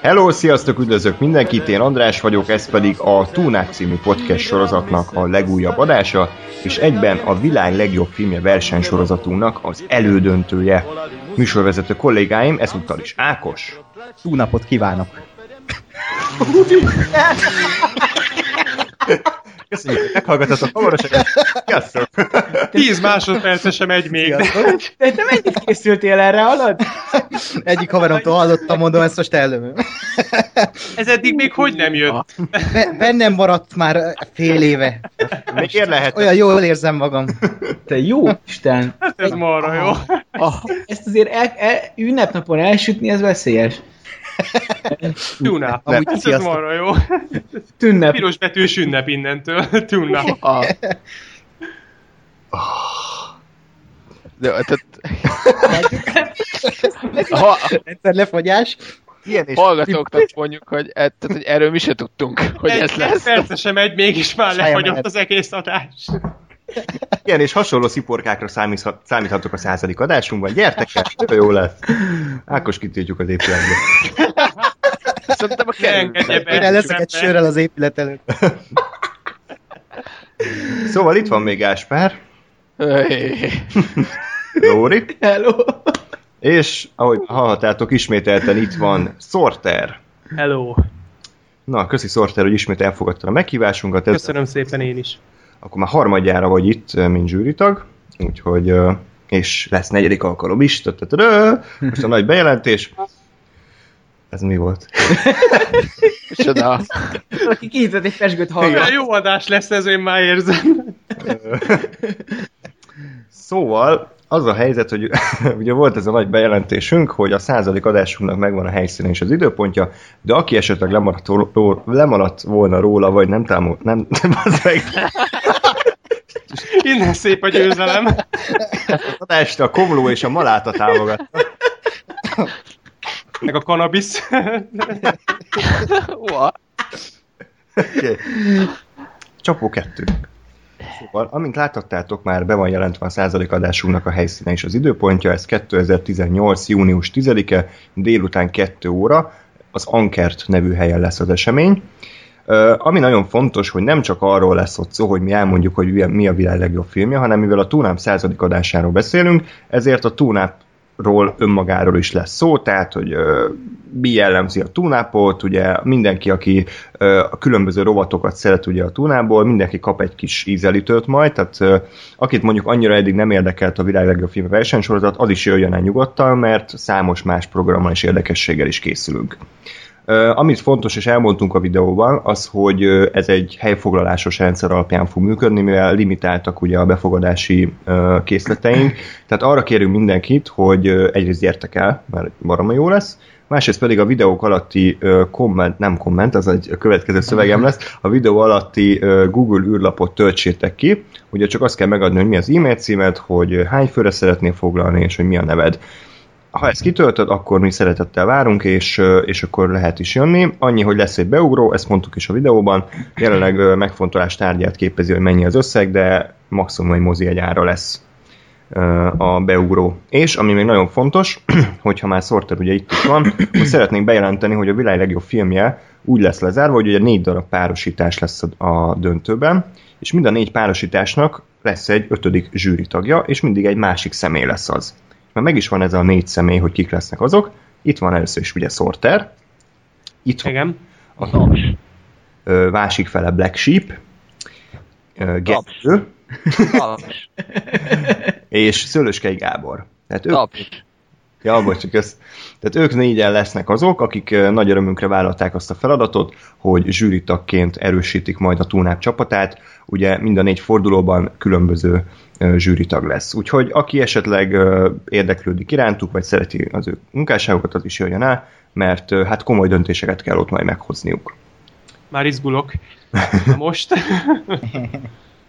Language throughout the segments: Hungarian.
Hello, sziasztok, üdvözlök mindenkit, én András vagyok, ez pedig a Túnák című podcast sorozatnak a legújabb adása, és egyben a világ legjobb filmje versenysorozatunknak az elődöntője. Műsorvezető kollégáim ezúttal is Ákos. Túlnapot kívánok! Köszönjük, hogy meghallgatatok hamarosan. Sziasztok! 10 másodperce sem megy még. De te mennyit készültél erre, hallod? Egyik haveromtól hallottam, mondom, ezt most előm. Ez eddig még hogy nem jött? Be- bennem maradt már fél éve. Ér lehet. Olyan jól érzem magam. Te jó Isten! Hát ez marha jó. Ezt azért el, el, ünnepnapon elsütni, ez veszélyes. Tuna. Amúgy Ez, ez marha jó. Tünnep. Piros betűs ünnep innentől. Tuna. De, tehát, ha, Egyszer lefagyás. Ilyen és hallgatóknak mondjuk, hogy, e- tehát, hogy erről mi se tudtunk, hogy ez Egy lesz. perce sem megy, mégis már lefagyott az egész adás. Ilyen és hasonló sziporkákra számíthat, számíthatok a századik adásunkban. Gyertek el, nagyon jó lesz. Ákos kitűjtjük az épületbe. Szerintem a Engedje kerül. be. Én leszek egy sörrel az épület előtt. Szóval itt van még Gáspár, Öy. Lóri, Hello! és ahogy hallhattátok, ismételten itt van Sorter. Hello. Na, köszi Sorter, hogy ismét elfogadtad a meghívásunkat. Ez, Köszönöm szépen én is. Akkor már harmadjára vagy itt, mint zsűritag, úgyhogy, és lesz negyedik alkalom is. Most a nagy bejelentés. Ez mi volt? Micsoda. Aki kihitott egy pesgőt hallgat. Jó adás lesz ez, én már érzem. Szóval az a helyzet, hogy ugye volt ez a nagy bejelentésünk, hogy a századik adásunknak megvan a helyszíne és az időpontja, de aki esetleg lemaradt, ró- lemaradt volna róla, vagy nem támol, nem, nem az meg, Innen szép a győzelem. adást a komló és a maláta támogatta. Meg a kanabisz. Okay. Csapó kettő. Szóval, amint láthattátok, már be van jelentve a századik adásunknak a helyszíne és az időpontja, ez 2018. június 10-e, délután 2 óra, az Ankert nevű helyen lesz az esemény. Ami nagyon fontos, hogy nem csak arról lesz ott szó, hogy mi elmondjuk, hogy mi a világ legjobb filmje, hanem mivel a Túnáp századik adásáról beszélünk, ezért a Túnápról önmagáról is lesz szó, tehát, hogy ö, mi jellemzi a túnápot, ugye mindenki, aki ö, a különböző rovatokat szeret ugye a túnából, mindenki kap egy kis ízelítőt majd, tehát ö, akit mondjuk annyira eddig nem érdekelt a világ legjobb film versenysorozat, az is jöjjön el nyugodtan, mert számos más programmal és érdekességgel is készülünk. Amit fontos, és elmondtunk a videóban, az, hogy ez egy helyfoglalásos rendszer alapján fog működni, mivel limitáltak ugye a befogadási készleteink. Tehát arra kérünk mindenkit, hogy egyrészt gyertek el, mert baromi jó lesz, másrészt pedig a videók alatti komment, nem komment, az egy következő szövegem lesz, a videó alatti Google űrlapot töltsétek ki, ugye csak azt kell megadni, hogy mi az e-mail címed, hogy hány főre szeretnél foglalni, és hogy mi a neved ha ezt kitöltöd, akkor mi szeretettel várunk, és, és akkor lehet is jönni. Annyi, hogy lesz egy beugró, ezt mondtuk is a videóban, jelenleg megfontolás tárgyát képezi, hogy mennyi az összeg, de maximum egy mozi egy ára lesz a beugró. És ami még nagyon fontos, hogyha már Sorter ugye itt is van, hogy szeretnénk bejelenteni, hogy a világ legjobb filmje úgy lesz lezárva, hogy ugye négy darab párosítás lesz a, döntőben, és mind a négy párosításnak lesz egy ötödik zsűritagja, és mindig egy másik személy lesz az. Mert meg is van ez a négy személy, hogy kik lesznek azok. Itt van először is ugye Sorter, itt van Igen. a ö, másik fele Black Sheep, Gergő, Taps. és Szőlőskei Gábor. Tehát ők, Taps. ja, bocs, csak ezt, tehát ők négyen lesznek azok, akik nagy örömünkre vállalták azt a feladatot, hogy zsűritagként erősítik majd a Túnáp csapatát. Ugye mind a négy fordulóban különböző zsűritag lesz. Úgyhogy aki esetleg érdeklődik irántuk, vagy szereti az ő munkásságokat, az is jöjjön el, mert hát komoly döntéseket kell ott majd meghozniuk. Már izgulok. Na most.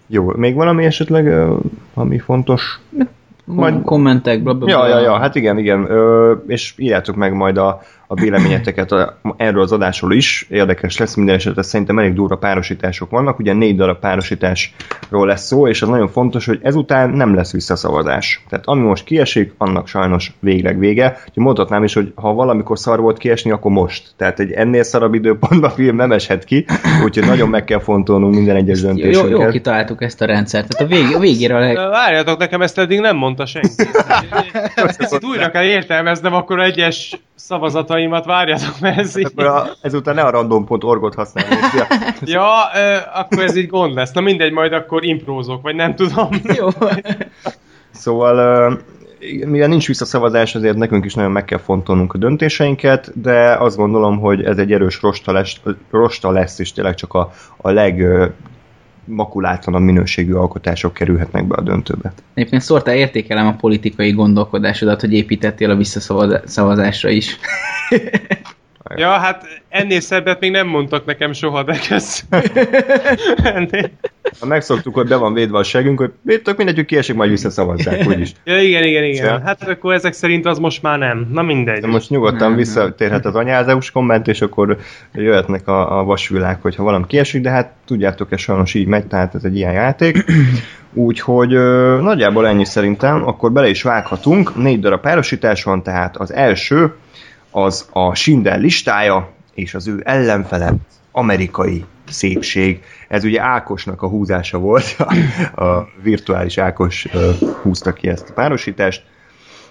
Jó, még valami esetleg, ami fontos? Majd- kommentek, bla, bla, Ja, ja, ja, hát igen, igen. Ö, és írjátok meg majd a, a véleményeteket a, erről az adásról is. Érdekes lesz minden esetre, szerintem elég durva párosítások vannak. Ugye négy darab párosításról lesz szó, és az nagyon fontos, hogy ezután nem lesz visszaszavazás. Tehát ami most kiesik, annak sajnos végleg vége. Úgyhogy mondhatnám is, hogy ha valamikor szar volt kiesni, akkor most. Tehát egy ennél szarabb időpontban a film nem eshet ki, úgyhogy nagyon meg kell fontolnunk minden egyes Jó, jó, döntésünket. jó kitaláltuk ezt a rendszert. Tehát a, vég, a végére a leg... Várjatok, nekem ezt eddig nem mondta senki. Ezt újra kell értelmeznem akkor egyes szavazataimat, várjatok, mert ez így... Akkor a, ezután ne a random.org-ot használni. Szia. Ja, ö, akkor ez így gond lesz. Na mindegy, majd akkor imprózok, vagy nem tudom. Jó. Szóval, ö, mivel nincs visszaszavazás, azért nekünk is nagyon meg kell fontolnunk a döntéseinket, de azt gondolom, hogy ez egy erős rosta lesz, rosta lesz és tényleg csak a, a leg ö, makulátlanabb minőségű alkotások kerülhetnek be a döntőbe. Egyébként szórtál értékelem a politikai gondolkodásodat, hogy építettél a visszaszavazásra is. Ja, hát ennél szebbet még nem mondtak nekem soha, de ez... Ennél. Ha megszoktuk, hogy be van védve a segünk, hogy tök mindegy, hogy kiesik, majd visszaszavazzák, úgyis. Ja, igen, igen, igen. Ja. Hát akkor ezek szerint az most már nem. Na mindegy. De most nyugodtan Nem, visszatérhet az anyázeus komment, és akkor jöhetnek a, a vasvilák, hogyha valami kiesik, de hát tudjátok, ez sajnos így megy, tehát ez egy ilyen játék. Úgyhogy ö, nagyjából ennyi szerintem, akkor bele is vághatunk. Négy darab párosítás van, tehát az első az a Schindler listája, és az ő ellenfele amerikai szépség. Ez ugye Ákosnak a húzása volt, a, virtuális Ákos húzta ki ezt a párosítást,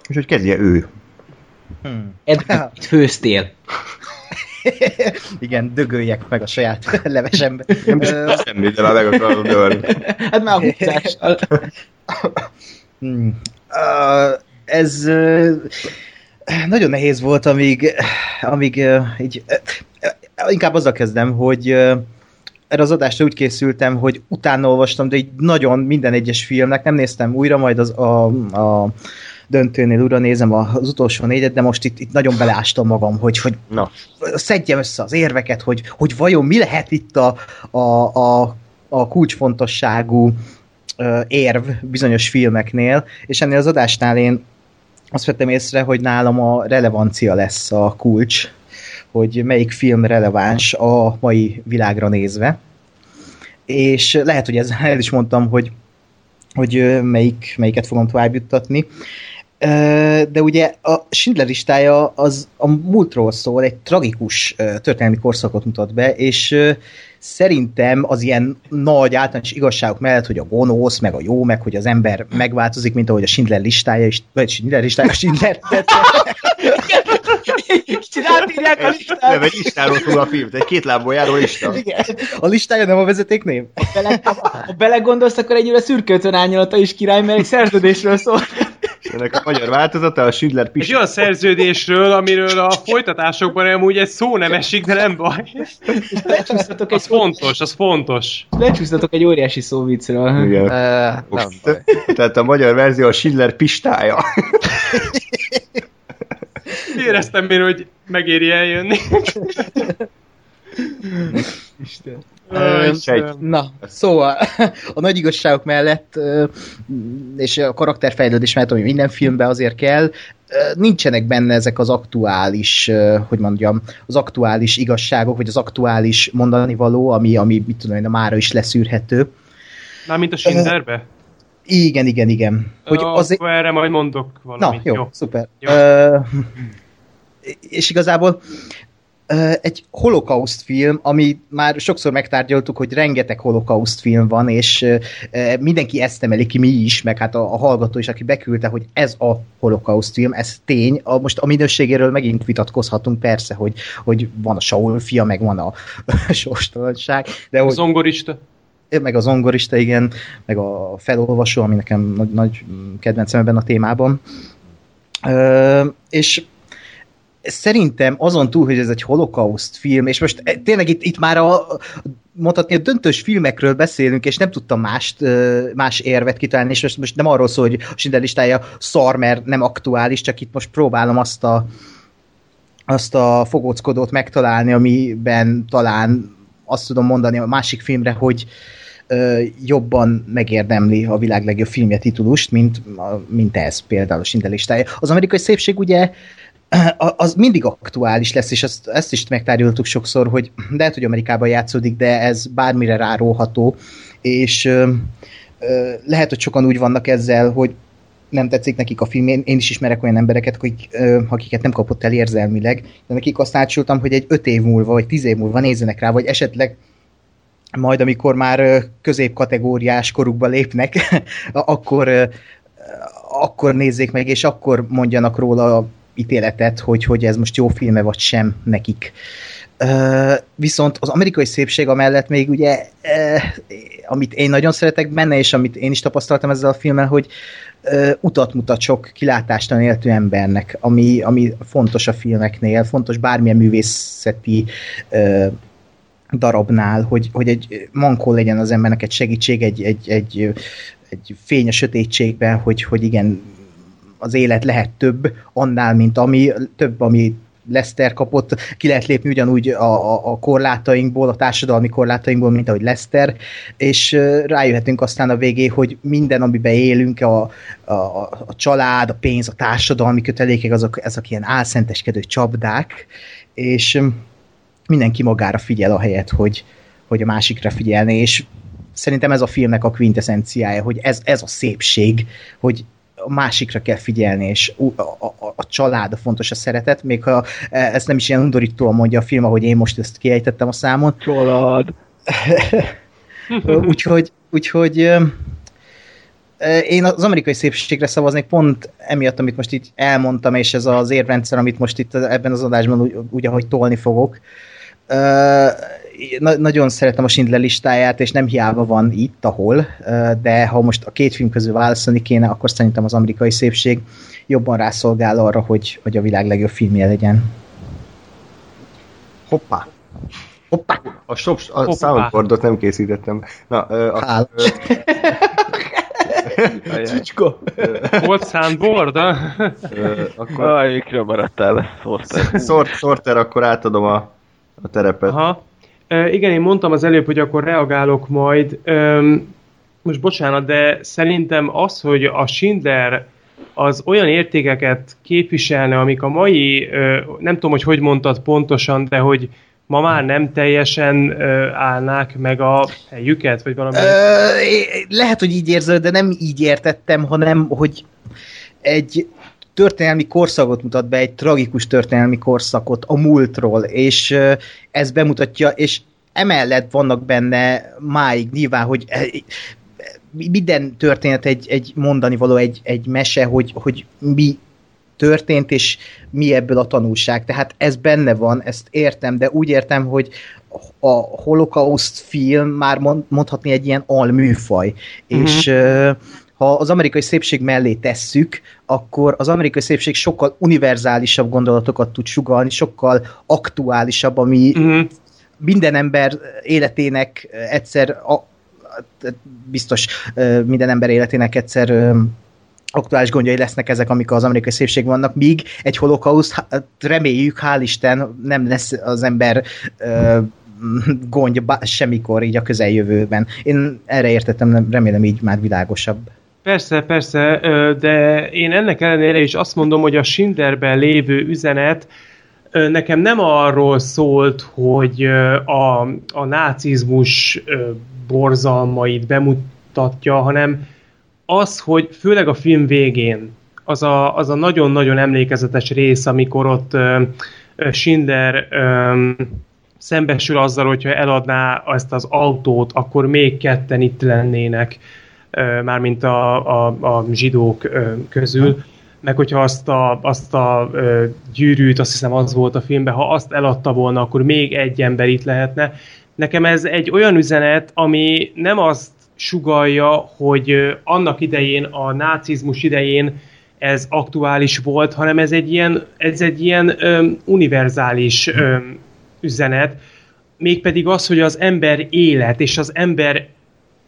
és hogy kezdje ő. Edward, itt főztél. Igen, dögöljek meg a saját levesembe. Nem semmi, de már meg akarod dőlni. Hát már a húzással. Hmm. Uh, ez uh, nagyon nehéz volt, amíg, amíg így, inkább azzal kezdem, hogy erre az adásra úgy készültem, hogy utána olvastam, de így nagyon minden egyes filmnek, nem néztem újra, majd az a, a döntőnél újra nézem az utolsó négyet, de most itt, itt nagyon beleástam magam, hogy, hogy Na, szedjem össze az érveket, hogy, hogy vajon mi lehet itt a, a, a, a kulcsfontosságú érv bizonyos filmeknél, és ennél az adásnál én azt vettem észre, hogy nálam a relevancia lesz a kulcs, hogy melyik film releváns a mai világra nézve. És lehet, hogy ezzel el is mondtam, hogy, hogy melyik, melyiket fogom tovább juttatni. De ugye a Schindler listája az a múltról szól, egy tragikus történelmi korszakot mutat be, és szerintem az ilyen nagy általános igazságok mellett, hogy a gonosz, meg a jó, meg hogy az ember megváltozik, mint ahogy a Schindler listája is, vagy Schindler listája, Schindler Kicsit átírják a nem listát. egy listáról szól a film, egy két lábból járó lista. Igen. A listája nem a vezetéknév? Bele, ha belegondolsz, akkor egyre szürköltön árnyalata is király, mert egy szerződésről szól. Ennek a magyar változata a Schindler Egy Pist. olyan szerződésről, amiről a folytatásokban amúgy egy szó nem esik, de nem baj. Lecsúsztatok Az egy, fontos, az fontos. lecsúsztatok egy óriási szóviccről. Igen. Uh, nem baj. Tehát a magyar verzió a Schindler Pistája. Éreztem én, hogy megéri eljönni. Ó, Na, szóval a nagy igazságok mellett és a karakterfejlődés mellett, ami minden filmben azért kell, nincsenek benne ezek az aktuális, hogy mondjam, az aktuális igazságok, vagy az aktuális mondani való, ami, ami mit tudom én, a mára is leszűrhető. Mármint a Schindlerbe? Igen, igen, igen. Hogy azért... Akkor erre majd mondok Na, valamit. jó, jó. szuper. Jó. Ö, és igazából egy holokauszt film, ami már sokszor megtárgyaltuk, hogy rengeteg holokauszt film van, és mindenki ezt emeli ki, mi is, meg hát a, a hallgató is, aki beküldte, hogy ez a holokauszt film, ez tény. A, most a minőségéről megint vitatkozhatunk, persze, hogy, hogy van a Saul fia, meg van a sorstalanság, de A hogy zongorista. meg a zongorista, igen, meg a felolvasó, ami nekem nagy, nagy kedvencem ebben a témában. Ö, és szerintem azon túl, hogy ez egy holokauszt film, és most eh, tényleg itt, itt már a, mondhatni, a döntős filmekről beszélünk, és nem tudtam mást, más érvet kitalálni, és most, most nem arról szól, hogy a Schindler listája szar, mert nem aktuális, csak itt most próbálom azt a, azt a fogóckodót megtalálni, amiben talán azt tudom mondani a másik filmre, hogy jobban megérdemli a világ legjobb filmje titulust, mint, mint ez például a Schindler listája. Az amerikai szépség ugye az mindig aktuális lesz, és ezt, ezt is megtárgyaltuk sokszor, hogy lehet, hogy Amerikában játszódik, de ez bármire rárólható, és lehet, hogy sokan úgy vannak ezzel, hogy nem tetszik nekik a film. Én, is ismerek olyan embereket, akik, ö, akiket nem kapott el érzelmileg, de nekik azt átsültem, hogy egy öt év múlva, vagy tíz év múlva nézzenek rá, vagy esetleg majd amikor már középkategóriás korukba lépnek, akkor, akkor nézzék meg, és akkor mondjanak róla ítéletet, hogy, hogy ez most jó filme vagy sem nekik. Uh, viszont az amerikai szépség amellett még ugye, uh, amit én nagyon szeretek benne, és amit én is tapasztaltam ezzel a filmmel, hogy uh, utat mutat sok kilátástalan éltő embernek, ami, ami fontos a filmeknél, fontos bármilyen művészeti darabnál, hogy, hogy egy mankó legyen az embernek egy segítség, egy, egy, egy, egy fény a sötétségben, hogy, hogy igen, az élet lehet több annál, mint ami, több, ami Lester kapott, ki lehet lépni ugyanúgy a, a, a korlátainkból, a társadalmi korlátainkból, mint ahogy Lester, és rájöhetünk aztán a végé, hogy minden, amiben élünk, a, a, a család, a pénz, a társadalmi kötelékek, azok, ezek ilyen álszenteskedő csapdák, és mindenki magára figyel a helyet, hogy, hogy a másikra figyelni, és szerintem ez a filmnek a quintessenciája, hogy ez, ez a szépség, hogy a másikra kell figyelni, és a, a, a család a fontos, a szeretet, még ha ezt nem is ilyen undorítóan mondja a film, ahogy én most ezt kiejtettem a számon. Család. úgyhogy, úgyhogy én az amerikai szépségre szavaznék pont emiatt, amit most itt elmondtam, és ez az érrendszer, amit most itt ebben az adásban úgy, úgy ahogy tolni fogok. Na, nagyon szeretem a Schindler listáját, és nem hiába van itt, ahol, de ha most a két film közül válaszolni kéne, akkor szerintem az amerikai szépség jobban rászolgál arra, hogy, hogy a világ legjobb filmje legyen. Hoppá! Hoppá! A, stop, a Hoppá. soundboardot nem készítettem. Na, ö, a, Hál. ö, Csicska. Volt soundboard? ö, akkor Aj, mikről maradtál? Szortál. Sort, Sorter, akkor átadom a, a terepet. Aha. Igen, én mondtam az előbb, hogy akkor reagálok majd. Most bocsánat, de szerintem az, hogy a Schindler az olyan értékeket képviselne, amik a mai, nem tudom, hogy hogy mondtad pontosan, de hogy ma már nem teljesen állnák meg a helyüket, vagy valami. Ö, lehet, hogy így érzed, de nem így értettem, hanem, hogy egy történelmi korszakot mutat be, egy tragikus történelmi korszakot a múltról, és ez bemutatja, és emellett vannak benne máig nyilván, hogy eh, minden történet egy, egy mondani való, egy, egy mese, hogy, hogy mi történt, és mi ebből a tanulság. Tehát ez benne van, ezt értem, de úgy értem, hogy a holokauszt film már mond- mondhatni egy ilyen alműfaj. Mhm. És ö, ha az amerikai szépség mellé tesszük, akkor az amerikai szépség sokkal univerzálisabb gondolatokat tud sugalni, sokkal aktuálisabb, ami Mhm. minden ember életének egyszer, a, biztos minden ember életének egyszer aktuális gondjai lesznek ezek, amik az amerikai szépség vannak, míg egy holokauszt, reméljük, hál' Isten, nem lesz az ember gondja bá- semmikor így a közeljövőben. Én erre értettem, remélem így már világosabb. Persze, persze, de én ennek ellenére is azt mondom, hogy a Schindlerben lévő üzenet nekem nem arról szólt, hogy a, a nácizmus borzalmait bemutatja, hanem az, hogy főleg a film végén, az a, az a nagyon-nagyon emlékezetes rész, amikor ott Schindler szembesül azzal, hogyha eladná ezt az autót, akkor még ketten itt lennének, mármint a, a, a zsidók közül, meg hogyha azt a, azt a gyűrűt, azt hiszem az volt a filmben, ha azt eladta volna, akkor még egy ember itt lehetne. Nekem ez egy olyan üzenet, ami nem azt sugalja, hogy annak idején, a nácizmus idején ez aktuális volt, hanem ez egy ilyen, ez egy ilyen ö, univerzális ö, üzenet, mégpedig az, hogy az ember élet és az ember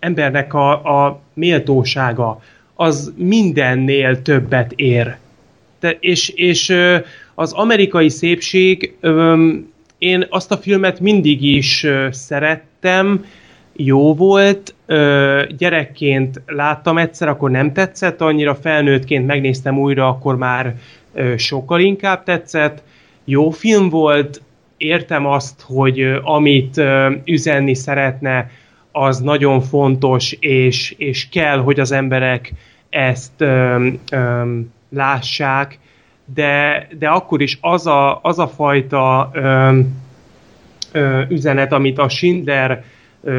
embernek a, a méltósága az mindennél többet ér. De, és, és az amerikai szépség, én azt a filmet mindig is szerettem, jó volt, gyerekként láttam egyszer, akkor nem tetszett annyira, felnőttként megnéztem újra, akkor már sokkal inkább tetszett. Jó film volt, értem azt, hogy amit üzenni szeretne, az nagyon fontos, és, és kell, hogy az emberek ezt ö, ö, lássák, de, de akkor is az a, az a fajta ö, ö, üzenet, amit a Schindler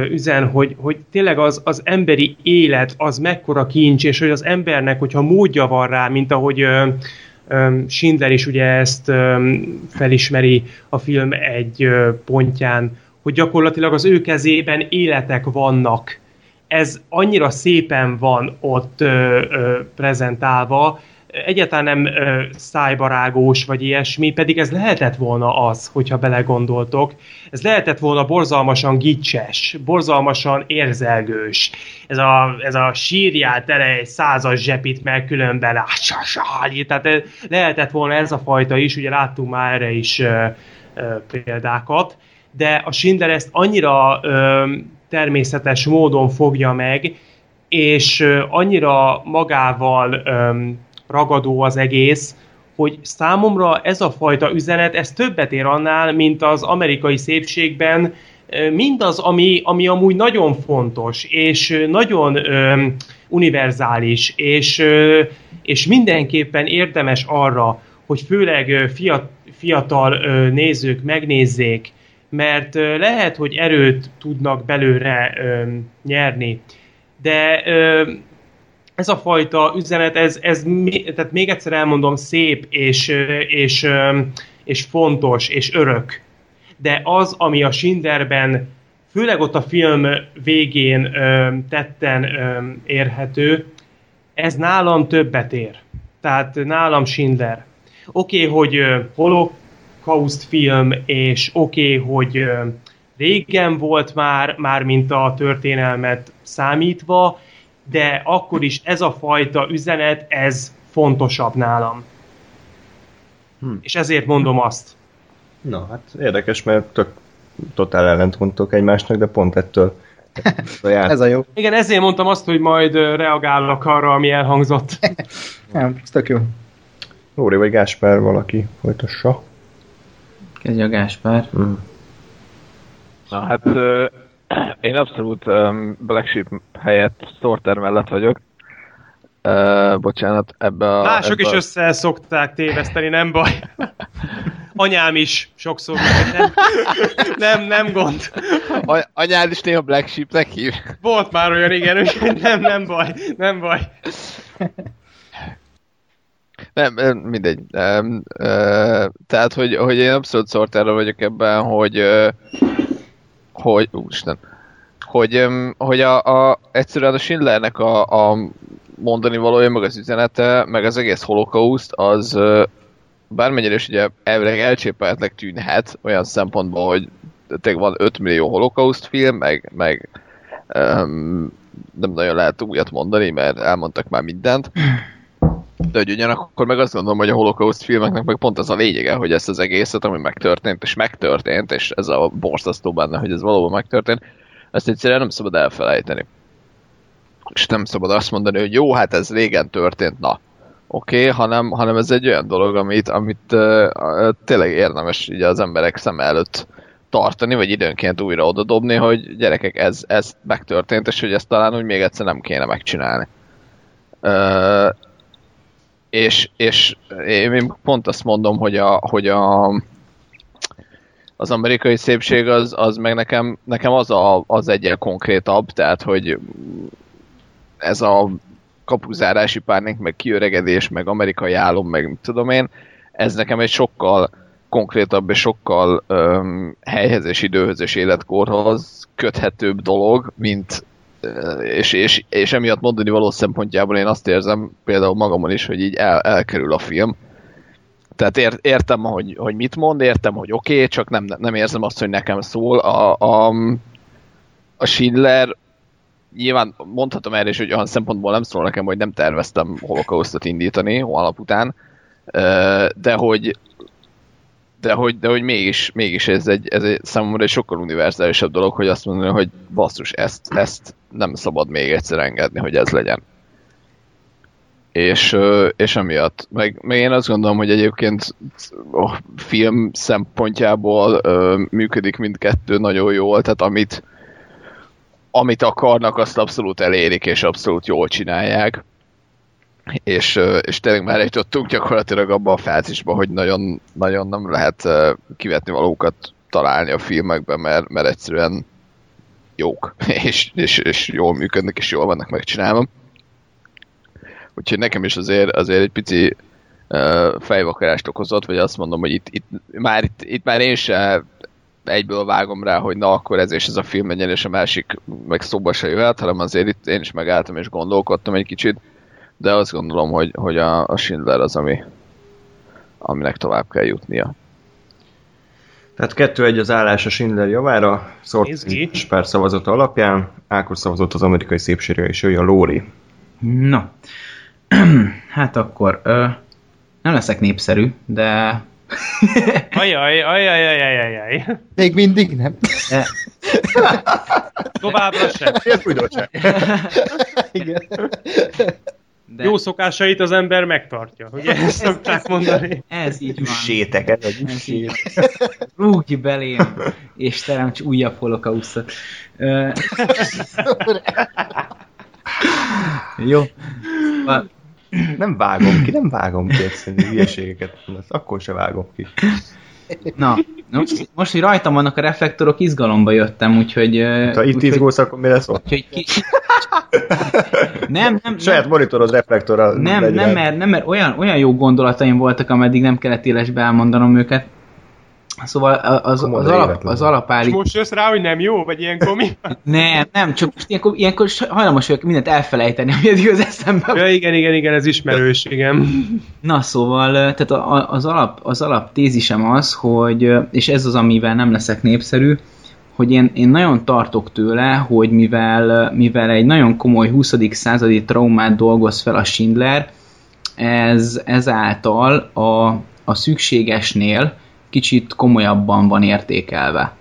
üzen, hogy, hogy tényleg az, az emberi élet az mekkora kincs, és hogy az embernek, hogyha módja van rá, mint ahogy ö, Schindler is ugye ezt felismeri a film egy pontján, hogy gyakorlatilag az ő kezében életek vannak. Ez annyira szépen van ott ö, ö, prezentálva, egyáltalán nem ö, szájbarágós vagy ilyesmi, pedig ez lehetett volna az, hogyha belegondoltok. Ez lehetett volna borzalmasan gicses, borzalmasan érzelgős. Ez a, ez a sírjál tele egy százas zsepit meg különben, tehát ö, lehetett volna ez a fajta is, ugye láttunk már erre is ö, ö, példákat, de a Schindler ezt annyira ö, természetes módon fogja meg, és ö, annyira magával ö, ragadó az egész, hogy számomra ez a fajta üzenet, ez többet ér annál, mint az amerikai szépségben, mindaz, ami, ami amúgy nagyon fontos, és nagyon ö, univerzális, és, ö, és mindenképpen érdemes arra, hogy főleg fiat, fiatal ö, nézők megnézzék, mert lehet, hogy erőt tudnak belőle nyerni. De ez a fajta üzenet, ez, ez tehát még egyszer elmondom, szép és, és, és fontos és örök. De az, ami a Schindlerben, főleg ott a film végén tetten érhető, ez nálam többet ér. Tehát nálam Schindler. Oké, okay, hogy ö, holokauszt film, és oké, okay, hogy régen volt már, már mint a történelmet számítva, de akkor is ez a fajta üzenet, ez fontosabb nálam. Hm. És ezért mondom azt. Na, hát érdekes, mert tök totál ellentmondtok egymásnak, de pont ettől. Ez a jó. Igen, ezért mondtam azt, hogy majd reagálok arra, ami elhangzott. Nem, ez tök jó. Lóri vagy Gáspár valaki folytassa. Kezdje a Gáspár. Mm. Na hát ö, én abszolút um, Black Sheep helyett Sorter mellett vagyok. Uh, bocsánat, ebbe a... Mások ebbe is a... össze szokták téveszteni, nem baj. Anyám is sokszor. Nem, nem, nem gond. A- anyád is néha Black Sheepnek hív. Volt már olyan, igen, úgyhogy nem, nem baj, nem baj. Nem, mindegy. Nem, ö, tehát, hogy, hogy én abszolút szortára vagyok ebben, hogy ö, hogy, úristen, hogy, hogy a, a, egyszerűen a Schindlernek a, a mondani valója, meg az üzenete, meg az egész holokauszt, az ö, bármennyire is ugye elvileg elcsépelhetnek tűnhet, olyan szempontból, hogy tényleg van 5 millió holokauszt film, meg, meg öm, nem nagyon lehet újat mondani, mert elmondtak már mindent. De hogy ugyanakkor meg azt gondolom, hogy a holokauszt filmeknek meg pont az a lényege, hogy ezt az egészet, ami megtörtént, és megtörtént, és ez a borzasztó benne, hogy ez valóban megtörtént, ezt egyszerűen nem szabad elfelejteni. És nem szabad azt mondani, hogy jó, hát ez régen történt, na. Oké, okay, hanem, hanem ez egy olyan dolog, amit, amit uh, uh, tényleg érdemes ugye az emberek szem előtt tartani, vagy időnként újra odadobni, hogy gyerekek, ez, ez megtörtént, és hogy ezt talán úgy még egyszer nem kéne megcsinálni. Uh, és, és én pont azt mondom, hogy a, hogy a az amerikai szépség az, az meg nekem, nekem az a, az egyel konkrétabb, tehát hogy ez a kapuzárási párnék, meg kiöregedés, meg amerikai álom, meg mit tudom én, ez nekem egy sokkal konkrétabb és sokkal öm, helyhez és időhöz és életkorhoz köthetőbb dolog, mint és, és, és emiatt mondani való szempontjából én azt érzem például magamon is, hogy így el, elkerül a film. Tehát ér, értem, hogy, hogy mit mond, értem, hogy oké, okay, csak nem, nem érzem azt, hogy nekem szól. A, a, a Schindler nyilván mondhatom erre is, hogy olyan szempontból nem szól nekem, hogy nem terveztem holokausztot indítani holnap után, de hogy de hogy, de hogy mégis, mégis ez egy, ez egy számomra egy sokkal univerzálisabb dolog, hogy azt mondani, hogy basszus, ezt, ezt nem szabad még egyszer engedni, hogy ez legyen. És, és emiatt, meg, meg én azt gondolom, hogy egyébként a film szempontjából ö, működik mindkettő nagyon jól, tehát amit, amit akarnak, azt abszolút elérik, és abszolút jól csinálják. És, és tényleg már eljutottunk gyakorlatilag abba a fázisba, hogy nagyon, nagyon nem lehet kivetni valókat találni a filmekben, mert, mert egyszerűen jók, és, és, és jól működnek, és jól vannak megcsinálva. Úgyhogy nekem is azért, azért egy pici uh, fejvakarást okozott, vagy azt mondom, hogy itt, itt, már, itt, itt már én se egyből vágom rá, hogy na akkor ez és ez a film legyen, és a másik meg szóba se jöhet, hanem azért itt én is megálltam és gondolkodtam egy kicsit, de azt gondolom, hogy, hogy a, a Schindler az, ami, aminek tovább kell jutnia. Tehát kettő egy az állás a Schindler javára, Izgi. Szort per szavazata alapján, Ákos szavazott az amerikai szépségre, és ő a Lóri. No. hát akkor ö, nem leszek népszerű, de Ajaj, ajaj, ajaj, ajaj. Még mindig nem. de Továbbra sem. Ez újdonság. Igen. De Jó szokásait az ember megtartja, ugye ezt szokták mondani. ez így van. Üssétek, ez egy Ez üssét. Rúgj belém, és teremts újabb holokausztot. Jó. Nem vágom ki, nem vágom ki egyszerűen hülyeségeket akkor se vágom ki. Na, most, most, hogy rajtam vannak a reflektorok, izgalomba jöttem, úgyhogy... ö, Ha itt úgyhogy- izgulsz, akkor mi lesz ott? úgyhogy ki... Nem, nem, Saját nem, monitorod reflektorral nem, nem, mert, nem, mert olyan, olyan jó gondolataim voltak, ameddig nem kellett élesbe elmondanom őket. Szóval az, az, alap, az És alapállít... most jössz rá, hogy nem jó, vagy ilyenkor mi? Nem, nem, csak most ilyenkor, ilyenkor hajlamos vagyok mindent elfelejteni, ami eddig az eszembe Ja, igen, igen, igen, ez ismerős, igen. Na szóval, tehát a- a- az alap, az alap tézisem az, hogy, és ez az, amivel nem leszek népszerű, hogy én, én nagyon tartok tőle, hogy mivel, mivel egy nagyon komoly 20. századi traumát dolgoz fel a Schindler, ez ezáltal a, a szükségesnél kicsit komolyabban van értékelve.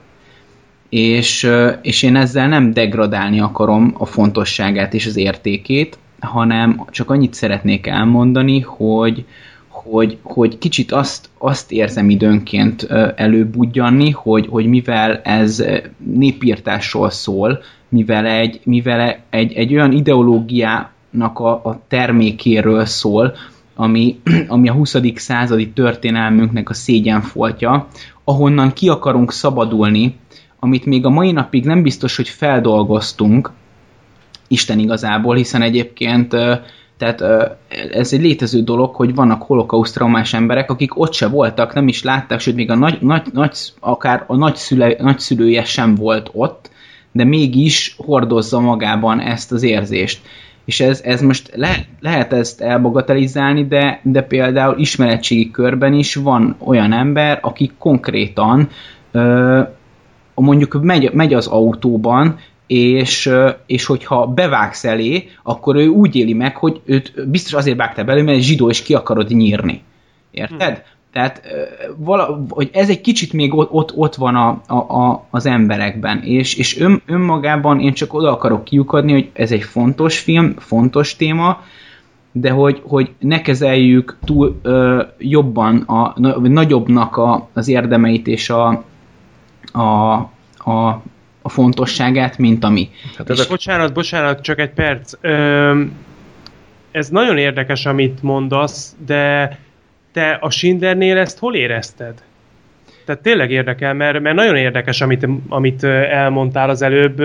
És, és én ezzel nem degradálni akarom a fontosságát és az értékét, hanem csak annyit szeretnék elmondani, hogy, hogy, hogy kicsit azt, azt érzem időnként előbudjanni, hogy, hogy mivel ez népírtásról szól, mivel egy, mivel egy, egy olyan ideológiának a, a termékéről szól, ami, ami a 20. századi történelmünknek a szégyenfoltja, ahonnan ki akarunk szabadulni, amit még a mai napig nem biztos, hogy feldolgoztunk, Isten igazából, hiszen egyébként tehát ez egy létező dolog, hogy vannak holokauszt traumás emberek, akik ott se voltak, nem is látták, sőt még a nagy, nagy, nagy akár a nagyszüle, nagyszülője sem volt ott, de mégis hordozza magában ezt az érzést. És ez, ez most le, lehet ezt elbagatelizálni, de, de például ismeretségi körben is van olyan ember, aki konkrétan ö, mondjuk megy, megy az autóban, és, és hogyha bevágsz elé, akkor ő úgy éli meg, hogy őt biztos azért vágtál belőle, mert zsidó, és ki akarod nyírni. Érted? Tehát ö, vala, hogy ez egy kicsit még ott, ott, ott van a, a, a, az emberekben, és, és ön, önmagában én csak oda akarok kiukadni, hogy ez egy fontos film, fontos téma, de hogy, hogy ne kezeljük túl ö, jobban, a, nagyobbnak a, az érdemeit és a, a, a, a fontosságát, mint ami. Hát És ezek, bocsánat, bocsánat, csak egy perc. Öm, ez nagyon érdekes, amit mondasz, de te a Schindlernél ezt hol érezted? Tehát tényleg érdekel, mert, mert nagyon érdekes, amit, amit elmondtál az előbb.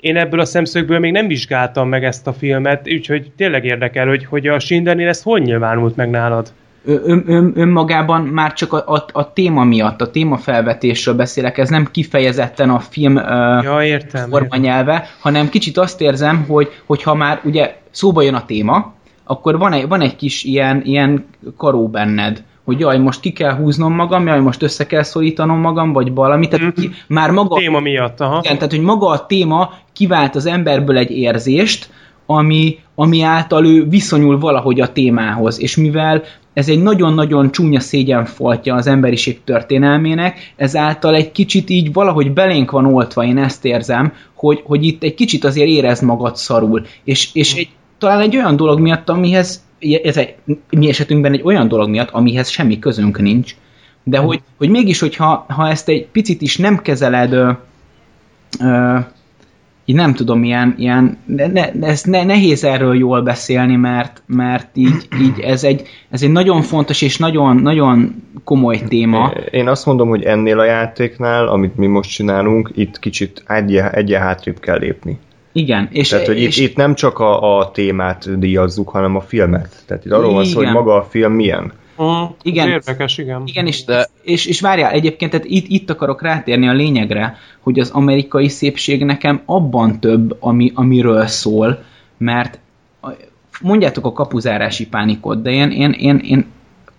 Én ebből a szemszögből még nem vizsgáltam meg ezt a filmet, úgyhogy tényleg érdekel, hogy, hogy a Schindlernél ez hol nyilvánult meg nálad? Ön, ön, önmagában már csak a, a, a téma miatt, a témafelvetésről beszélek, ez nem kifejezetten a film Ja, értem. formanyelve, hanem kicsit azt érzem, hogy hogyha már ugye szóba jön a téma, akkor van egy, van egy kis ilyen, ilyen karó benned, hogy jaj, most ki kell húznom magam, jaj, most össze kell szorítanom magam, vagy valami, tehát ki, már maga... Téma miatt, aha. Igen, tehát hogy maga a téma kivált az emberből egy érzést, ami, ami által ő viszonyul valahogy a témához, és mivel ez egy nagyon-nagyon csúnya szégyenfoltja az emberiség történelmének, ezáltal egy kicsit így valahogy belénk van oltva, én ezt érzem, hogy, hogy itt egy kicsit azért érezd magad szarul. És, és egy, talán egy olyan dolog miatt, amihez, ez egy, mi esetünkben egy olyan dolog miatt, amihez semmi közünk nincs, de hogy, hogy mégis, hogyha ha ezt egy picit is nem kezeled ö, ö, így nem tudom, ilyen, ilyen ne, ne, ez ne, nehéz erről jól beszélni, mert, mert így, így ez, egy, ez egy nagyon fontos és nagyon, nagyon komoly téma. Én azt mondom, hogy ennél a játéknál, amit mi most csinálunk, itt kicsit egy, egy hátrébb kell lépni. Igen. És, Tehát, hogy és, itt, itt nem csak a, a témát díjazzuk, hanem a filmet. Tehát itt arról van szó, hogy maga a film milyen. Uh, igen. Érdekes, igen. Igen, és, De... és, és várjál, egyébként tehát itt, itt akarok rátérni a lényegre, hogy az amerikai szépség nekem abban több, ami, amiről szól, mert mondjátok a kapuzárási pánikot, de én, én, én, én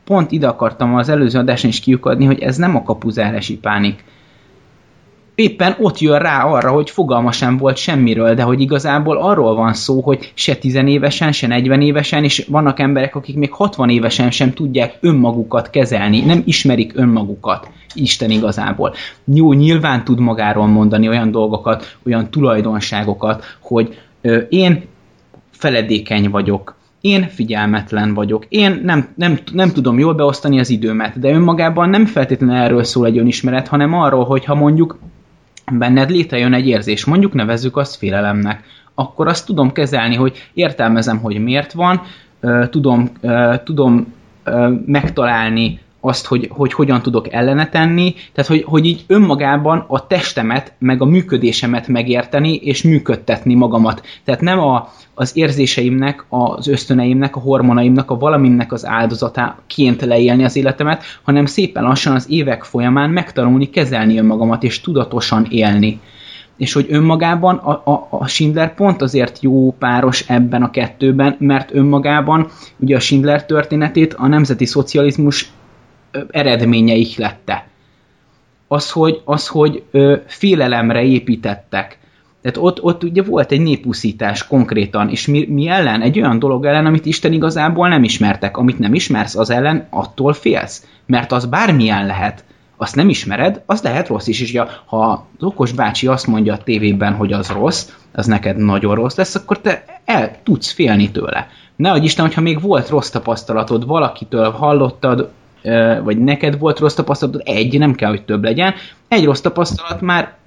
pont ide akartam az előző adáson is kiukadni, hogy ez nem a kapuzárási pánik éppen ott jön rá arra, hogy fogalma sem volt semmiről, de hogy igazából arról van szó, hogy se tizenévesen, se 40 évesen, és vannak emberek, akik még 60 évesen sem tudják önmagukat kezelni, nem ismerik önmagukat. Isten igazából. Jó, nyilván tud magáról mondani olyan dolgokat, olyan tulajdonságokat, hogy ö, én feledékeny vagyok, én figyelmetlen vagyok, én nem, nem, nem tudom jól beosztani az időmet, de önmagában nem feltétlenül erről szól egy önismeret, hanem arról, hogy ha mondjuk benned létrejön egy érzés, mondjuk nevezzük azt félelemnek, akkor azt tudom kezelni, hogy értelmezem, hogy miért van, tudom, tudom megtalálni azt, hogy, hogy hogyan tudok ellene tenni, tehát hogy, hogy így önmagában a testemet, meg a működésemet megérteni, és működtetni magamat. Tehát nem a, az érzéseimnek, az ösztöneimnek, a hormonaimnak, a valaminnek az áldozatáként leélni az életemet, hanem szépen lassan az évek folyamán megtanulni kezelni önmagamat, és tudatosan élni és hogy önmagában a, a, a Schindler pont azért jó páros ebben a kettőben, mert önmagában ugye a Schindler történetét a nemzeti szocializmus eredménye lette. Az, hogy, az, hogy ö, félelemre építettek. Tehát ott, ott ugye volt egy népúszítás konkrétan, és mi, mi ellen? Egy olyan dolog ellen, amit Isten igazából nem ismertek. Amit nem ismersz, az ellen attól félsz. Mert az bármilyen lehet. Azt nem ismered, az lehet rossz is. És ha az okos bácsi azt mondja a tévében, hogy az rossz, az neked nagyon rossz lesz, akkor te el tudsz félni tőle. Ne adj Isten, hogyha még volt rossz tapasztalatod, valakitől hallottad, vagy neked volt rossz tapasztalatod, egy, nem kell, hogy több legyen, egy rossz tapasztalat már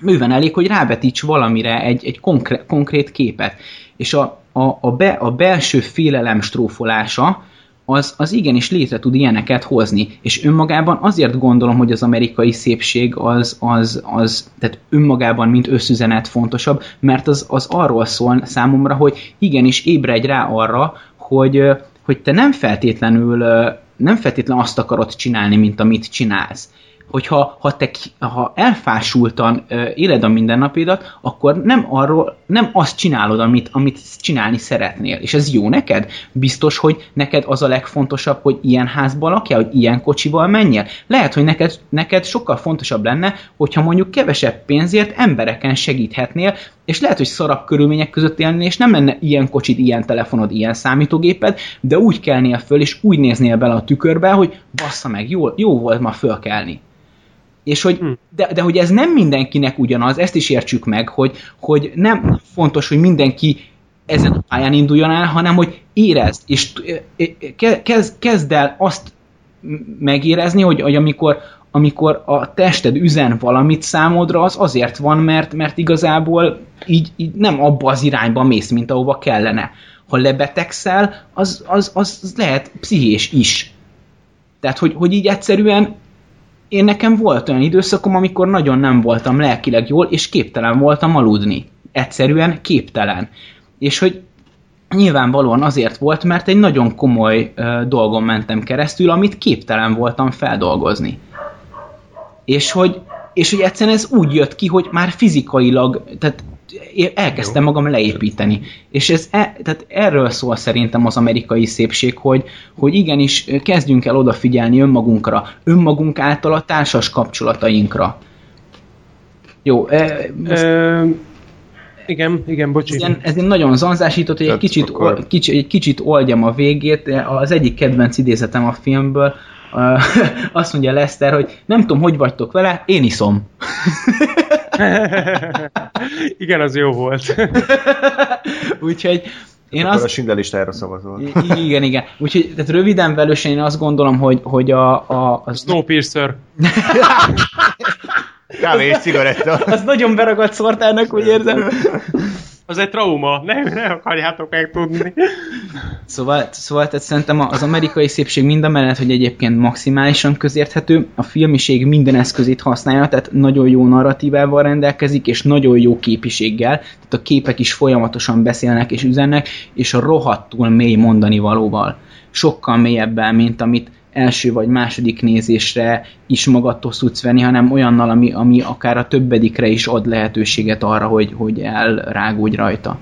bőven elég, hogy rávetíts valamire egy, egy konkrét, konkrét képet. És a, a, a, be, a belső félelem strófolása, az, az igenis létre tud ilyeneket hozni. És önmagában azért gondolom, hogy az amerikai szépség az, az, az tehát önmagában, mint összüzenet fontosabb, mert az, az arról szól számomra, hogy igenis ébredj rá arra, hogy, hogy te nem feltétlenül nem feltétlenül azt akarod csinálni, mint amit csinálsz. Hogyha ha te ha elfásultan ö, éled a mindennapidat, akkor nem arról, nem azt csinálod, amit, amit csinálni szeretnél. És ez jó neked? Biztos, hogy neked az a legfontosabb, hogy ilyen házban lakjál, hogy ilyen kocsival menjél? Lehet, hogy neked, neked sokkal fontosabb lenne, hogyha mondjuk kevesebb pénzért embereken segíthetnél, és lehet, hogy szarabb körülmények között élni, és nem lenne ilyen kocsid, ilyen telefonod, ilyen számítógéped, de úgy kelnél föl, és úgy néznél bele a tükörbe, hogy bassza meg, jó, jó volt ma fölkelni. És hogy, hm. de, de hogy ez nem mindenkinek ugyanaz, ezt is értsük meg, hogy, hogy nem fontos, hogy mindenki ezen a pályán induljon el, hanem hogy érezd, és kezd, kezd el azt megérezni, hogy, hogy amikor, amikor a tested üzen valamit számodra, az azért van, mert, mert igazából így, így nem abba az irányba mész, mint ahova kellene. Ha lebetegszel, az, az, az lehet pszichés is. Tehát, hogy, hogy így egyszerűen én nekem volt olyan időszakom, amikor nagyon nem voltam lelkileg jól, és képtelen voltam aludni. Egyszerűen képtelen. És hogy nyilvánvalóan azért volt, mert egy nagyon komoly uh, dolgon mentem keresztül, amit képtelen voltam feldolgozni. És hogy, és hogy egyszerűen ez úgy jött ki, hogy már fizikailag, tehát elkezdtem magam leépíteni. És ez, e, tehát erről szól szerintem az amerikai szépség, hogy, hogy igenis kezdjünk el odafigyelni önmagunkra, önmagunk által a társas kapcsolatainkra. Jó, e, most... Igen, igen, bocsi. Ez ez nagyon zanzásított, hogy egy kicsit, akkor- ol, kicsi, egy kicsit oldjam a végét. Az egyik kedvenc idézetem a filmből, azt mondja Lester, hogy nem tudom, hogy vagytok vele, én iszom. igen, az jó volt. Úgyhogy én Akkor a azt, Schindler listájára szavazol. Igen, igen. Úgyhogy tehát röviden velősen én azt gondolom, hogy, hogy a, a, az, Snowpiercer. Kávé és cigaretta. az nagyon beragadt szortárnak, úgy érzem. Az egy trauma. Ne, ne akarjátok megtudni. Szóval, szóval tehát szerintem az amerikai szépség mind a mellett, hogy egyébként maximálisan közérthető, a filmiség minden eszközét használja, tehát nagyon jó narratívával rendelkezik, és nagyon jó képiséggel, tehát a képek is folyamatosan beszélnek és üzennek, és a rohadtul mély mondani valóval. Sokkal mélyebben, mint amit első vagy második nézésre is magadtól tudsz venni, hanem olyannal, ami, ami akár a többedikre is ad lehetőséget arra, hogy, hogy elrágódj rajta.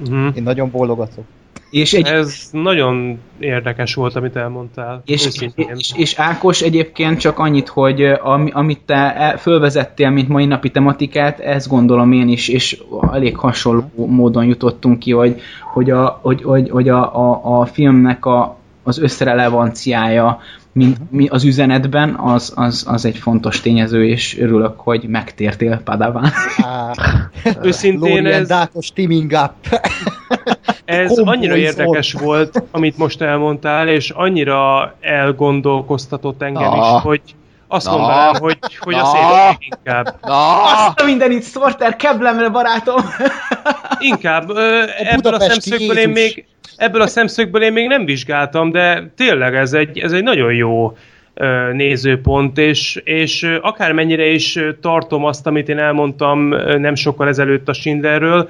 Uh-huh. Én nagyon bólogatok. És egy, Ez nagyon érdekes volt, amit elmondtál. És, Őszintén. és, és Ákos egyébként csak annyit, hogy ami, amit te el- fölvezettél, mint mai napi tematikát, ezt gondolom én is, és elég hasonló módon jutottunk ki, hogy, hogy, a, hogy, hogy, hogy a, a, a filmnek a, az összrelevanciája mint, mi az üzenetben, az, az, az egy fontos tényező, és örülök, hogy megtértél Padaván. Őszintén ez, Dátos teaming up. ez annyira érdekes volt, amit most elmondtál, és annyira elgondolkoztatott engem is, hogy azt Na. mondanám, hogy, hogy a Na. szép inkább. Na! Azt a mindenit, Sorter, keblemre barátom! Inkább. Ö, ebből a szemszögből én Jézus. még ebből a szemszögből én még nem vizsgáltam, de tényleg ez egy, ez egy nagyon jó ö, nézőpont, és, és akármennyire is tartom azt, amit én elmondtam nem sokkal ezelőtt a Schindlerről,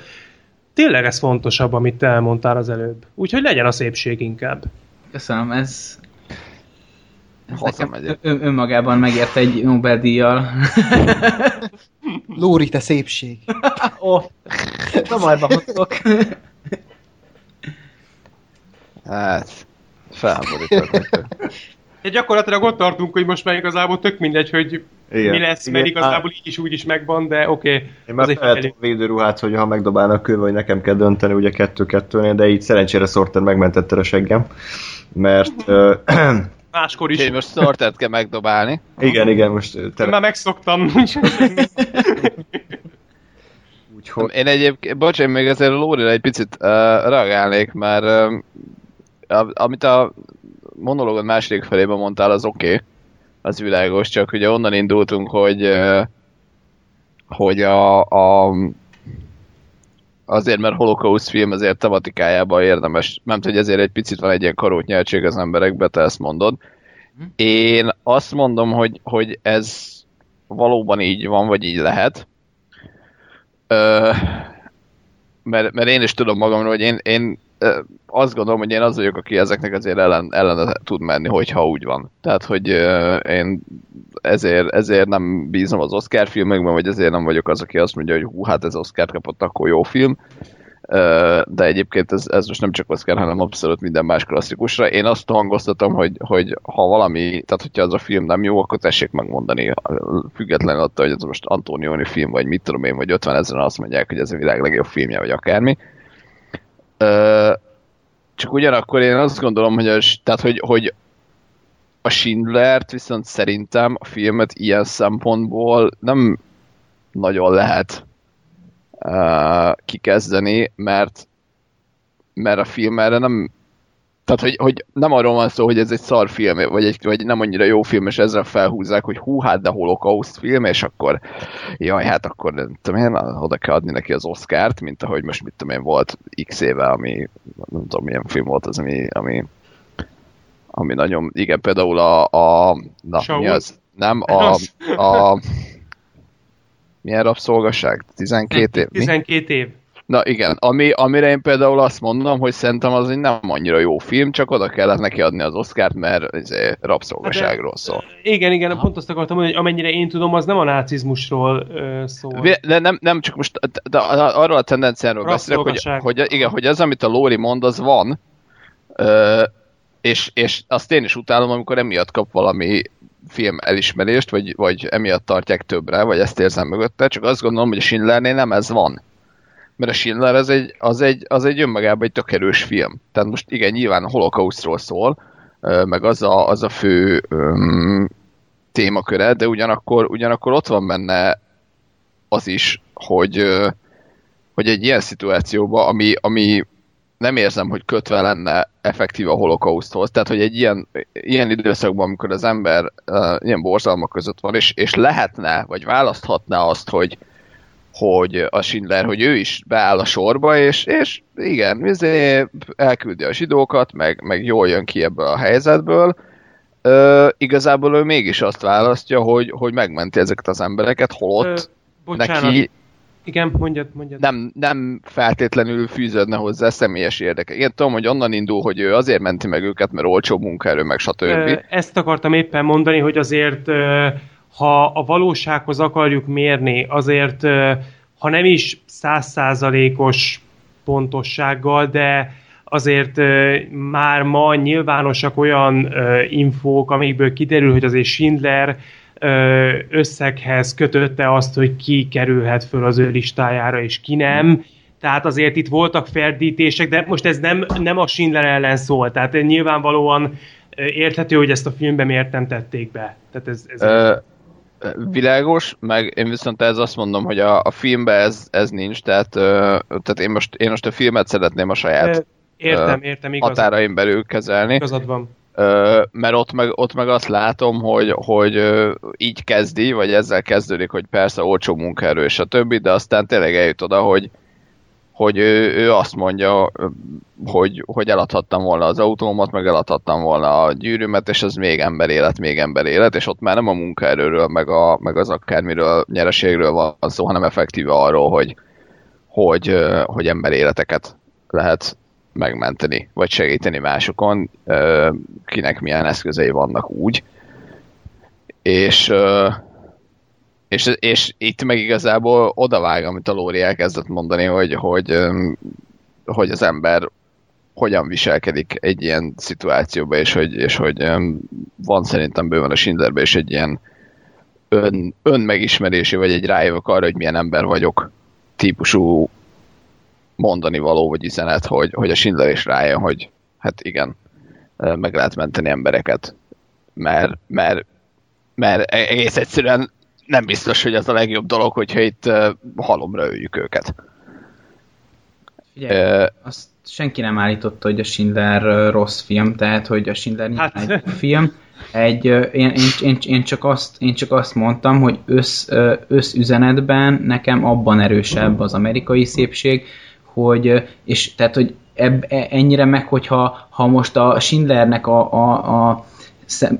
tényleg ez fontosabb, amit te elmondtál az előbb. Úgyhogy legyen a szépség inkább. Köszönöm, ez nekem Hazamegyek. ön, önmagában megért egy Nobel-díjjal. Lóri, te szépség. Ó, oh, zavarba hoztok. Hát, felháborított. Ja, gyakorlatilag ott tartunk, hogy most már igazából tök mindegy, hogy Igen. mi lesz, mert Igen. igazából így is úgy is megvan, de oké. Okay, Én már felvettem a védőruhát, hogy ha megdobálnak kőbe, hogy nekem kell dönteni, ugye kettő-kettőnél, de így szerencsére Sorter megmentette a seggem. Mert Máskor is. Úgyhogy most Sortert kell megdobálni. igen, igen, most ö, Én te, már megszoktam, úgyhogy Én egyébként, bocs, én még azért a Lórira egy picit uh, reagálnék, mert uh, amit a monológod második felében mondtál, az oké, okay, az világos, csak ugye onnan indultunk, hogy uh, hogy a, a azért, mert holokauszt film azért tematikájában érdemes, nem hogy ezért egy picit van egy ilyen karótnyeltség az emberekbe, te ezt mondod. Én azt mondom, hogy, hogy ez valóban így van, vagy így lehet. Ö, mert, mert én is tudom magamról, hogy én, én azt gondolom, hogy én az vagyok, aki ezeknek azért ellen, ellen tud menni, hogyha úgy van. Tehát, hogy én ezért, ezért nem bízom az Oscar filmekben, vagy ezért nem vagyok az, aki azt mondja, hogy hú, hát ez Oscar kapott, akkor jó film. De egyébként ez, ez most nem csak Oscar, hanem abszolút minden más klasszikusra. Én azt hangoztatom, hogy, hogy ha valami, tehát hogyha az a film nem jó, akkor tessék megmondani, függetlenül attól, hogy ez most Antonioni film, vagy mit tudom én, vagy 50 ezeren azt mondják, hogy ez a világ legjobb filmje, vagy akármi. Csak ugyanakkor én azt gondolom, hogy, a, tehát, hogy, hogy a Schindlert viszont szerintem a filmet ilyen szempontból nem nagyon lehet uh, kikezdeni, mert mert a film erre nem tehát, hogy, hogy nem arról van szó, hogy ez egy szar film, vagy, egy, vagy nem annyira jó film, és ezzel felhúzzák, hogy hú, hát de holokauszt film, és akkor jaj, hát akkor nem tudom én, oda kell adni neki az Oscárt, mint ahogy most mit tudom én volt x éve, ami nem tudom milyen film volt az, ami, ami ami nagyon, igen, például a, a na, Saul? mi az? Nem, a, a milyen rabszolgaság? 12 év? Mi? 12 év. Na igen, ami, amire én például azt mondom, hogy szerintem az egy nem annyira jó film, csak oda kellett neki adni az Oscárt, mert izé, rabszolgaságról szól. Igen, igen, pont azt akartam mondani, hogy amennyire én tudom, az nem a nácizmusról ö, szól. De nem, nem csak most de, arról a tendenciáról beszélek, hogy, hogy, igen, hogy az, amit a Lóri mond, az van, ö, és, és azt én is utálom, amikor emiatt kap valami film elismerést, vagy, vagy emiatt tartják többre, vagy ezt érzem mögötte, csak azt gondolom, hogy a Schindlernél nem ez van. Mert a Schindler az egy, az egy, az egy önmagában egy tök erős film. Tehát most igen, nyilván a holokausztról szól, meg az a, az a fő um, témaköre, de ugyanakkor, ugyanakkor ott van benne az is, hogy, hogy egy ilyen szituációban, ami, ami nem érzem, hogy kötve lenne effektív a holokauszthoz. Tehát, hogy egy ilyen, ilyen időszakban, amikor az ember uh, ilyen borzalmak között van, és, és lehetne, vagy választhatná azt, hogy, hogy a Schindler, hogy ő is beáll a sorba, és, és igen, izé, elküldi a zsidókat, meg, meg jól jön ki ebből a helyzetből, Ö, igazából ő mégis azt választja, hogy, hogy megmenti ezeket az embereket, holott Ö, neki igen, mondjad, mondjad. Nem, nem feltétlenül fűződne hozzá személyes érdeke. Én tudom, hogy onnan indul, hogy ő azért menti meg őket, mert olcsó munkaerő, meg stb. Ezt akartam éppen mondani, hogy azért ha a valósághoz akarjuk mérni, azért ha nem is százszázalékos pontossággal, de azért már ma nyilvánosak olyan infók, amikből kiderül, hogy azért Schindler összeghez kötötte azt, hogy ki kerülhet föl az ő listájára, és ki nem. Tehát azért itt voltak ferdítések, de most ez nem, nem a Schindler ellen szól. Tehát nyilvánvalóan érthető, hogy ezt a filmben miért nem tették be. Tehát ez, ez Ö, világos, meg én viszont ez azt mondom, hogy a, a filmben ez, ez nincs, tehát, ö, tehát én, most, én most a filmet szeretném a saját értem, értem, igazad. határaim belül kezelni. Igazad van mert ott meg, ott meg azt látom, hogy, hogy így kezdi, vagy ezzel kezdődik, hogy persze olcsó munkaerő és a többi, de aztán tényleg eljut oda, hogy, hogy ő, ő azt mondja, hogy, hogy eladhattam volna az autómat, meg eladhattam volna a gyűrűmet, és az még ember élet, még ember élet, és ott már nem a munkaerőről, meg, a, meg az akármiről, nyereségről van szó, hanem effektíve arról, hogy, hogy, hogy ember életeket lehet megmenteni, vagy segíteni másokon, kinek milyen eszközei vannak úgy. És, és, és itt meg igazából odavág, amit a Lóri elkezdett mondani, hogy, hogy, hogy az ember hogyan viselkedik egy ilyen szituációban, és hogy, és hogy van szerintem bőven a Schindlerben is egy ilyen ön, önmegismerési, vagy egy rájövök arra, hogy milyen ember vagyok típusú mondani való, vagy üzenet, hogy, hogy a Schindler is rájön, hogy hát igen, meg lehet menteni embereket, mert, mert, mert egész egyszerűen nem biztos, hogy az a legjobb dolog, hogyha itt halomra öljük őket. Figyelj, uh, azt senki nem állította, hogy a Schindler rossz film, tehát hogy a Schindler hát. egy film. Egy, én, én, én, én, csak azt, én csak azt mondtam, hogy össz, összüzenetben nekem abban erősebb az amerikai szépség, hogy, és tehát, hogy ebb, e, ennyire meg, hogyha ha most a Schindlernek a, a, a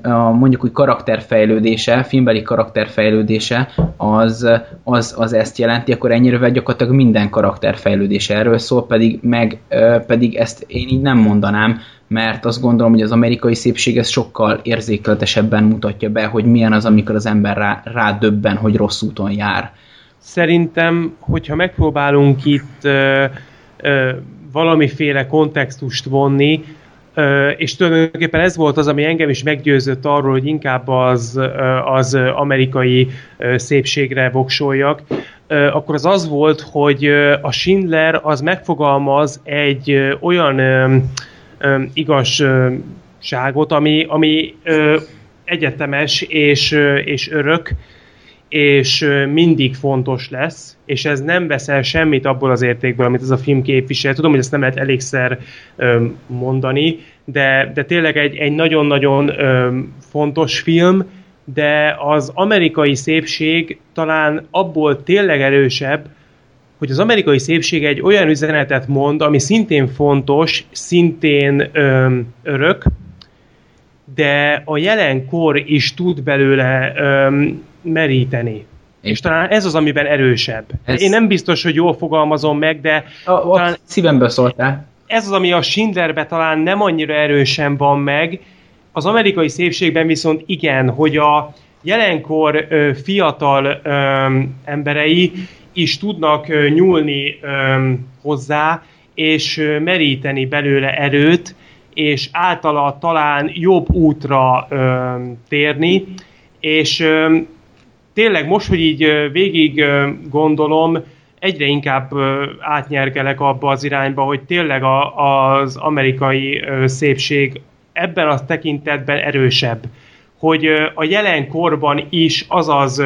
a, mondjuk úgy karakterfejlődése, filmbeli karakterfejlődése az, az, az ezt jelenti, akkor ennyire gyakorlatilag minden karakterfejlődése erről szól, pedig, meg, pedig ezt én így nem mondanám, mert azt gondolom, hogy az amerikai szépség ez sokkal érzékletesebben mutatja be, hogy milyen az, amikor az ember rá, rá döbben, hogy rossz úton jár. Szerintem, hogyha megpróbálunk itt ö, ö, valamiféle kontextust vonni, és tulajdonképpen ez volt az, ami engem is meggyőzött arról, hogy inkább az, az amerikai szépségre voksoljak, akkor az az volt, hogy a Schindler az megfogalmaz egy olyan igazságot, ami, ami egyetemes és, és örök, és mindig fontos lesz, és ez nem veszel semmit abból az értékből, amit ez a film képvisel. Tudom, hogy ezt nem lehet elégszer mondani, de, de tényleg egy, egy nagyon-nagyon fontos film, de az amerikai szépség talán abból tényleg erősebb, hogy az amerikai szépség egy olyan üzenetet mond, ami szintén fontos, szintén öm, örök, de a jelenkor is tud belőle öm, meríteni. És, és talán ez az, amiben erősebb. Ez... Én nem biztos, hogy jól fogalmazom meg, de a, a talán szívemből szóltál. Ez az, ami a Schindlerbe talán nem annyira erősen van meg, az amerikai szépségben viszont igen, hogy a jelenkor ö, fiatal ö, emberei is tudnak ö, nyúlni ö, hozzá, és ö, meríteni belőle erőt, és általa talán jobb útra ö, térni, És ö, tényleg most, hogy így végig gondolom, egyre inkább átnyergelek abba az irányba, hogy tényleg a, az amerikai szépség ebben a tekintetben erősebb. Hogy a jelen korban is az az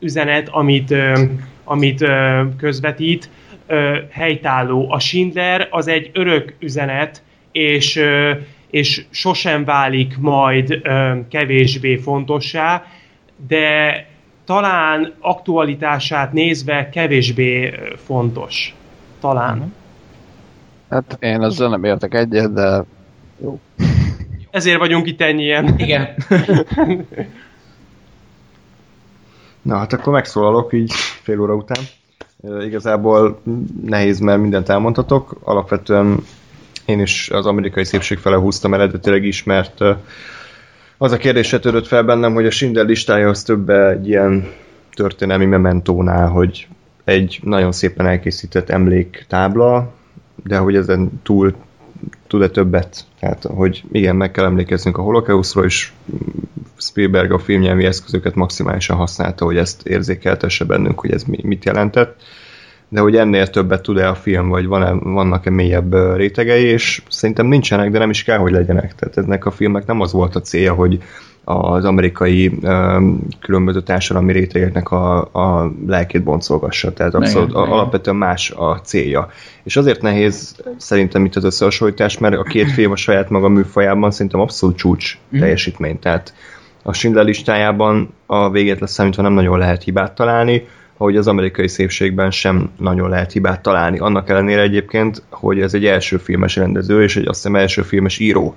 üzenet, amit, amit közvetít, helytálló. A Schindler az egy örök üzenet, és, és sosem válik majd kevésbé fontossá, de talán aktualitását nézve kevésbé fontos. Talán. Hát én ezzel nem értek egyet, de Ezért vagyunk itt ennyien. Igen. Na hát akkor megszólalok így fél óra után. E, Igazából nehéz, mert mindent elmondhatok. Alapvetően én is az amerikai szépség fele húztam eredetileg is, mert az a kérdés törött fel bennem, hogy a Schindler listája az több egy ilyen történelmi mementónál, hogy egy nagyon szépen elkészített emléktábla, de hogy ezen túl tud-e többet. Tehát, hogy igen, meg kell emlékeznünk a holokauszról, és Spielberg a filmnyelvi eszközöket maximálisan használta, hogy ezt érzékeltesse bennünk, hogy ez mit jelentett. De hogy ennél többet tud-e a film, vagy van-e, vannak-e mélyebb rétegei, és szerintem nincsenek, de nem is kell, hogy legyenek. Tehát ennek a filmnek nem az volt a célja, hogy az amerikai ö, különböző társadalmi rétegeknek a, a lelkét boncolgassa. Tehát abszolút Igen, igen. alapvetően más a célja. És azért nehéz szerintem itt az összehasonlítás, mert a két film a saját maga műfajában szerintem abszolút csúcs teljesítmény. Tehát a Schindler listájában a végét leszámítva nem nagyon lehet hibát találni, ahogy az amerikai szépségben sem nagyon lehet hibát találni. Annak ellenére egyébként, hogy ez egy első filmes rendező, és egy azt hiszem első filmes írónak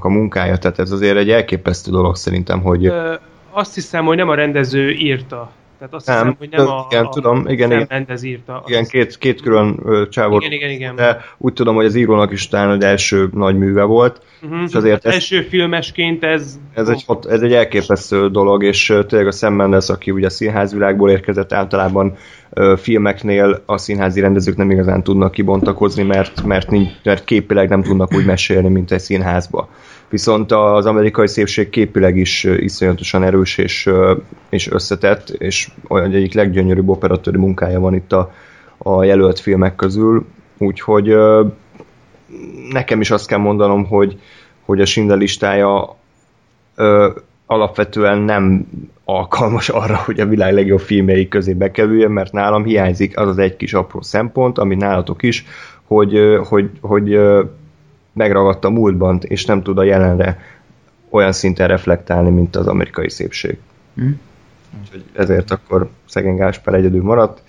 a munkája, tehát ez azért egy elképesztő dolog szerintem, hogy Ö, azt hiszem, hogy nem a rendező írta. Tehát azt Nem, hiszem, hogy nem a, igen, a tudom, igen, igen. Rendez írta. igen, két, két külön ö, csávot, igen, igen, igen. de úgy tudom, hogy az írónak is talán az első nagy műve volt, Uh-huh. és azért hát ez- első filmesként ez... Ez egy, hat, ez egy elképesztő dolog, és tényleg a Sam Mendes, aki ugye a színházvilágból érkezett, általában filmeknél a színházi rendezők nem igazán tudnak kibontakozni, mert, mert, nincs, mert képileg nem tudnak úgy mesélni, mint egy színházba. Viszont az amerikai szépség képileg is iszonyatosan erős és, és összetett, és olyan egyik leggyönyörűbb operatőri munkája van itt a, a jelölt filmek közül, úgyhogy nekem is azt kell mondanom, hogy, hogy a Schindler listája alapvetően nem alkalmas arra, hogy a világ legjobb filmjei közé bekerüljön, mert nálam hiányzik az az egy kis apró szempont, ami nálatok is, hogy, hogy, hogy ö, megragadta a múltban, és nem tud a jelenre olyan szinten reflektálni, mint az amerikai szépség. Hm. Úgyhogy ezért akkor szegény Gáspár egyedül maradt.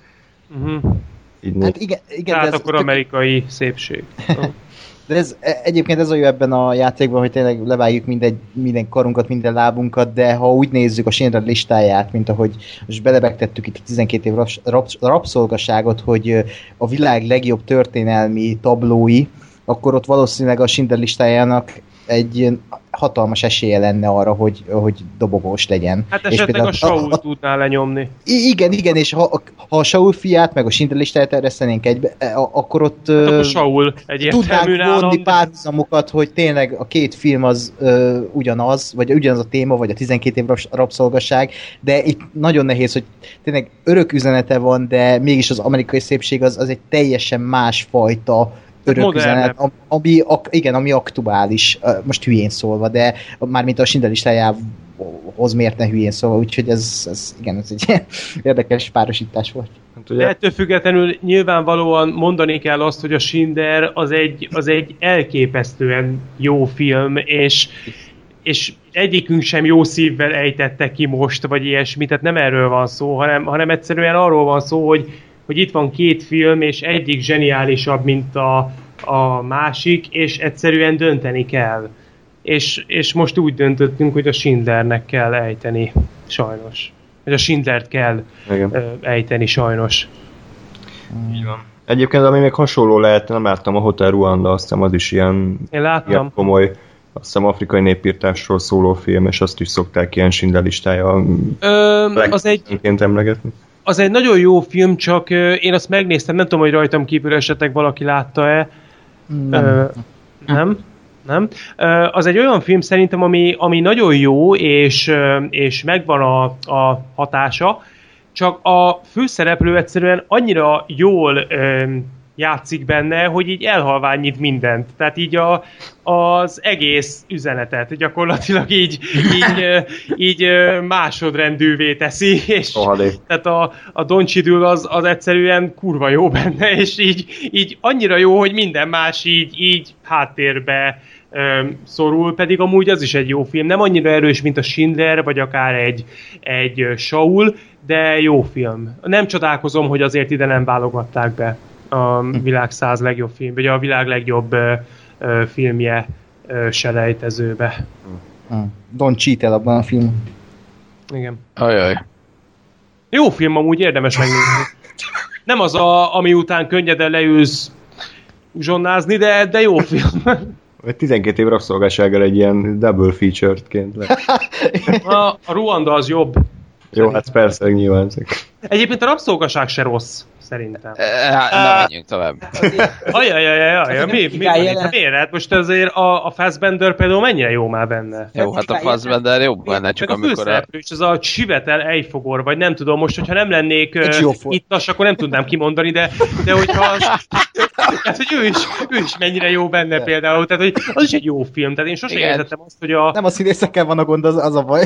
Uh-huh. Így Hát igen, igen de Tehát ez akkor tök- amerikai szépség. De ez e- egyébként ez a jó ebben a játékban, hogy tényleg levágjuk mindegy, minden karunkat, minden lábunkat, de ha úgy nézzük a Schindler listáját, mint ahogy most belebegtettük itt a 12 év raps- raps- rabszolgaságot, hogy a világ legjobb történelmi tablói, akkor ott valószínűleg a Schindler listájának egy hatalmas esélye lenne arra, hogy, hogy dobogós legyen. Hát És esetleg a például Saul tudná lenyomni. Igen, igen, és ha, ha a Saul fiát, meg a Schindler listáját eresztenénk egybe, e, a- akkor ott... Hát akkor Saul tudnánk vonni párhuzamokat, hogy tényleg a két film az ö, ugyanaz, vagy ugyanaz a téma, vagy a 12 év rabs- rabszolgaság, de itt nagyon nehéz, hogy tényleg örök üzenete van, de mégis az amerikai szépség az, az egy teljesen másfajta örök üzenet, am- ami, ak, igen, ami aktuális, most hülyén szólva, de mármint a Schindler listájához miért ne hülyén szólva, úgyhogy ez, ez igen, ez egy érdekes párosítás volt. Hát De ugye, ettől függetlenül nyilvánvalóan mondani kell azt, hogy a Schindler az egy, az egy elképesztően jó film, és, és egyikünk sem jó szívvel ejtette ki most, vagy ilyesmi, tehát nem erről van szó, hanem, hanem egyszerűen arról van szó, hogy, hogy itt van két film, és egyik zseniálisabb, mint a, a másik, és egyszerűen dönteni kell. És, és most úgy döntöttünk, hogy a Schindlernek kell ejteni, sajnos. Vagy a Schindlert kell igen. ö, ejteni sajnos. Így van. Egyébként, ami még hasonló lehet, nem láttam a Hotel Ruanda, azt hiszem az is ilyen, Én láttam. ilyen komoly, azt hiszem afrikai népírtásról szóló film, és azt is szokták ilyen Schindler listája az, egy, emlegetni. Az egy nagyon jó film, csak én azt megnéztem, nem tudom, hogy rajtam kívül esetleg valaki látta-e. Nem. Ö, nem? nem? Ö, Az egy olyan film szerintem, ami, ami nagyon jó, és, és megvan a, a hatása, csak a főszereplő egyszerűen annyira jól ö, játszik benne, hogy így elhalványít mindent. Tehát így a, az egész üzenetet gyakorlatilag így, így, így másodrendűvé teszi, és Rohadék. tehát a, a Don Cheadle az, az egyszerűen kurva jó benne, és így, így annyira jó, hogy minden más így, így háttérbe öm, szorul, pedig amúgy az is egy jó film. Nem annyira erős, mint a Schindler, vagy akár egy, egy Saul, de jó film. Nem csodálkozom, hogy azért ide nem válogatták be a világ száz legjobb film, vagy a világ legjobb ö, ö, filmje ö, selejtezőbe. Hm. Don cheat abban a filmben. Igen. Ajaj. Jó film, amúgy érdemes megnézni. Nem az, a, ami után könnyeden leülsz zsonnázni, de, de jó film. Vagy 12 év rabszolgásággal egy ilyen double featured-ként le. A, a Ruanda az jobb. Jó, hát persze, nyilván. Egyébként a rabszolgaság se rossz, szerintem. Eh, Hát, na menjünk tovább. Ajajajajaj, mi, mi, miért? Hát most azért a, a Fassbender például mennyire jó már benne. Jó, hát a Fassbender jobb benne, csak amikor a... is, ez a Csivetel Ejfogor, vagy nem tudom, most, hogyha nem lennék uh, ittas, akkor nem tudnám kimondani, de, de hogyha tehát, hogy ő is, ő is mennyire jó benne például, tehát, hogy az is egy jó film, tehát én sosem értettem azt, hogy a, Nem a színészekkel van a gond, az, az a baj.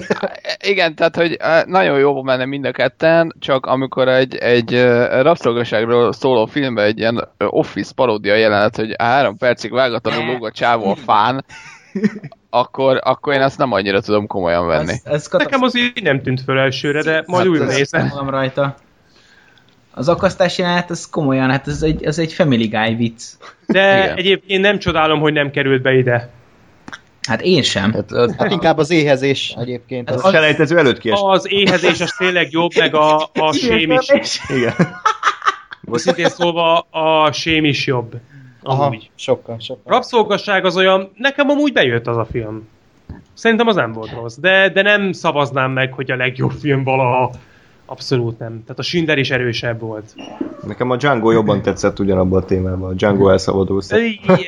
Igen, tehát, hogy eh, nagyon jó benne mind a ketten, csak amikor egy, egy eh, rabszolgaságról szóló filmben egy ilyen office paródia jelenet, hogy három percig vágatlanul lóg a csávó a fán, akkor, akkor én ezt nem annyira tudom komolyan venni. Ez, ez nekem az így nem tűnt föl elsőre, de majd Hát újra ez- nézem. magam rajta. Az akasztás jelenet, az komolyan, hát ez egy, ez egy Family Guy vicc. De Igen. egyébként nem csodálom, hogy nem került be ide. Hát én sem. Hát, az, Hát inkább az éhezés egyébként. az Az, selejtező előtt kiesett. Az éhezés az tényleg jobb, meg a, a sém is. Igen. Szintén szólva a sém is jobb. aha, Amúgy. sokkal, sokkal. Rabszolgasság az olyan, nekem amúgy bejött az a film. Szerintem az nem volt rossz, de, de nem szavaznám meg, hogy a legjobb film valaha. Abszolút nem. Tehát a Schindler is erősebb volt. Nekem a Django jobban tetszett ugyanabban a témában. A Django elszabadul.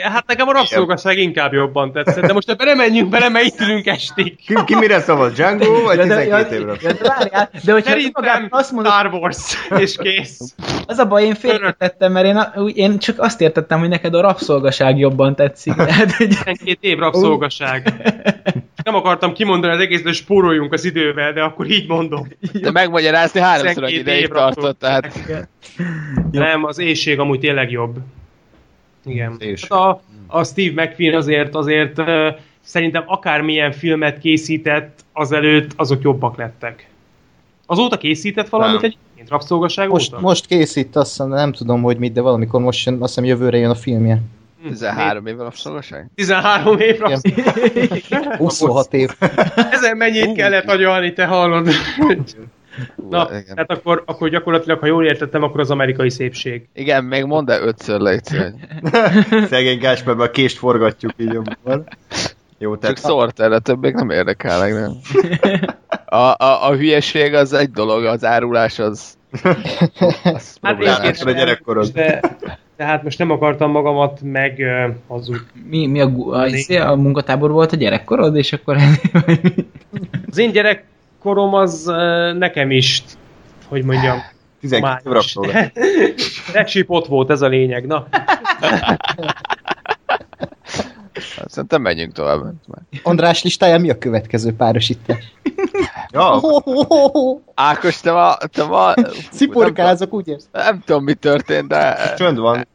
Hát nekem a rabszolgasság inkább jobban tetszett, de most ebben nem menjünk bele, mert itt ülünk estig. Ki, ki mire szavaz? Django vagy de, 12 ja, évre? ja, de várjál, de hogyha Szerintem azt mondod, Star Wars, és kész. az a baj, én félretettem, mert én, a- én csak azt értettem, hogy neked a rabszolgaság jobban tetszik. Hát, hogy 12 év rabszolgaság. Nem akartam kimondani az egész, hogy spóroljunk az idővel, de akkor így mondom. De megmagyarázni háromszor 12 annyi ideig tartott, tehát Nem, az éjség amúgy tényleg jobb. Igen. Hát a, a Steve McQueen azért, azért uh, szerintem akármilyen filmet készített azelőtt, azok jobbak lettek. Azóta készített valamit Nem. egyébként? Rabszolgaság Most, óta? most készít, azt hiszem, nem tudom, hogy mit, de valamikor most jön, azt hiszem jövőre jön a filmje. 13 év rabszolgaság? 13 év rabszolgaság. 26 év. Ezen mennyit kellett agyalni, te hallod? Na, igen. tehát akkor, akkor gyakorlatilag, ha jól értettem, akkor az amerikai szépség. Igen, még mondd el ötször légy Szegény Gáspárban a kést forgatjuk így jobban. Jó, Csak tehát szórt erre, többek nem érdekelnek, nem? A, a, a hülyeség az egy dolog, az árulás az... az Hát igen, a gyerekkorod. De, de hát most nem akartam magamat meg uh, mi, mi a, gu- a, izé, a munkatábor volt a gyerekkorod, és akkor... Az én gyerekkorom az nekem is, hogy mondjam, 12 év május. rabszolga. Recsip ott volt, ez a lényeg. Na, Szerintem menjünk tovább. András listáján mi a következő párosítás? Ja, Ákos, te ma... Te ma Sziporkázok, úgy érsz? nem, nem tudom, mi történt, de... csönd van.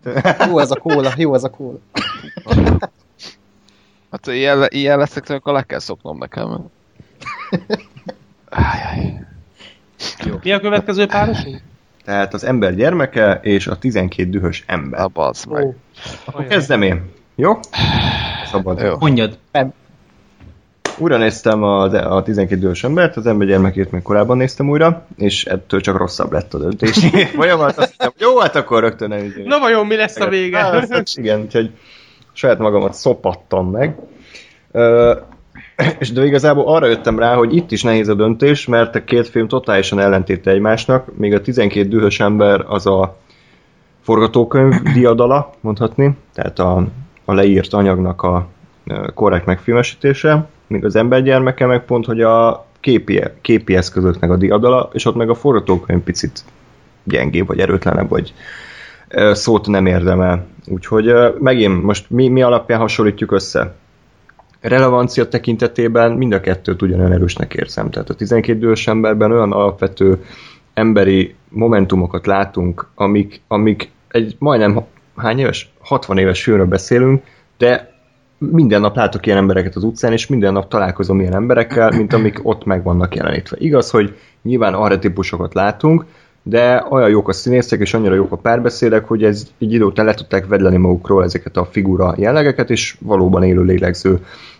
Jó ez a kóla, jó ez a kóla. Hát, ilyen, ilyen leszek, akkor le kell szoknom nekem. Ájjaj. mi a következő párosunk? Tehát az ember gyermeke és a 12 dühös ember. A bazd meg. Ó, Akkor kezdem én. Jó? Szabad. Jó. Mondjad. Újra néztem a, a 12 dühös embert, az ember gyermekét még korábban néztem újra, és ettől csak rosszabb lett a döntés. Folyamat, azt hittem, jó, hát akkor rögtön el. Na vajon mi lesz a vége? Hát, igen, úgyhogy saját magamat szopattam meg. Ö, és de igazából arra jöttem rá, hogy itt is nehéz a döntés, mert a két film totálisan ellentéte egymásnak, még a 12 dühös ember az a forgatókönyv diadala, mondhatni, tehát a, a leírt anyagnak a korrekt megfilmesítése, míg az embergyermeke meg pont, hogy a képi, képi eszközöknek a diadala, és ott meg a forgatókönyv picit gyengébb, vagy erőtlenebb, vagy szót nem érdemel. Úgyhogy megint most mi, mi alapján hasonlítjuk össze? Relevancia tekintetében mind a kettőt ugyanolyan erősnek érzem. Tehát a 12 idős emberben olyan alapvető emberi momentumokat látunk, amik, amik egy majdnem hány éves? 60 éves filmről beszélünk, de minden nap látok ilyen embereket az utcán, és minden nap találkozom ilyen emberekkel, mint amik ott meg vannak jelenítve. Igaz, hogy nyilván arra típusokat látunk, de olyan jók a színészek, és annyira jók a párbeszédek, hogy ez egy idő után le tudták vedleni magukról ezeket a figura jellegeket, és valóban élő lélegző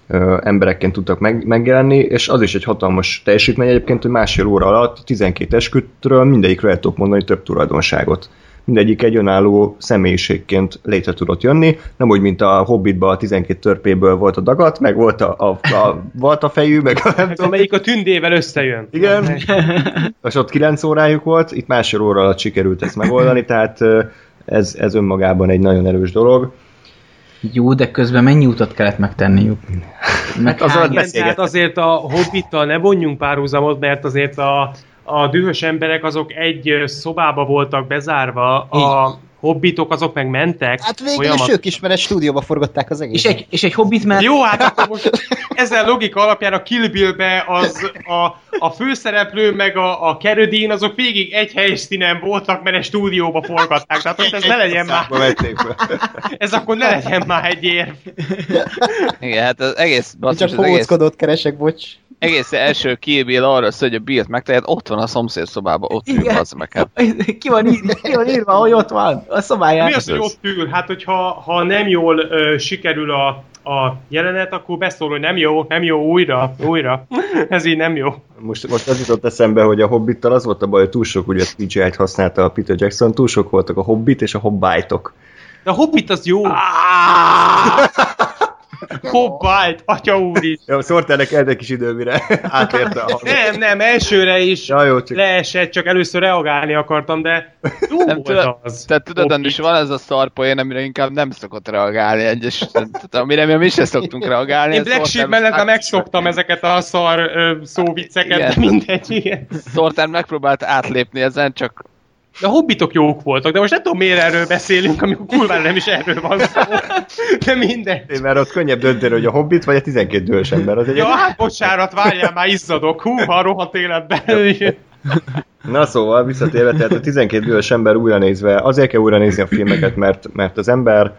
ö, emberekként tudtak meg, megjelenni, és az is egy hatalmas teljesítmény egyébként, hogy másfél óra alatt 12 eskütről mindegyikről el tudok mondani több tulajdonságot mindegyik egy önálló személyiségként létre tudott jönni, nem úgy, mint a Hobbitban a 12 törpéből volt a dagat, meg volt a, a, a volt a fejű, meg a nem tudom. Amelyik a tündével összejön. Igen, és ott 9 órájuk volt, itt másfél óra alatt sikerült ezt megoldani, tehát ez, ez önmagában egy nagyon erős dolog. Jó, de közben mennyi utat kellett megtenniük? Meg az alatt Igen, beszélgetnek. tehát azért a Hobbittal ne vonjunk párhuzamot, mert azért a, a dühös emberek azok egy szobába voltak bezárva, a hobbitok azok meg mentek. Hát végül is folyamat- ők is, mert egy stúdióba forgatták az és, egészet. egy, és egy hobbit mellett Jó, hát akkor most ezen logika alapján a Kill Bill-be az a, a főszereplő meg a, a Keredin azok végig egy helyszínen voltak, mert egy stúdióba forgatták. Tehát most ez ne legyen már, ez akkor ne legyen már egy érv. Igen, hát az egész, basszus, csak az egész, keresek, bocs. Egész első Kill Bill arra szól, hogy a Bill-t megtehet, ott van a szomszéd szobában, ott ül az meg. Hát. ki van, ír, ki van írva, hogy ott van, a szobáján. Mi az, hogy ott ül? Hát, hogyha ha nem jól ö, sikerül a, a jelenet, akkor beszól, hogy nem jó, nem jó, újra, újra. Ez így nem jó. Most, most az jutott eszembe, hogy a Hobbittal az volt a baj, hogy túl sok ugye CGI-t használta a Peter Jackson, túl sok voltak a Hobbit és a Hobbitok. De a Hobbit az jó. Hobbit, atya úr is. Ja, Sorternek el egy kis idő, mire átérte a hangot. Nem, nem, elsőre is Ja, jó, csak leesett, csak először reagálni akartam, de jó Nem volt tudod, az. tehát tudod. Andris, van ez a szarpoén, amire inkább nem szokott reagálni egyes, tehát amire mi se szoktunk reagálni. Én Black Sheep mellett meg- megszoktam ezeket a szar ö, szóvicceket, Igen. de mindegy, igen. Sorter megpróbált átlépni ezen, csak De a hobbitok jók voltak, de most nem tudom miért erről beszélünk, amikor kurvára nem is erről van szó. De mindegy. mert ott könnyebb dönteni, hogy a Hobbit vagy a 12 dős ember. Az egy Ja, hát bocsánat, várjál, már izzadok. Hú, a rohadt életben. Na szóval, visszatérve, tehát a 12 dős ember újra nézve, azért kell újra nézni a filmeket, mert, mert az ember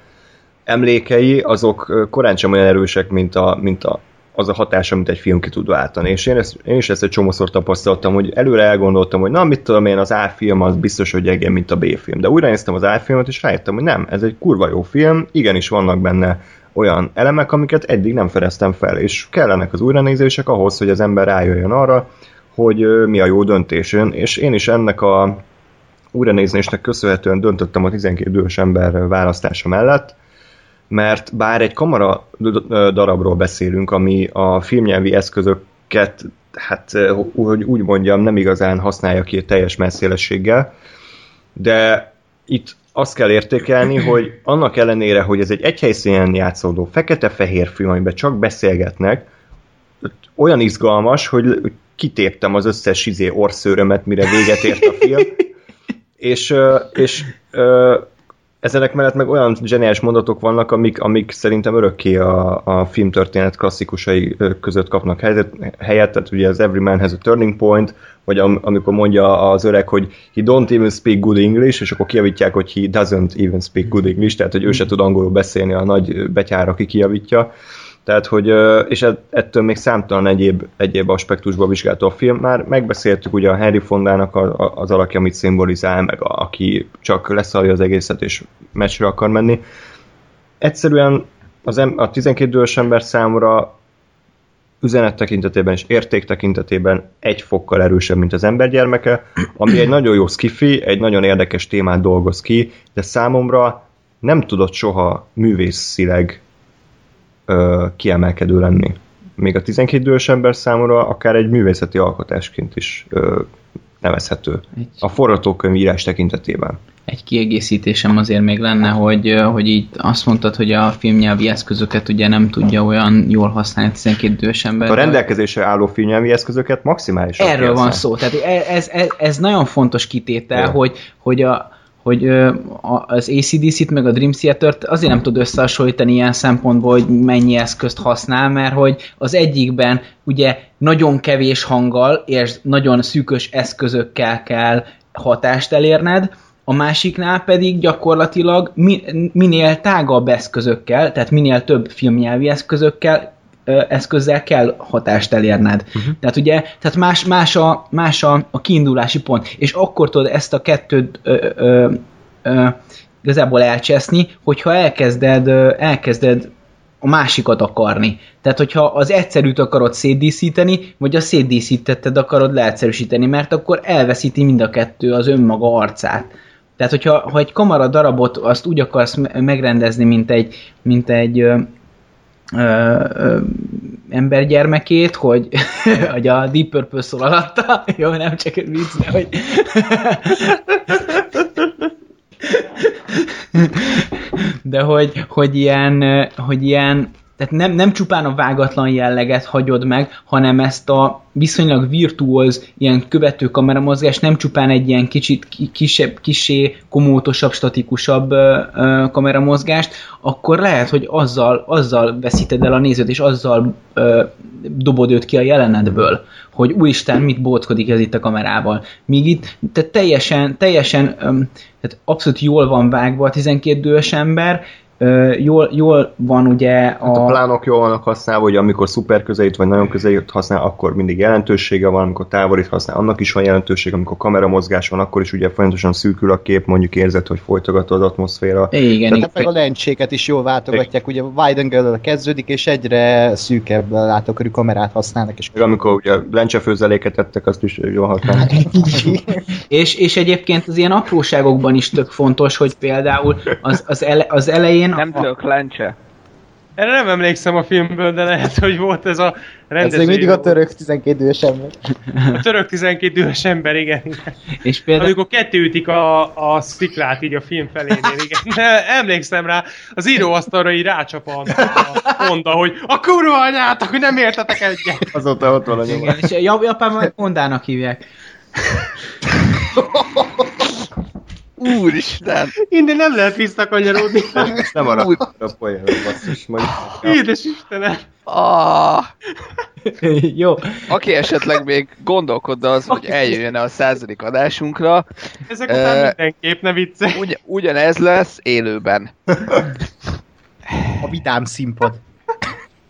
emlékei azok korán sem olyan erősek, mint, a, mint a, az a hatás, amit egy film ki tud váltani. És én, ezt, én is ezt egy csomószor tapasztaltam, hogy előre elgondoltam, hogy na, mit tudom én, az A film az biztos, hogy gyengébb, mint a B film. De újra néztem az A filmet, és rájöttem, hogy nem, ez egy kurva jó film, igenis vannak benne olyan elemek, amiket eddig nem fedeztem fel, és kellenek az újranézések ahhoz, hogy az ember rájöjjön arra, hogy mi a jó döntés. Én- És én is ennek a újranézésnek köszönhetően döntöttem a 12 idős ember választása mellett, mert bár egy kamera darabról beszélünk, ami a filmnyelvi eszközöket, hát hogy úgy mondjam, nem igazán használja ki teljes messzélességgel, de itt azt kell értékelni, hogy annak ellenére, hogy ez egy egy helyszínen játszódó fekete-fehér film, amiben csak beszélgetnek, olyan izgalmas, hogy kitéptem az összes izé orszőrömet, mire véget ért a film, és, és ezenek mellett meg olyan zseniális mondatok vannak, amik, amik szerintem örökké a, a filmtörténet klasszikusai között kapnak helyet, helyet, tehát ugye az Every Man has a turning point, vagy am, amikor mondja az öreg, hogy he don't even speak good English, és akkor kijavítják, hogy he doesn't even speak good English, tehát hogy ő se tud angolul beszélni, a nagy betyár, aki kijavítja. Tehát, hogy, és et- ettől még számtalan egyéb, egyéb aspektusból vizsgálta a film. Már megbeszéltük ugye a Henry Fondának az alakja, amit szimbolizál, meg a, aki csak leszalja az egészet és meccsre akar menni. Egyszerűen az em, a 12 idős ember számra üzenet tekintetében és érték tekintetében egy fokkal erősebb, mint az embergyermeke, ami egy nagyon jó skifi, egy nagyon érdekes témát dolgoz ki, de számomra nem tudott soha művészileg ö, kiemelkedő lenni. Még a 12 idős ember számomra akár egy művészeti alkotásként is ö, nevezhető. Egy, A forgatókönyv írás tekintetében. egy kiegészítésem azért még lenne, hogy, hogy így azt mondtad, hogy a filmnyelvi eszközöket ugye nem tudja olyan jól használni 12 idős ember. A rendelkezésre álló filmnyelvi eszközöket maximálisan Erről van szó. Tehát e, ez, ez, ez nagyon fontos kitétel, Ja. hogy, hogy a hogy az ACDC-t meg a Dream Theater-t azért nem tud összehasonlítani ilyen szempontból, hogy mennyi eszközt használ, mert hogy az egyikben ugye nagyon kevés hanggal és nagyon szűkös eszközökkel kell hatást elérned, a másiknál pedig gyakorlatilag mi, minél tágabb eszközökkel, tehát minél több filmnyelvi eszközökkel eszközzel kell hatást elérned. Uh-huh. Tehát ugye, tehát más, más, a, más a, a kiindulási pont, és akkor tudod ezt a kettőt ö, ö, ö, igazából elcseszni, hogyha elkezded, ö, elkezded a másikat akarni. Tehát, hogyha az egyszerűt akarod szétdíszíteni, vagy a szétdíszítetted akarod leegyszerűsíteni, mert akkor elveszíti mind a kettő az önmaga arcát. Tehát, hogyha ha egy kamara darabot azt úgy akarsz me- megrendezni, mint egy, mint egy embergyermekét, hogy, hogy a Deep Purple szól alatta, jó, nem csak vicc, de hogy de hogy, hogy ilyen, hogy ilyen tehát nem, nem csupán a vágatlan jelleget hagyod meg, hanem ezt a viszonylag virtuóz, ilyen követő kameramozgást nem csupán egy ilyen kicsit ki- kisebb, kisé komótosabb, statikusabb ö, ö, kameramozgást, akkor lehet, hogy azzal, azzal veszíted el a nézőt, és azzal ö, dobod őt ki a jelenetből, hogy úristen, mit bóckodik ez itt a kamerával. Míg itt tehát teljesen, teljesen öm, tehát abszolút jól van vágva a 12 dühös ember, ö, jól, jól van ugye a... Hát a plánok jól vannak használva, hogy amikor szuper közelít, vagy nagyon közelít használ, akkor mindig jelentősége van, amikor távolít használ, annak is van jelentőség, amikor kameramozgás van, akkor is ugye folyamatosan szűkül a kép, mondjuk érzed, hogy folytogató az atmoszféra. Igen, Tehát igen. Meg a lencséket is jól váltogatják, ugye wide angle kezdődik, és egyre szűkebb látókörű kamerát használnak, és Meg amikor ugye lencsefőzeléket ettek, azt is jól használnak. És, és egyébként az ilyen apróságokban is tök fontos, hogy például az, az, ele, az elején... Nem a, tök lencse. Erre nem emlékszem a filmből, de lehet, hogy volt ez a ez rendező. még mindig a török 12 idős ember. A török 12 dühös ember, igen. igen. és például, Amikor kettőütik a, a sziklát így a film felénél, igen. De emlékszem rá, az íróasztalra így rácsap a, a Honda, hogy a kurva anyátok, hogy nem értetek egyet. Azóta ott van a nyoma. igen, és Japánban Hondának hívják. Úristen! Innen nem lehet visszakanyarodni. Ezt nem arra a poénra, basszus. Majd... Édes Istenem. Ah, Jó. aki esetleg még gondolkodna az, hogy eljöjjön a századik adásunkra, Ezek után Ö, mindenképp ne vicce. ugy, ugyanez lesz élőben. A vidám színpad.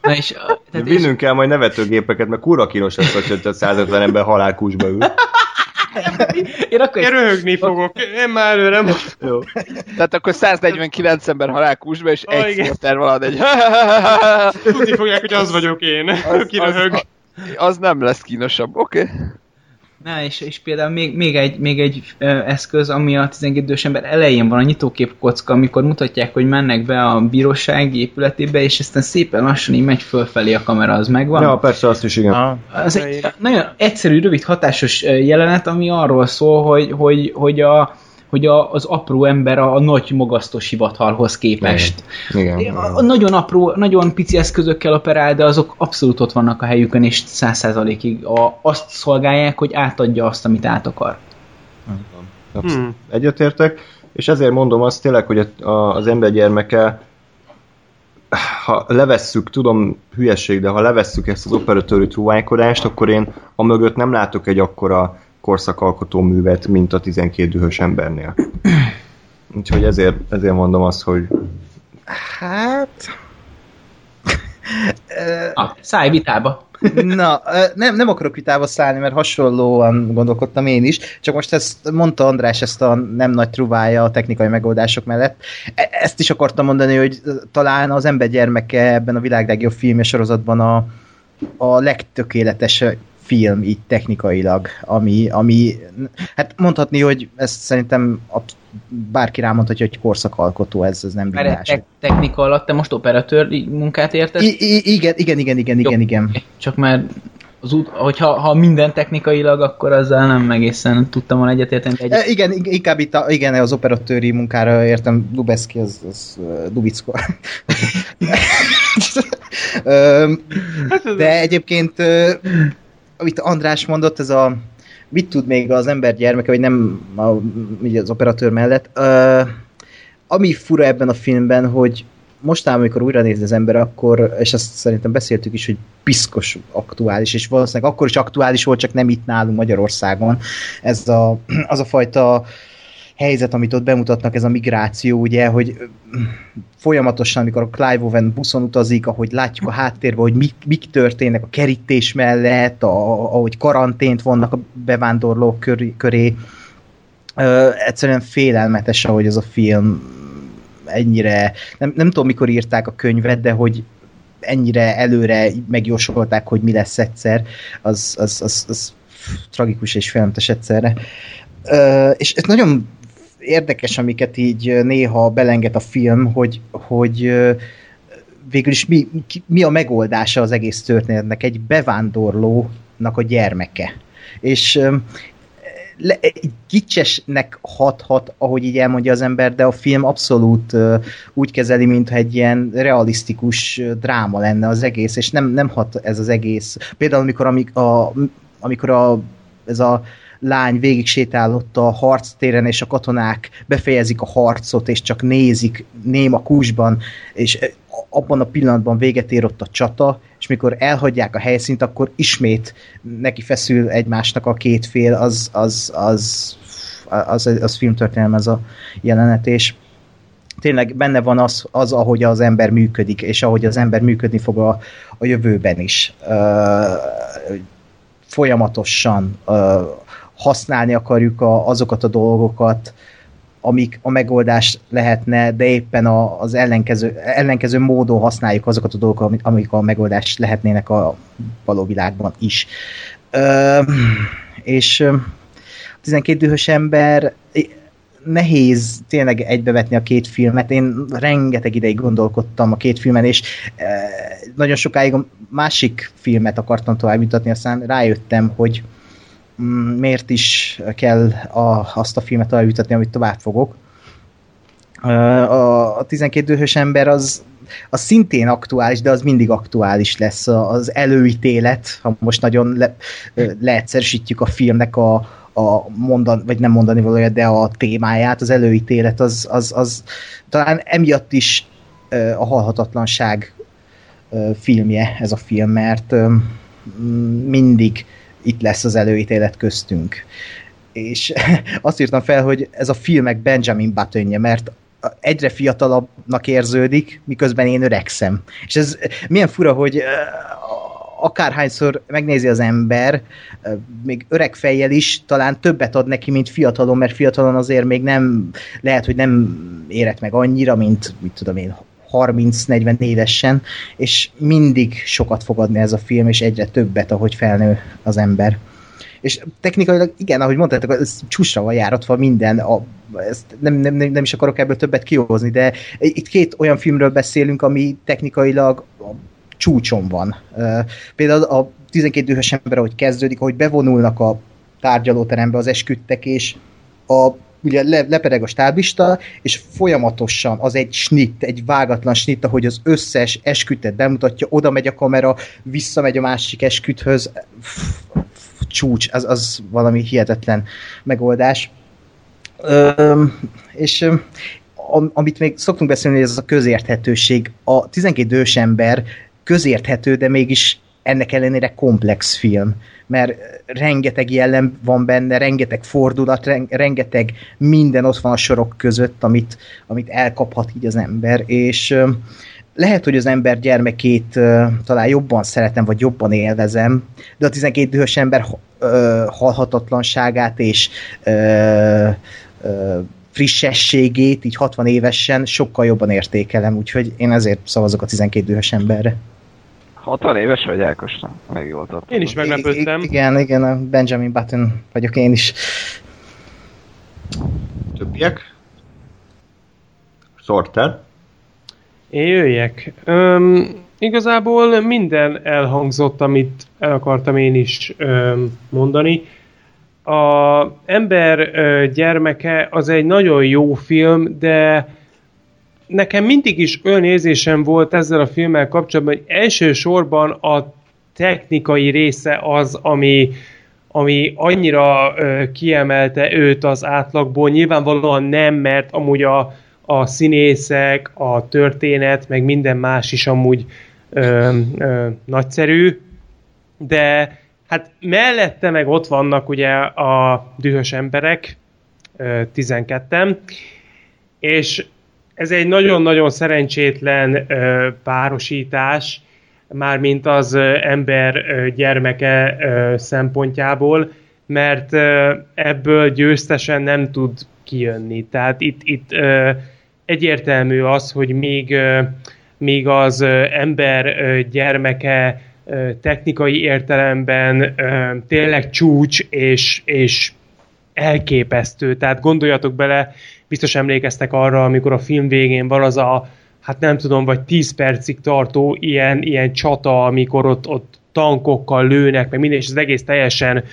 Na és, tehát és, Vinnünk kell majd nevetőgépeket, mert kurva kínos lesz, hogy a 150 ember halálkúsba ül. Én akkor Én röhögni fogok. Én már előre most. Jó. Tehát akkor 149 ember halál kúsba, és Ah, egy szorter valad egy... Tudni fogják, hogy az vagyok én. Aki röhög. az, az nem lesz kínosabb, oké? Okay. Na, és, és például még, még egy, még egy ö, eszköz, ami a 12 idős ember elején van, a nyitókép kocka, amikor mutatják, hogy mennek be a bíróság épületébe, és aztán szépen lassan így megy fölfelé a kamera, az megvan. Ja, persze, azt is igen. Ah. Az egy nagyon egyszerű, rövid, hatásos jelenet, ami arról szól, hogy, hogy, hogy, a, hogy a, az apró ember a, a nagy magasztos hivatalhoz képest. Igen. A, a nagyon apró, nagyon pici eszközökkel operál, de azok abszolút ott vannak a helyükön, és száz százalékig a- azt szolgálják, hogy átadja azt, amit át akar. Hmm. Egyetértek, és ezért mondom azt tényleg, hogy a, a, az ember gyermeke, ha levesszük, tudom hülyeség, de ha levesszük ezt az operatőri trúványkodást, akkor én a mögött nem látok egy akkora korszakalkotó művet, mint a 12 dühös embernél. Úgyhogy ezért, ezért mondom azt, hogy Hát... Ah, szállj vitába. Na, nem, nem akarok vitába szállni, mert hasonlóan gondolkodtam én is, csak most ezt mondta András ezt a nem nagy truvája a technikai megoldások mellett. E- Ezt is akartam mondani, hogy talán az ember gyermeke ebben a világ legjobb filmje sorozatban a, a legtökéletes film így technikailag, ami, ami hát mondhatni, hogy ezt szerintem absz- bárki rámondhatja, hogy korszakalkotó, ez, ez nem bírás. te- technika alatt te most operatőr munkát értesz? I- i- igen, igen, igen, igen, igen, Jó. igen. Csak már az út, hogyha ha minden technikailag, akkor azzal nem egészen tudtam volna egyetérteni. Egy... E, igen, ig- inkább itt a, igen, az operatőri munkára értem, Lubeszki, az, az Dubickor. Öm, De egyébként, amit András mondott, ez a mit tud még az ember gyermeke, vagy nem a, ugye az operatőr mellett. Ö, ami fura ebben a filmben, hogy mostában, amikor újra néz az ember, akkor, és ezt szerintem beszéltük is, hogy piszkos aktuális, és valószínűleg akkor is aktuális volt, csak nem itt nálunk Magyarországon. Ez a, az a fajta helyzet, amit ott bemutatnak, ez a migráció, ugye, hogy folyamatosan, amikor a Clive Owen buszon utazik, ahogy látjuk a háttérben, hogy mik, mik történnek a kerítés mellett, a, ahogy karantént vannak a bevándorlók köré, köré. Ö, egyszerűen félelmetes, ahogy ez a film ennyire, nem, nem tudom mikor írták a könyvet, de hogy ennyire előre megjósolták, hogy mi lesz egyszer, az, az, az, az tragikus és félelmetes egyszerre. Ö, és ez nagyon érdekes, amiket így néha belenget a film, hogy, hogy végül is mi, mi a megoldása az egész történetnek egy bevándorlónak a gyermeke. És le, kicsesnek hathat, ahogy így elmondja az ember, de a film abszolút úgy kezeli, mintha egy ilyen realisztikus dráma lenne az egész, és nem, nem hat ez az egész. Például amikor, amik a, amikor a, ez a lány végig sétálott a harctéren, és a katonák befejezik a harcot, és csak nézik néma kúsban, és abban a pillanatban véget ér ott a csata, és mikor elhagyják a helyszínt, akkor ismét neki feszül egymásnak a két fél, az, az, az, az, az, az filmtörténelem ez a jelenet, és tényleg benne van az, az, ahogy az ember működik, és ahogy az ember működni fog a, a jövőben is. Uh, folyamatosan uh, használni akarjuk a, azokat a dolgokat, amik a megoldás lehetne, de éppen a, az ellenkező, ellenkező módon használjuk azokat a dolgokat, amik a megoldás lehetnének a való világban is. Ö, és a 12 dühös ember nehéz tényleg egybevetni a két filmet. Én rengeteg ideig gondolkodtam a két filmen, és nagyon sokáig a másik filmet akartam tovább mutatni, aztán rájöttem, hogy miért is kell a, azt a filmet eljutatni, amit tovább fogok. A, a 12 dühös ember az, az szintén aktuális, de az mindig aktuális lesz. Az előítélet, ha most nagyon le, leegyszerűsítjük a filmnek a, a mondan, vagy nem mondani valója, de a témáját, az előítélet, az, az, az talán emiatt is a halhatatlanság filmje ez a film, mert mindig itt lesz az előítélet köztünk. És azt írtam fel, hogy ez a filmek Benjamin Buttonje, mert egyre fiatalabbnak érződik, miközben én öregszem. És ez milyen fura, hogy akárhányszor megnézi az ember, még öreg fejjel is, talán többet ad neki, mint fiatalon, mert fiatalon azért még nem, lehet, hogy nem érett meg annyira, mint, mit tudom én, 30-40 évesen, és mindig sokat fog adni ez a film, és egyre többet, ahogy felnő az ember. És technikailag, igen, ahogy mondtátok, ez csúcsra van járatva minden, a, ezt nem, nem, nem is akarok ebből többet kihozni, de itt két olyan filmről beszélünk, ami technikailag a csúcson van. Például a 12 dühös ember, ahogy kezdődik, ahogy bevonulnak a tárgyalóterembe az esküdtek, és a ugye le, lepereg a stáblista, és folyamatosan az egy snit, egy vágatlan snit, ahogy az összes eskütet bemutatja, oda megy a kamera, visszamegy a másik esküthöz, csúcs, az, az valami hihetetlen megoldás. Ö, és amit még szoktunk beszélni, ez a közérthetőség. A 12 ős ember közérthető, de mégis ennek ellenére komplex film, mert rengeteg jellem van benne, rengeteg fordulat, rengeteg minden ott van a sorok között, amit, amit elkaphat így az ember, és lehet, hogy az ember gyermekét uh, talán jobban szeretem, vagy jobban élvezem, de a 12 dühös ember uh, halhatatlanságát és frissességét, így 60 évesen sokkal jobban értékelem, úgyhogy én ezért szavazok a 12 dühös emberre. 60 éves vagy Ákos? Meg jól Én is meglepődtem. I- igen, igen, a Benjamin Button vagyok én is. Többiek? Sorter? Én jöjjek. Öm, igazából minden elhangzott, amit el akartam én is öm, mondani. A ember ö, gyermeke az egy nagyon jó film, de nekem mindig is olyan érzésem volt ezzel a filmmel kapcsolatban, hogy elsősorban a technikai része az, ami, ami annyira ö, kiemelte őt az átlagból. Nyilvánvalóan nem, mert amúgy a, a színészek, a történet, meg minden más is amúgy ö, ö, nagyszerű, de hát mellette meg ott vannak ugye a dühös emberek, ö, 12-en, és ez egy nagyon-nagyon szerencsétlen ö, párosítás, mármint az ö, ember ö, gyermeke ö, szempontjából, mert ö, ebből győztesen nem tud kijönni. Tehát itt, itt ö, egyértelmű az, hogy még, ö, még az ö, ember ö, gyermeke ö, technikai értelemben ö, tényleg csúcs és, és elképesztő. Tehát gondoljatok bele, biztos emlékeztek arra, amikor a film végén van az a, hát nem tudom, vagy 10 percig tartó ilyen, ilyen csata, amikor ott, ott tankokkal lőnek, meg minden, és az egész teljesen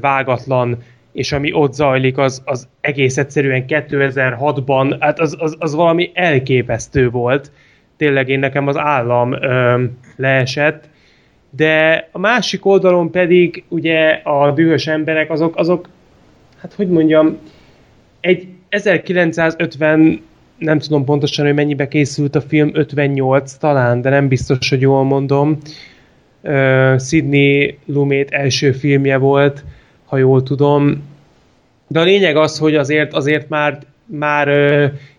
vágatlan, és ami ott zajlik, az, az egész egyszerűen 2006-ban, hát az, az, az valami elképesztő volt. Tényleg én nekem az állam ö, leesett, de a másik oldalon pedig ugye a dühös emberek, azok, azok hát hogy mondjam, egy 1950 nem tudom pontosan, hogy mennyibe készült a film, 58 talán, de nem biztos, hogy jól mondom. Uh, Sidney Lumet első filmje volt, ha jól tudom. De a lényeg az, hogy azért, azért már, már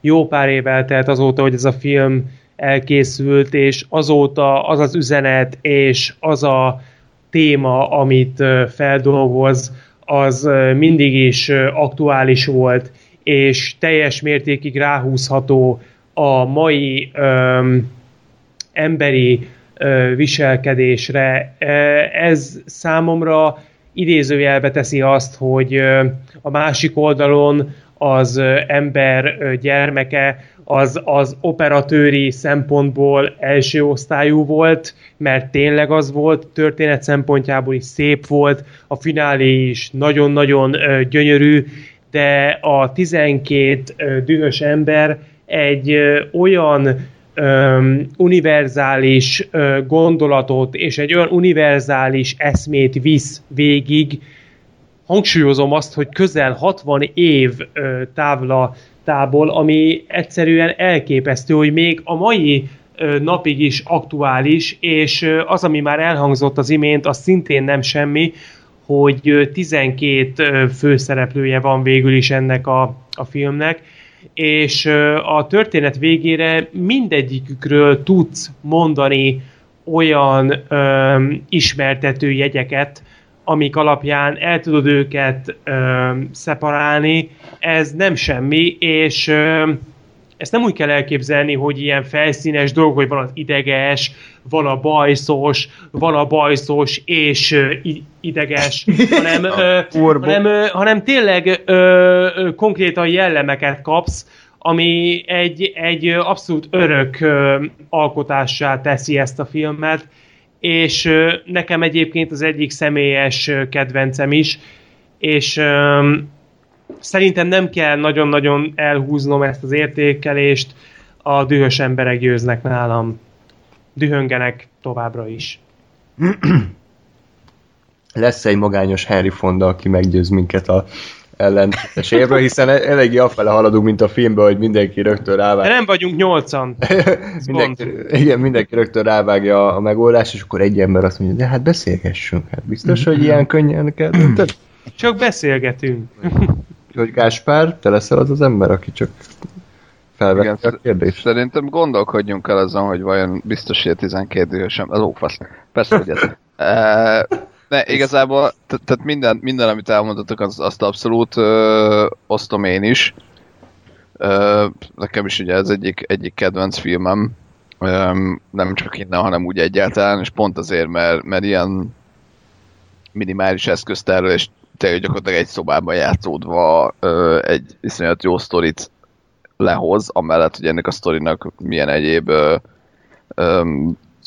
jó pár év eltelt azóta, hogy ez a film elkészült, és azóta az az üzenet, és az a téma, amit uh, feldolgoz, az mindig is aktuális volt, és teljes mértékig ráhúzható a mai öm, emberi ö, viselkedésre. Ez számomra idézőjelbe teszi azt, hogy a másik oldalon az ember gyermeke az, az operatőri szempontból első osztályú volt, mert tényleg az volt, történet szempontjából is szép volt, a finálé is nagyon-nagyon gyönyörű, de a 12 ö, dühös ember egy ö, olyan um, univerzális uh, gondolatot és egy olyan univerzális eszmét visz végig. Hangsúlyozom azt, hogy közel 60 év uh, távla tából, ami egyszerűen elképesztő, hogy még a mai napig is aktuális, és az, ami már elhangzott az imént, az szintén nem semmi, hogy 12 főszereplője van végül is ennek a, a filmnek, és a történet végére mindegyikükről tudsz mondani olyan ö, ismertető jegyeket, amik alapján el tudod őket ö, szeparálni. Ez nem semmi, és ö, ezt nem úgy kell elképzelni, hogy ilyen felszínes dolgok, hogy van az ideges, van a bajszos, van a bajszos és ö, ideges, hanem, ö, hanem, ö, hanem tényleg ö, ö, konkrétan jellemeket kapsz, ami egy, egy abszolút örök ö, alkotássá teszi ezt a filmet, és ö, nekem egyébként az egyik személyes ö, kedvencem is, és szerintem nem kell nagyon-nagyon elhúznom ezt az értékelést, a dühös emberek győznek nálam. Dühöngenek továbbra is. Lesz egy magányos Henry Fonda, aki meggyőz minket a ellentétes évről, hiszen e- eléggé afele haladunk, mint a filmben, hogy mindenki rögtön rávág. De nem vagyunk nyolcan. mindenki, igen, mindenki rögtön rávágja a megoldást, és akkor egy ember azt mondja, de hát beszélgessünk, hát biztos, hogy ilyen könnyen kell. Csak beszélgetünk. Hogy Gáspár, te leszel az az ember, aki csak felvette a kérdést? Szerintem gondolkodjunk el azon, hogy vajon biztos, hogy a 12 dühösem. Az ófasz. Persze, hogy ez. E, ne, igazából, te- tehát minden, minden, amit elmondatok, az, azt abszolút ö, osztom én is. Ö, nekem is ugye ez egyik, egyik kedvenc filmem. Ö, nem csak innen, hanem úgy egyáltalán, és pont azért, mert, mert ilyen minimális eszköztárral, és tényleg gyakorlatilag egy szobában játszódva egy iszonyat jó sztorit lehoz, amellett, hogy ennek a sztorinak milyen egyéb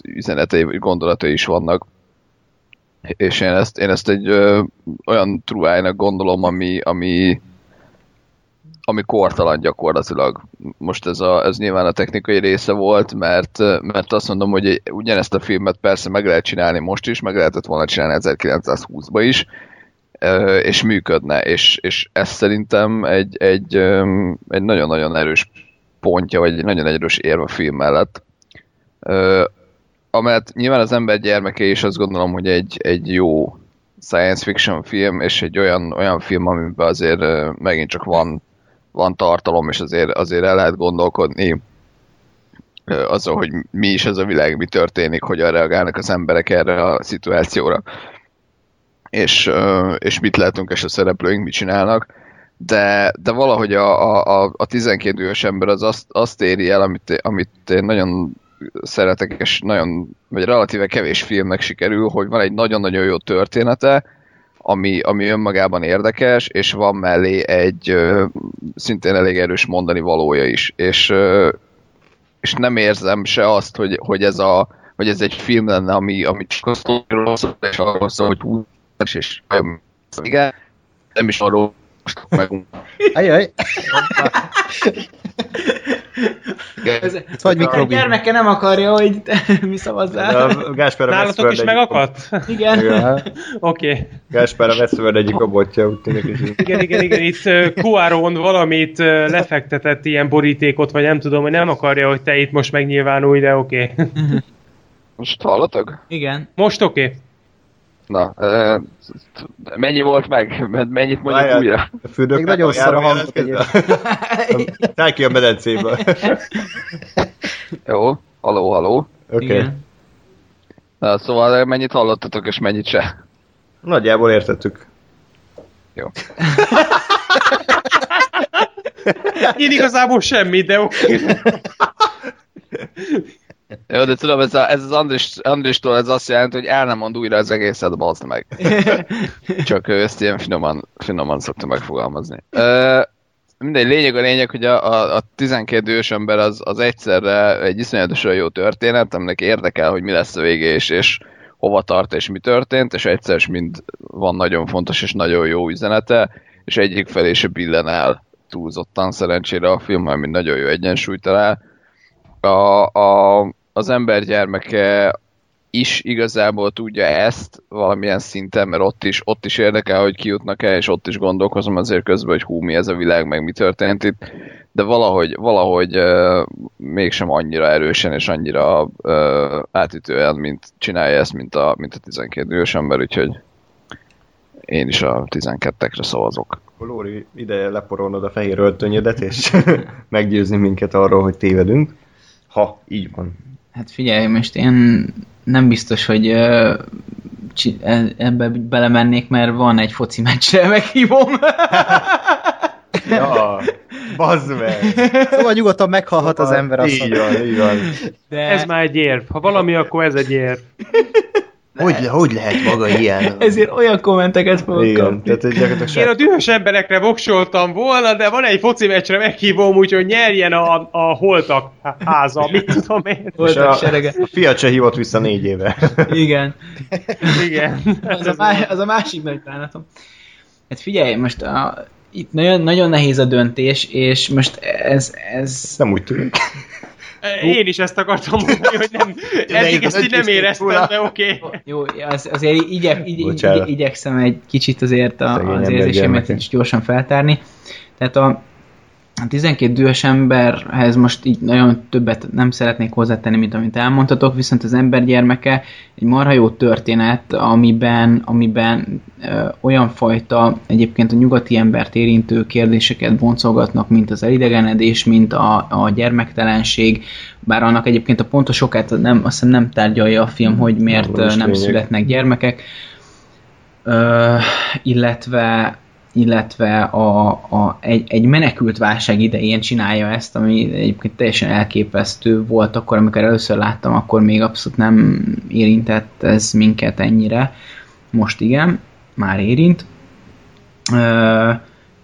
üzenetei vagy gondolatai is vannak. És én ezt, én ezt egy ö, olyan truájnak gondolom, ami, ami, ami kortalan gyakorlatilag. Most ez, a, ez nyilván a technikai része volt, mert, mert azt mondom, hogy ugyanezt a filmet persze meg lehet csinálni most is, meg lehetett volna csinálni 1920-ban is, és működne, és, és ez szerintem egy, egy, egy nagyon-nagyon erős pontja, vagy egy nagyon erős érv a film mellett. Ö, amellett nyilván az ember gyermeke is azt gondolom, hogy egy, egy jó science fiction film, és egy olyan, olyan film, amiben azért megint csak van, van tartalom, és azért, azért el lehet gondolkodni azon, hogy mi is ez a világ, mi történik, hogyan reagálnak az emberek erre a szituációra és, és mit látunk, és a szereplőink mit csinálnak, de, de valahogy a, a, a 12 éves ember az azt, azt éri el, amit, amit én nagyon szeretek, és nagyon, vagy relatíve kevés filmnek sikerül, hogy van egy nagyon-nagyon jó története, ami, ami önmagában érdekes, és van mellé egy ö, szintén elég erős mondani valója is. És, ö, és nem érzem se azt, hogy, hogy, ez, a, hogy ez egy film lenne, ami, ami csak a sztoriról szól, és arról szól, hogy hú, és, és igen, nem is arról most meg Ajaj, Ez, vagy a mikrobin. gyermeke nem akarja, hogy mi szavazzál. A Gáspár a Nálatok is megakadt? Igen. Igen. Oké. Okay. Gáspár a Westworld egyik robotja, úgy tűnik, Igen, igen, igen, itt uh, Cuaron valamit uh, lefektetett ilyen borítékot, vagy nem tudom, hogy nem akarja, hogy te itt most megnyilvánulj, de oké. Okay. Most hallatok? Igen. Most oké. Okay. Na, mennyi volt meg? Mennyit mondjuk Várjál. újra? a fürdők Még nagyon szar a hangok Szállj ki a medencéből. Jó, haló, haló. Oké. Na, szóval mennyit hallottatok, és mennyit se? Nagyjából értettük. Jó. Én igazából semmi, de oké. Okay. Jó, de tudom, ez, a, ez az Andris, Andristól ez azt jelenti, hogy el nem mond újra az egészet, bazd meg. Csak ő ezt ilyen finoman, finoman szokta megfogalmazni. Ö, mindegy, lényeg a lényeg, hogy a, a, a 12 ős ember az, az egyszerre egy iszonyatosan jó történet, aminek érdekel, hogy mi lesz a vége, és, és hova tart, és mi történt, és egyszer is mind van nagyon fontos és nagyon jó üzenete, és egyik felé se billen el túlzottan szerencsére a film, ami nagyon jó egyensúlyt talál. A, a, az ember gyermeke is igazából tudja ezt valamilyen szinten, mert ott is, ott is érdekel, hogy kijutnak el, és ott is gondolkozom azért közben, hogy hú, mi ez a világ, meg mi történt itt, de valahogy, valahogy uh, mégsem annyira erősen és annyira uh, átütően, mint csinálja ezt, mint a, mint a 12 éves ember, úgyhogy én is a 12-ekre szavazok. Lóri, ide leporolnod a fehér öltönyödet, és meggyőzni minket arról, hogy tévedünk. Ha így van. Hát figyelj, most én nem biztos, hogy e- ebbe belemennék, mert van egy foci meccsre meghívom. Ja, bazd meg! Szóval nyugodtan meghalhat az ember azt. Így van, így van. De Ez már egy érv. Ha valami, akkor ez egy érv. Hogy, hogy lehet maga ilyen? ezért olyan kommenteket fogok Igen, kapni. tehát gyakorlatilag Én a dühös emberekre voksoltam volna, de van egy foci meccsre meghívom, úgyhogy nyerjen a, a holtak háza, mit tudom én. És Voltak a, serege. a fiat se hívott vissza négy éve. Igen. Igen. Az a, má- az a másik nagy bánatom. Hát figyelj, most a, itt nagyon, nagyon nehéz a döntés, és most ez, ez Nem úgy tűnik. Én is ezt akartam mondani, hogy nem, eddig ezt így nem éreztem, de oké. Okay. Jó, az, azért igyek, igy, igy, igyekszem egy kicsit azért a, az érzésemet is gyorsan feltárni. Tehát a 12 dühös emberhez most így nagyon többet nem szeretnék hozzátenni, mint amit elmondhatok, viszont az ember gyermeke egy marha jó történet, amiben, amiben ö, olyan fajta egyébként a nyugati embert érintő kérdéseket boncolgatnak, mint az elidegenedés, mint a, a gyermektelenség, bár annak egyébként a pontos okát nem, azt hiszem nem tárgyalja a film, hogy miért nem lényeg. születnek gyermekek, ö, illetve illetve a, a, egy, egy menekült válság idején csinálja ezt, ami egyébként teljesen elképesztő volt akkor, amikor először láttam, akkor még abszolút nem érintett ez minket ennyire. Most igen, már érint. Ö,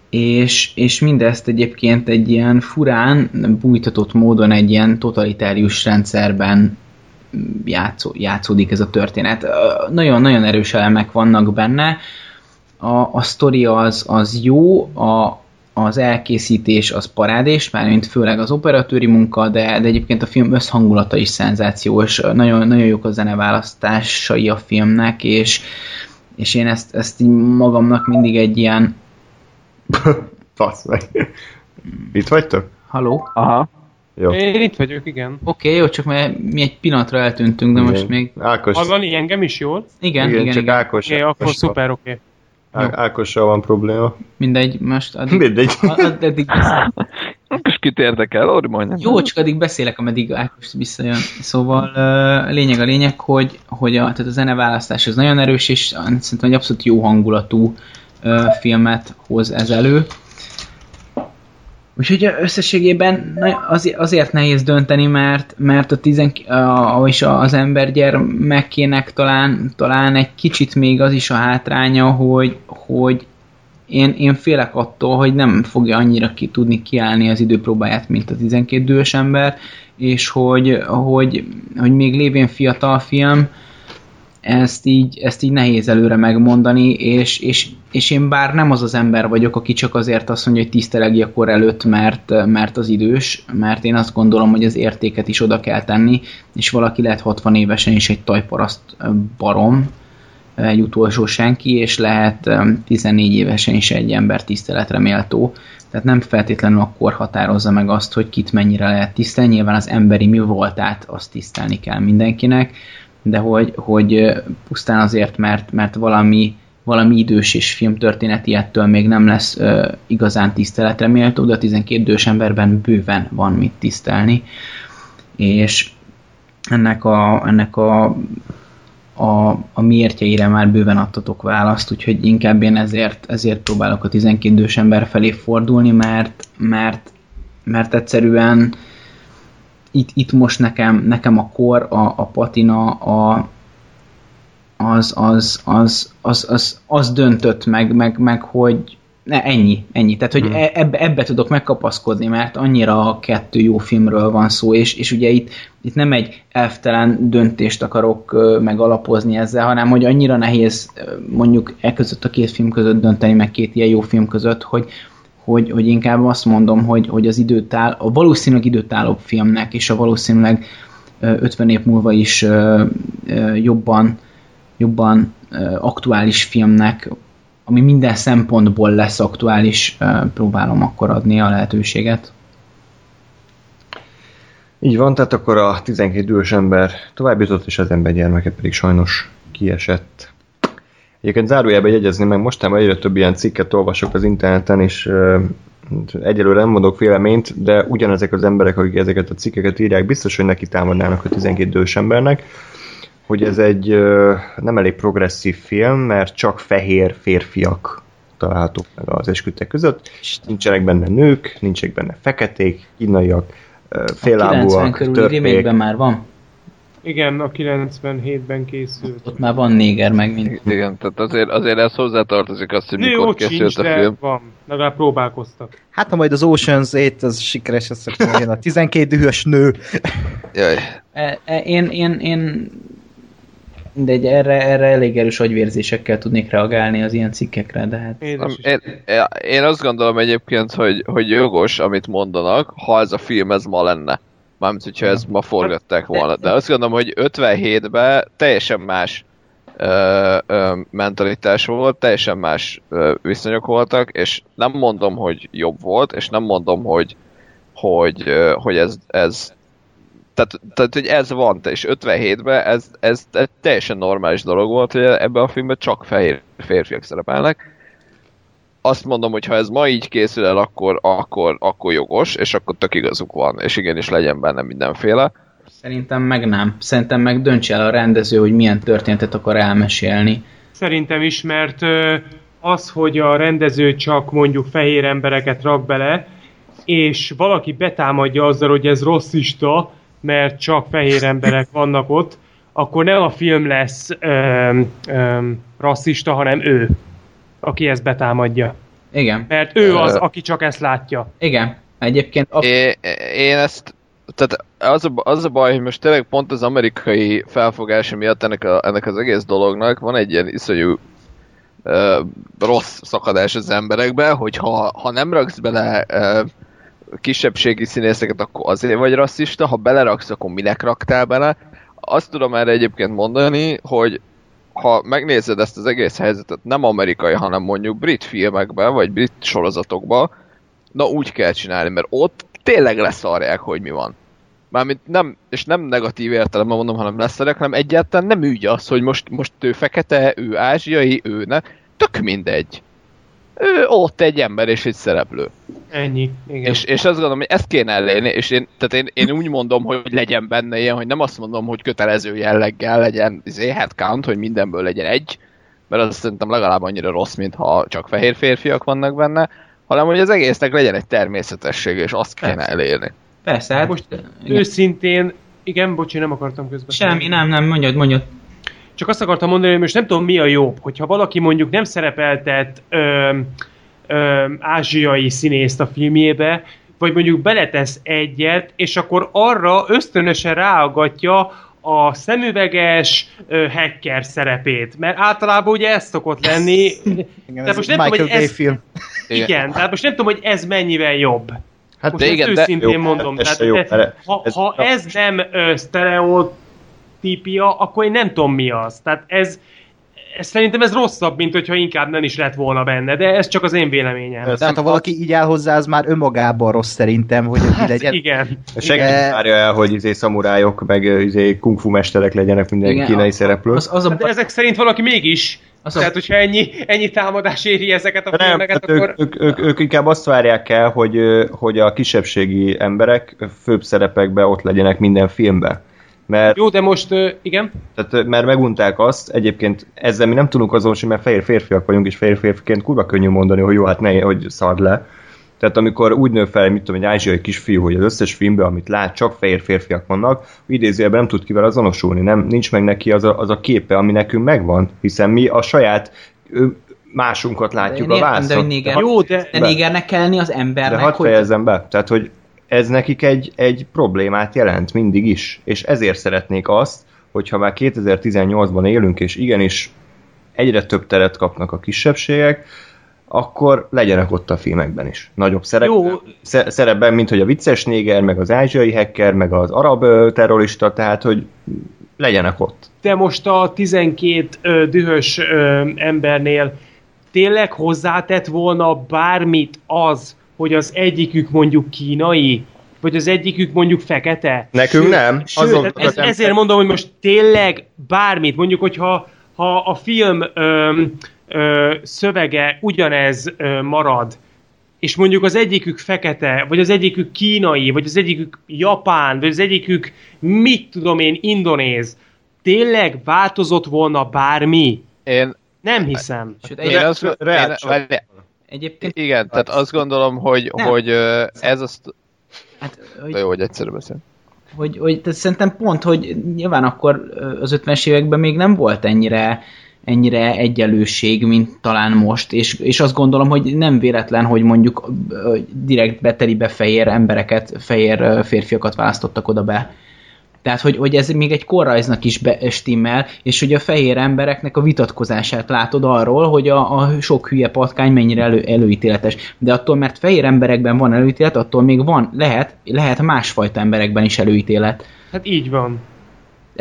és, és mindezt egyébként egy ilyen furán, bújtatott módon egy ilyen totalitárius rendszerben játszó, játszódik ez a történet. Nagyon-nagyon erős elemek vannak benne, a, a sztori az, az jó, a, az elkészítés az parádés, mármint főleg az operatőri munka, de, de egyébként a film összhangulata is szenzációs, nagyon, nagyon jók a zeneválasztásai a filmnek, és, és én ezt, ezt így magamnak mindig egy ilyen... Fasz meg. Itt vagytok? Haló? Aha. Jó. Én itt vagyok, igen. Oké, okay, jó, csak mert mi egy pillanatra eltűntünk, de most még... Ákos, Hallani engem is jól? Igen, igen, igen, csak igen. Ákos. Oké, okay, akkor szuper, oké. Okay. Á- Ákossal van probléma. Mindegy, most addig, Mindegy. add- addig beszél. És kit érdekel, Orri mondja. Jó, csak addig beszélek, ameddig Ákos visszajön. Szóval ö, lényeg a lényeg, hogy, hogy a, tehát a zeneválasztás az nagyon erős, és szerintem egy abszolút jó hangulatú filmet hoz ez elő. Úgyhogy összességében azért, nehéz dönteni, mert, mert a, tizen, a, és az ember gyermekének talán, talán egy kicsit még az is a hátránya, hogy, hogy én, én félek attól, hogy nem fogja annyira ki, tudni kiállni az időpróbáját, mint a 12 dühös ember, és hogy, hogy, hogy még lévén fiatal film, ezt így, ezt így nehéz előre megmondani, és, és, és én bár nem az az ember vagyok, aki csak azért azt mondja, hogy tisztelegi a kor előtt, mert, mert az idős, mert én azt gondolom, hogy az értéket is oda kell tenni, és valaki lehet 60 évesen is egy tajparaszt barom, egy utolsó senki, és lehet em, 14 évesen is egy ember tiszteletre méltó. Tehát nem feltétlenül akkor határozza meg azt, hogy kit mennyire lehet tisztelni. Nyilván az emberi mi voltát azt tisztelni kell mindenkinek, de hogy, hogy pusztán azért, mert, mert valami, valami idős és filmtörténeti ettől még nem lesz ö, igazán tiszteletre méltó, de a 12 idős emberben bőven van mit tisztelni. És ennek a, ennek a a, a miértjeire már bőven adtatok választ, úgyhogy inkább én ezért, ezért próbálok a 12 idős ember felé fordulni, mert, mert, mert egyszerűen itt, itt most nekem, nekem a kor, a, a patina, a, az, az, az, az, az, az döntött meg, meg, meg hogy ne, ennyi, ennyi. Tehát, hogy e- ebbe, ebbe tudok megkapaszkodni, mert annyira kettő jó filmről van szó, és, és ugye itt, itt nem egy elftelen döntést akarok megalapozni ezzel, hanem hogy annyira nehéz mondjuk e között a két film között dönteni, meg két ilyen jó film között, hogy, hogy, hogy inkább azt mondom, hogy, hogy az időtáll, a valószínűleg időtállóbb filmnek, és a valószínűleg ö, 50 év múlva is jobban, jobban aktuális filmnek, ami minden szempontból lesz aktuális, próbálom akkor adni a lehetőséget. Így van, tehát akkor a 12 dühös ember tovább jutott, és az ember gyermeke pedig sajnos kiesett. Egyébként zárójelben jegyezni meg, mostában egyre több ilyen cikket olvasok az interneten, és egyelőre nem mondok véleményt, de ugyanezek az emberek, akik ezeket a cikkeket írják, biztos, hogy neki támadnának a 12 dühös embernek, hogy ez egy nem elég progresszív film, mert csak fehér férfiak találhatók meg az esküdtek között. Nincsenek benne nők, nincsenek benne feketék, kínaiak, ö, 90 féllábúak, körüli remake törpék. már van? Igen, a 97-ben készült. Ott már van néger meg mind. Igen, tehát azért, azért ez hozzátartozik azt, hogy mikor ott készült a film. van. Legalább próbálkoztak. Hát ha majd az Ocean's 8 az sikeres lesz, akkor jön a 12 dühös nő. Jaj. E, e, én, én, én mindegy, erre, erre elég erős agyvérzésekkel tudnék reagálni az ilyen cikkekre, de hát Én én, én azt gondolom egyébként, hogy, hogy jogos, amit mondanak, ha ez a film ez ma lenne. Mármint, hogyha ez ma forgatták volna. De azt gondolom, hogy 57-ben teljesen más ö, ö, mentalitás volt, teljesen más ö, viszonyok voltak, és nem mondom, hogy jobb volt, és nem mondom, hogy, hogy, ö, hogy ez, ez tehát, tehát, hogy ez van, és 57-ben ez, ez egy teljesen normális dolog volt, hogy ebben a filmben csak fehér férfiak szerepelnek. Azt mondom, hogy ha ez ma így készül el, akkor, akkor, akkor jogos, és akkor tök igazuk van, és igenis legyen benne mindenféle. szerintem meg nem. Szerintem meg döntse el a rendező, hogy milyen történetet akar elmesélni. Szerintem is, mert az, hogy a rendező csak mondjuk fehér embereket rak bele, és valaki betámadja azzal, hogy ez rasszista, mert csak fehér emberek vannak ott, akkor nem a film lesz öm, öm, rasszista, hanem ő, aki ezt betámadja. Igen, Mert ő az, aki csak ezt látja. igen. Egyébként a... É, én ezt, tehát az a, az a baj, hogy most tényleg pont az amerikai felfogása miatt ennek, a, ennek az egész dolognak van egy ilyen iszonyú ö, rossz szakadás az emberekbe, hogy ha, ha nem raksz bele ö, kisebbségi színészeket, akkor azért vagy rasszista, ha beleraksz, akkor minek raktál bele. Azt tudom erre egyébként mondani, hogy ha megnézed ezt az egész helyzetet nem amerikai, hanem mondjuk brit filmekben, vagy brit sorozatokban, na úgy kell csinálni, mert ott tényleg leszarják, hogy mi van. Mármint nem, és nem negatív értelemben mondom, hanem leszarják, hanem egyáltalán nem ügy az, hogy most, most ő fekete, ő ázsiai, ő ne, tök mindegy. Ő ott egy ember és egy szereplő. Ennyi. Igen. És, és azt gondolom, hogy ezt kéne elérni, és én, tehát én, én úgy mondom, hogy legyen benne ilyen, hogy nem azt mondom, hogy kötelező jelleggel legyen izé, headcount, hogy mindenből legyen egy, mert az szerintem legalább annyira rossz, mint ha csak fehér férfiak vannak benne, hanem hogy az egésznek legyen egy természetesség, és azt kéne Persze. elérni. Persze, hát... Most igen. Őszintén, igen, bocsi, nem akartam közben. Semmi, nem, nem, mondjad, mondjad. Csak azt akartam mondani, hogy most nem tudom mi a jobb, hogyha valaki mondjuk nem szerepeltet ö, ö, ázsiai színészt a filmjébe, vagy mondjuk beletesz egyet, és akkor arra ösztönösen ráagatja a szemüveges ö, hacker szerepét. Mert általában ugye ez szokott lenni. Igen, ez most nem tudom, Michael hogy Bay ez- film. Igen, tehát most nem tudom, hogy ez mennyivel jobb. Hát Most de ezt igen, de- őszintén jó, mondom. ez Tehát, jó, ez, ha, ez- ha ez nem ö, sztereotípia, akkor én nem tudom mi az. Tehát ez, ez szerintem ez rosszabb, mint hogyha inkább nem is lett volna benne, de ez csak az én véleményem. Ez- Tehát ha valaki így áll hozzá, az már önmagában rossz szerintem, hogy hát, legyen. igen. Senki nem várja el, hogy izé szamurájok, meg izé kung fu mesterek legyenek minden Igen, kínai a- szereplő. Az, az a, Hát ezek szerint valaki mégis. Az a- Tehát, hogyha ennyi, ennyi támadás éri ezeket a De nem, filmeket, hát akkor... ők, ők, ők, ők inkább azt várják el, hogy, hogy a kisebbségi emberek főbb szerepekbe ott legyenek minden filmben. Mert, Jó, de most, igen. tehát, mert megunták azt, egyébként ezzel mi nem tudunk azonosulni, mert fehér férfiak vagyunk, és fehér férfiként kurva könnyű mondani, hogy jó, hát ne, hogy szard le. Tehát amikor úgy nő fel, mit tudom, egy ázsiai kisfiú, hogy az összes filmben, amit lát, csak fehér férfiak vannak, idézőjelben nem tud kivel azonosulni, nem, nincs meg neki az a, az a képe, ami nekünk megvan, hiszen mi a saját ö, másunkat látjuk én a értem, de vászon. hogy néger, Jó, de... de be- négernek kell lenni az De embernek, hadd hogy... fejezzem be. Tehát, hogy ez nekik egy, egy problémát jelent mindig is. És ezért szeretnék azt, hogyha már 2018-ban élünk, és igenis egyre több teret kapnak a kisebbségek, akkor legyenek ott a filmekben is. Nagyobb szerep, Jó. sze- szerepben, mint hogy a vicces néger, meg az ázsiai hacker, meg az arab terrorista, tehát, hogy legyenek ott. de most a 12 ö, dühös ö, embernél tényleg hozzátett volna bármit az, hogy az egyikük mondjuk kínai, vagy az egyikük mondjuk fekete? Nekünk nem. Sőt, Azok- hát ez, ezért mondom, hogy most tényleg bármit, mondjuk, hogyha ha a film ö, ö, szövege ugyanez ö, marad, és mondjuk az egyikük fekete, vagy az egyikük kínai, vagy az egyikük japán, vagy az egyikük mit tudom én, indonéz, tényleg változott volna bármi? Én, Nem hiszem. Sőt, én egy, azt, én, egyébként, igen, tehát azt gondolom, hogy, Nem. hogy ez azt... hát, De hogy, jó, hogy egyszerű beszél. hogy, hogy tehát szerintem pont, hogy nyilván akkor az 50-es években még nem volt ennyire ennyire egyenlőség, mint talán most, és, és azt gondolom, hogy nem véletlen, hogy mondjuk direkt betelibe fehér embereket, fehér férfiakat választottak oda be. Tehát, hogy, hogy ez még egy korrajznak is be, stimmel, és hogy a fehér embereknek a vitatkozását látod arról, hogy a, a sok hülye patkány mennyire elő, előítéletes. De attól, mert fehér emberekben van előítélet, attól még van, lehet, lehet másfajta emberekben is előítélet. Hát így van.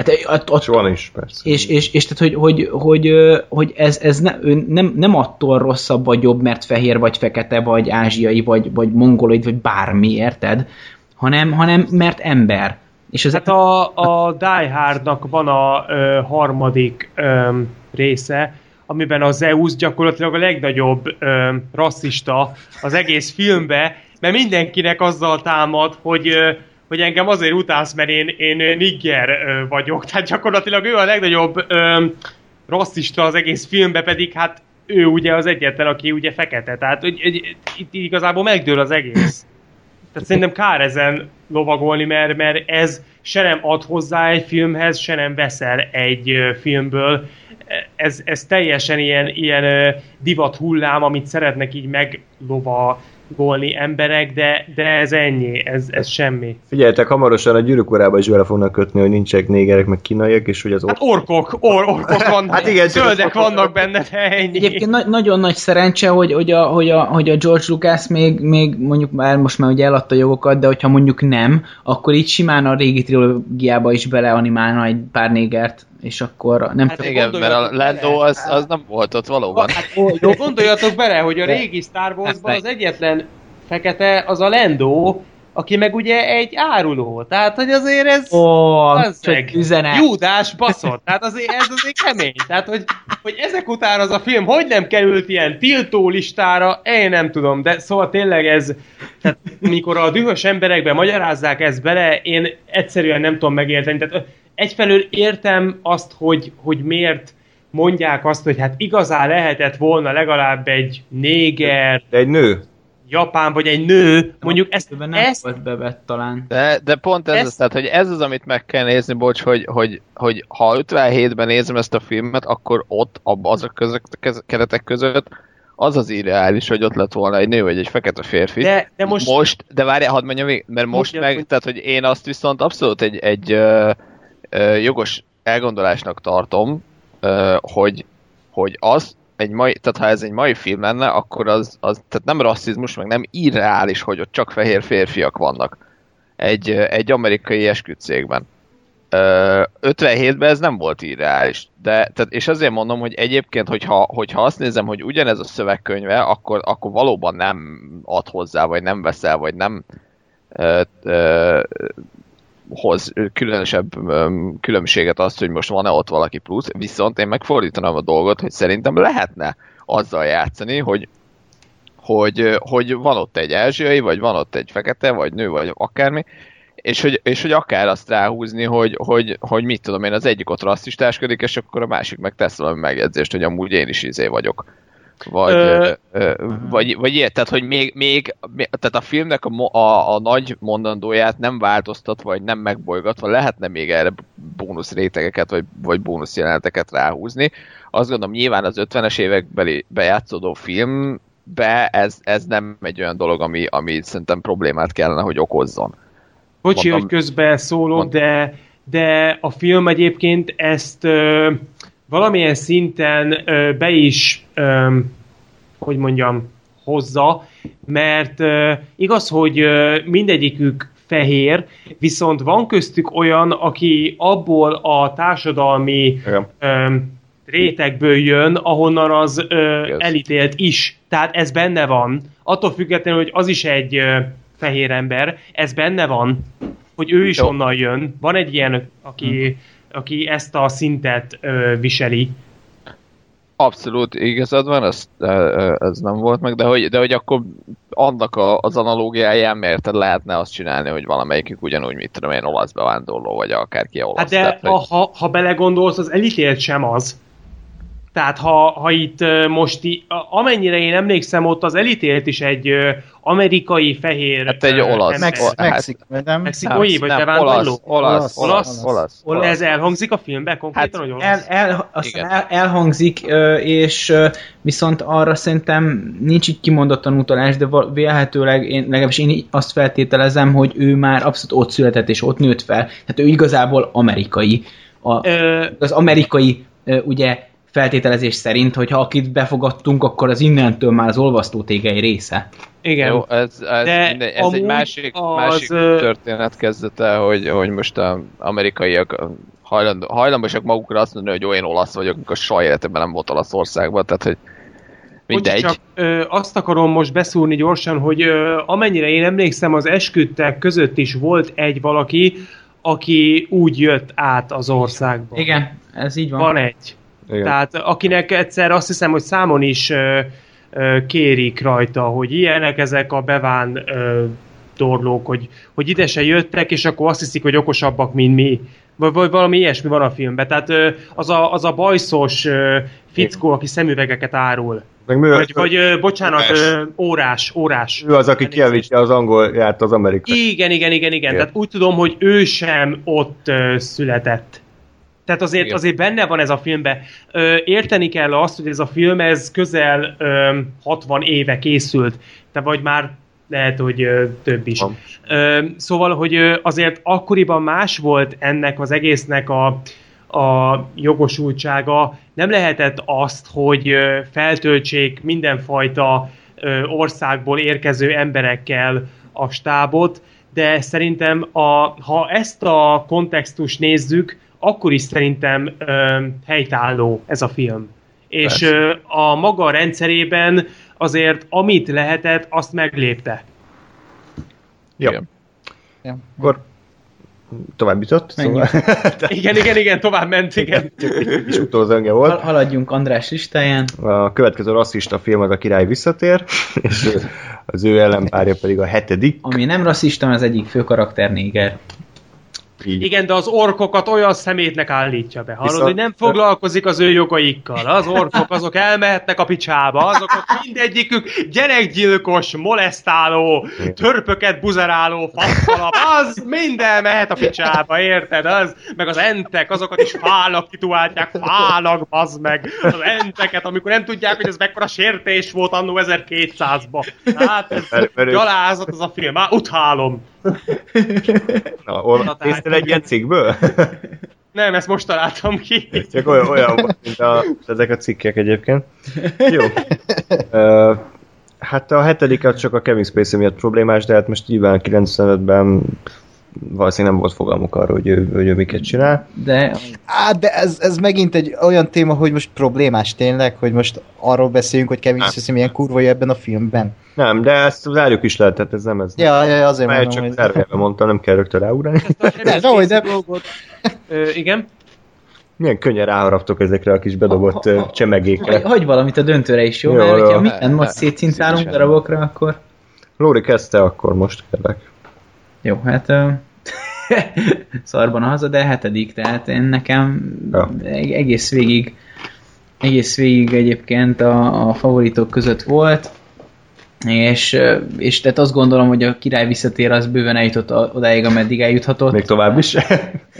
Tehát, att, att, És van is, persze. és, és, és tehát, hogy, hogy, hogy, hogy ez, ez ne, ő nem, nem attól rosszabb vagy jobb, mert fehér vagy fekete, vagy ázsiai, vagy, vagy mongoloid, vagy bármi, érted? Hanem, hanem mert ember. És az Hát a, a Die Hardnak van a ö, harmadik ö, része, amiben a Zeus gyakorlatilag a legnagyobb ö, rasszista az egész filmbe, mert mindenkinek azzal támad, hogy ö, hogy engem azért utálsz, mert én, én nigger ö, vagyok. Tehát gyakorlatilag ő a legnagyobb ö, rasszista az egész filmbe, pedig hát ő ugye az egyetlen, aki ugye fekete. Tehát hogy, hogy, itt igazából megdől az egész. Tehát szerintem kár ezen lovagolni, mert, mert ez se nem ad hozzá egy filmhez, se nem veszel egy filmből. Ez, ez teljesen ilyen, ilyen divat hullám, amit szeretnek így meglovagolni emberek, de, de ez ennyi, ez, ez semmi. Figyeljetek, hamarosan a gyűrűkorába is bele fognak kötni, hogy nincsenek négerek, meg kínaiak, és hogy az Hát orkok, or, orkok vannak, Hát igen, zöldek orkok- vannak benne, de ennyi. Egyébként na- nagyon nagy szerencse, hogy, hogy, a, hogy, a, hogy a George Lucas még, még mondjuk már most már ugye eladta a jogokat, de hogyha mondjuk nem, akkor így simán a régi trilógiába is beleanimálna egy pár négert, és akkor nem Hát csak... Igen, mert a Lando bele. az, az nem volt ott valóban. Hát, jó, gondoljatok bele, hogy a régi Star Wars-ban az egyetlen fekete az a Lando, aki meg ugye egy áruló. Tehát, hogy azért ez... Ó, Bazzeg. csak üzenet. Júdás baszott. Tehát azért ez azért kemény. Tehát, hogy, hogy ezek után az a film hogy nem került ilyen tiltó listára, én nem tudom, de szóval tényleg ez, tehát mikor a dühös emberekbe magyarázzák ezt bele, én egyszerűen nem tudom megérteni. Tehát egyfelől értem azt, hogy, hogy miért mondják azt, hogy hát igazán lehetett volna legalább egy néger, De egy nő. Japán, vagy egy nő, mondjuk ezt, nem ezt volt bevett talán. De, de pont ez, Ez- az, tehát, hogy ez az, amit meg kell nézni, bocs, hogy, hogy, hogy ha 57-ben nézem ezt a filmet, akkor ott, abban azok között, kez- keretek között, az az ideális, hogy ott lett volna egy nő vagy egy fekete férfi. De- de most- most de várjál, hadd mondjam végig, mert most meg, hogy- tehát, hogy én azt viszont abszolút egy, egy ö, ö, jogos elgondolásnak tartom, ö, hogy, hogy az, egy mai, tehát ha ez egy mai film lenne, akkor az, az tehát nem rasszizmus, meg nem irreális, hogy ott csak fehér férfiak vannak egy, egy amerikai esküdtszégben. Ö, 57-ben ez nem volt irreális. De, tehát, és azért mondom, hogy egyébként, hogyha, hogyha azt nézem, hogy ugyanez a szövegkönyve, akkor, akkor valóban nem ad hozzá, vagy nem veszel, vagy nem ö, ö, hoz különösebb különbséget azt, hogy most van-e ott valaki plusz, viszont én megfordítanám a dolgot, hogy szerintem lehetne azzal játszani, hogy hogy, hogy van ott egy ázsiai, vagy van ott egy fekete, vagy nő, vagy akármi, és hogy, és hogy akár azt ráhúzni, hogy, hogy, hogy mit tudom én, az egyik ott rasszistáskodik, és akkor a másik meg tesz valami megjegyzést, hogy amúgy én is izé vagyok. Vagy, Ö, ö, vagy, vagy ilyet, tehát hogy még, még tehát a filmnek a, a, a nagy mondandóját nem változtatva, vagy nem megbolygatva lehetne még erre bónusz rétegeket, vagy, vagy bónusz jeleneteket ráhúzni. Azt gondolom, nyilván az 50-es évekbeli bejátszódó filmbe ez, ez nem egy olyan dolog, ami, ami szerintem problémát kellene, hogy okozzon. Bocsi, Mondtam. hogy közbe szólok, Mond. de, de a film egyébként ezt ö, valamilyen szinten ö, be is, ö, hogy mondjam, hozza, mert ö, igaz, hogy ö, mindegyikük fehér, viszont van köztük olyan, aki abból a társadalmi ö, rétegből jön, ahonnan az ö, Igaz. elítélt is. Tehát ez benne van. Attól függetlenül, hogy az is egy ö, fehér ember, ez benne van, hogy ő is Jó. onnan jön. Van egy ilyen, aki, aki ezt a szintet ö, viseli. Abszolút igazad van, ez, ez nem volt meg, de hogy, de hogy akkor annak a, az analógiáján miért lehetne azt csinálni, hogy valamelyikük ugyanúgy, mit tudom én, olasz bevándorló, vagy akárki olasz. Hát de ha, ha, ha belegondolsz, az elítélt sem az. Tehát ha, ha itt most, amennyire én emlékszem, ott az elítélt is egy ö, amerikai fehér... Hát egy olasz. ember. Mex- hát- Mexik, vagy nem? Mexikói, vagy nem, olasz, olasz, Olasz, olasz, olasz, olasz. olasz. Ez elhangzik a filmben konkrétan, Hát hogy El, olasz? el, aztán Igen. el, elhangzik, és viszont arra szerintem nincs így kimondottan utalás, de vélhetőleg én, legalábbis én azt feltételezem, hogy ő már abszolút ott született és ott nőtt fel. Tehát ő igazából amerikai. A, Ö, az amerikai ugye feltételezés szerint, hogy ha akit befogadtunk, akkor az innentől már az olvasztó tégely része. igen. Jó, ez, ez, De mindegy, ez egy másik, az, másik történet kezdete, hogy, hogy most a amerikaiak hajlandó, hajlamosak magukra azt mondani, hogy olyan olasz vagyok, amikor soha életemben nem volt Olaszországban, tehát hogy mindegy. Csak ö, azt akarom most beszúrni gyorsan, hogy ö, amennyire én emlékszem, az esküdtek között is volt egy valaki, aki úgy jött át az országba. Igen, ez így van. Van egy. Igen. Tehát akinek egyszer azt hiszem, hogy számon is ö, ö, kérik rajta, hogy ilyenek ezek a beván ö, torlók, hogy, hogy ide se jöttek, és akkor azt hiszik, hogy okosabbak, mint mi. Vagy, vagy valami ilyesmi van a filmben. Tehát az, a, az a bajszos fickó, aki szemüvegeket árul. Meg mi, Vagy, vagy ö, bocsánat, ö, órás, órás. ő az, aki kiavítja az angolját az amerikai. Igen, igen, igen, igen. Igen. Tehát úgy tudom, hogy ő sem ott ö, született. Tehát azért, Igen. azért benne van ez a filmben. Érteni kell azt, hogy ez a film ez közel ö, 60 éve készült. De vagy már lehet, hogy több is. Van. Szóval, hogy azért akkoriban más volt ennek az egésznek a, a jogosultsága. Nem lehetett azt, hogy feltöltsék mindenfajta országból érkező emberekkel a stábot, de szerintem, a, ha ezt a kontextust nézzük, akkor is szerintem ö, helytálló ez a film. És ö, a maga rendszerében azért amit lehetett, azt meglépte. Jó. Igen. Ja. Akkor tovább jutott. Szóval, Igen, igen, igen, tovább ment, igen. egy kis utózönge Hal- volt. haladjunk András listáján. A következő rasszista film az a király visszatér, és az ő ellenpárja pedig a hetedik. Ami nem rasszista, az egyik fő karakter néger. Így. Igen, de az orkokat olyan szemétnek állítja be. Hallod, Viszont- hogy nem foglalkozik az ő jogaikkal. Az orkok, azok elmehetnek a picsába. Azok ott mindegyikük gyerekgyilkos, molesztáló, törpöket buzeráló, faszalap, az mind elmehet a picsába, érted? Az, meg az entek, azokat is fának titulálják, fának, bazd meg. Az enteket, amikor nem tudják, hogy ez mekkora sértés volt annó 1200-ba. Hát ez gyalázat az a film, már utálom. Na, ol, néztél egy ilyen cikkből? Nem, ezt most találtam ki. Csak olyan, olyan volt, mint a, ezek a cikkek egyébként. Jó. Ö, hát a hetedik az csak a Kevin Spacey miatt problémás, de hát most nyilván 95-ben valószínűleg nem volt fogalmuk arról, hogy ő, hogy ő miket csinál. De Á, de ez, ez megint egy olyan téma, hogy most problémás tényleg, hogy most arról beszéljünk, hogy Kevin Spacey milyen kurva ebben a filmben. Nem, de ezt zárjuk is lehet, tehát ez nem ez. Ja, ja, ja, azért Mert mondom, csak hogy... zárójelben mondtam, nem kell rögtön ráugrani. De, de, de, Ö, igen. Milyen könnyen ráharaptok ezekre a kis bedobott ö, Hagy, csemegékre. hagy valamit a döntőre is, jó? Jó, Mert jó. hogyha mindent most Szívesen. darabokra, akkor... Lóri kezdte akkor most, kérlek. Jó, hát... ö, szarban a haza, de hetedik, tehát én nekem Ja. eg- egész végig egész végig egyébként a, a favoritok között volt, és, ö, és tehát azt gondolom, hogy a király visszatér, az bőven eljutott odáig, ameddig eljuthatott. Még tovább is.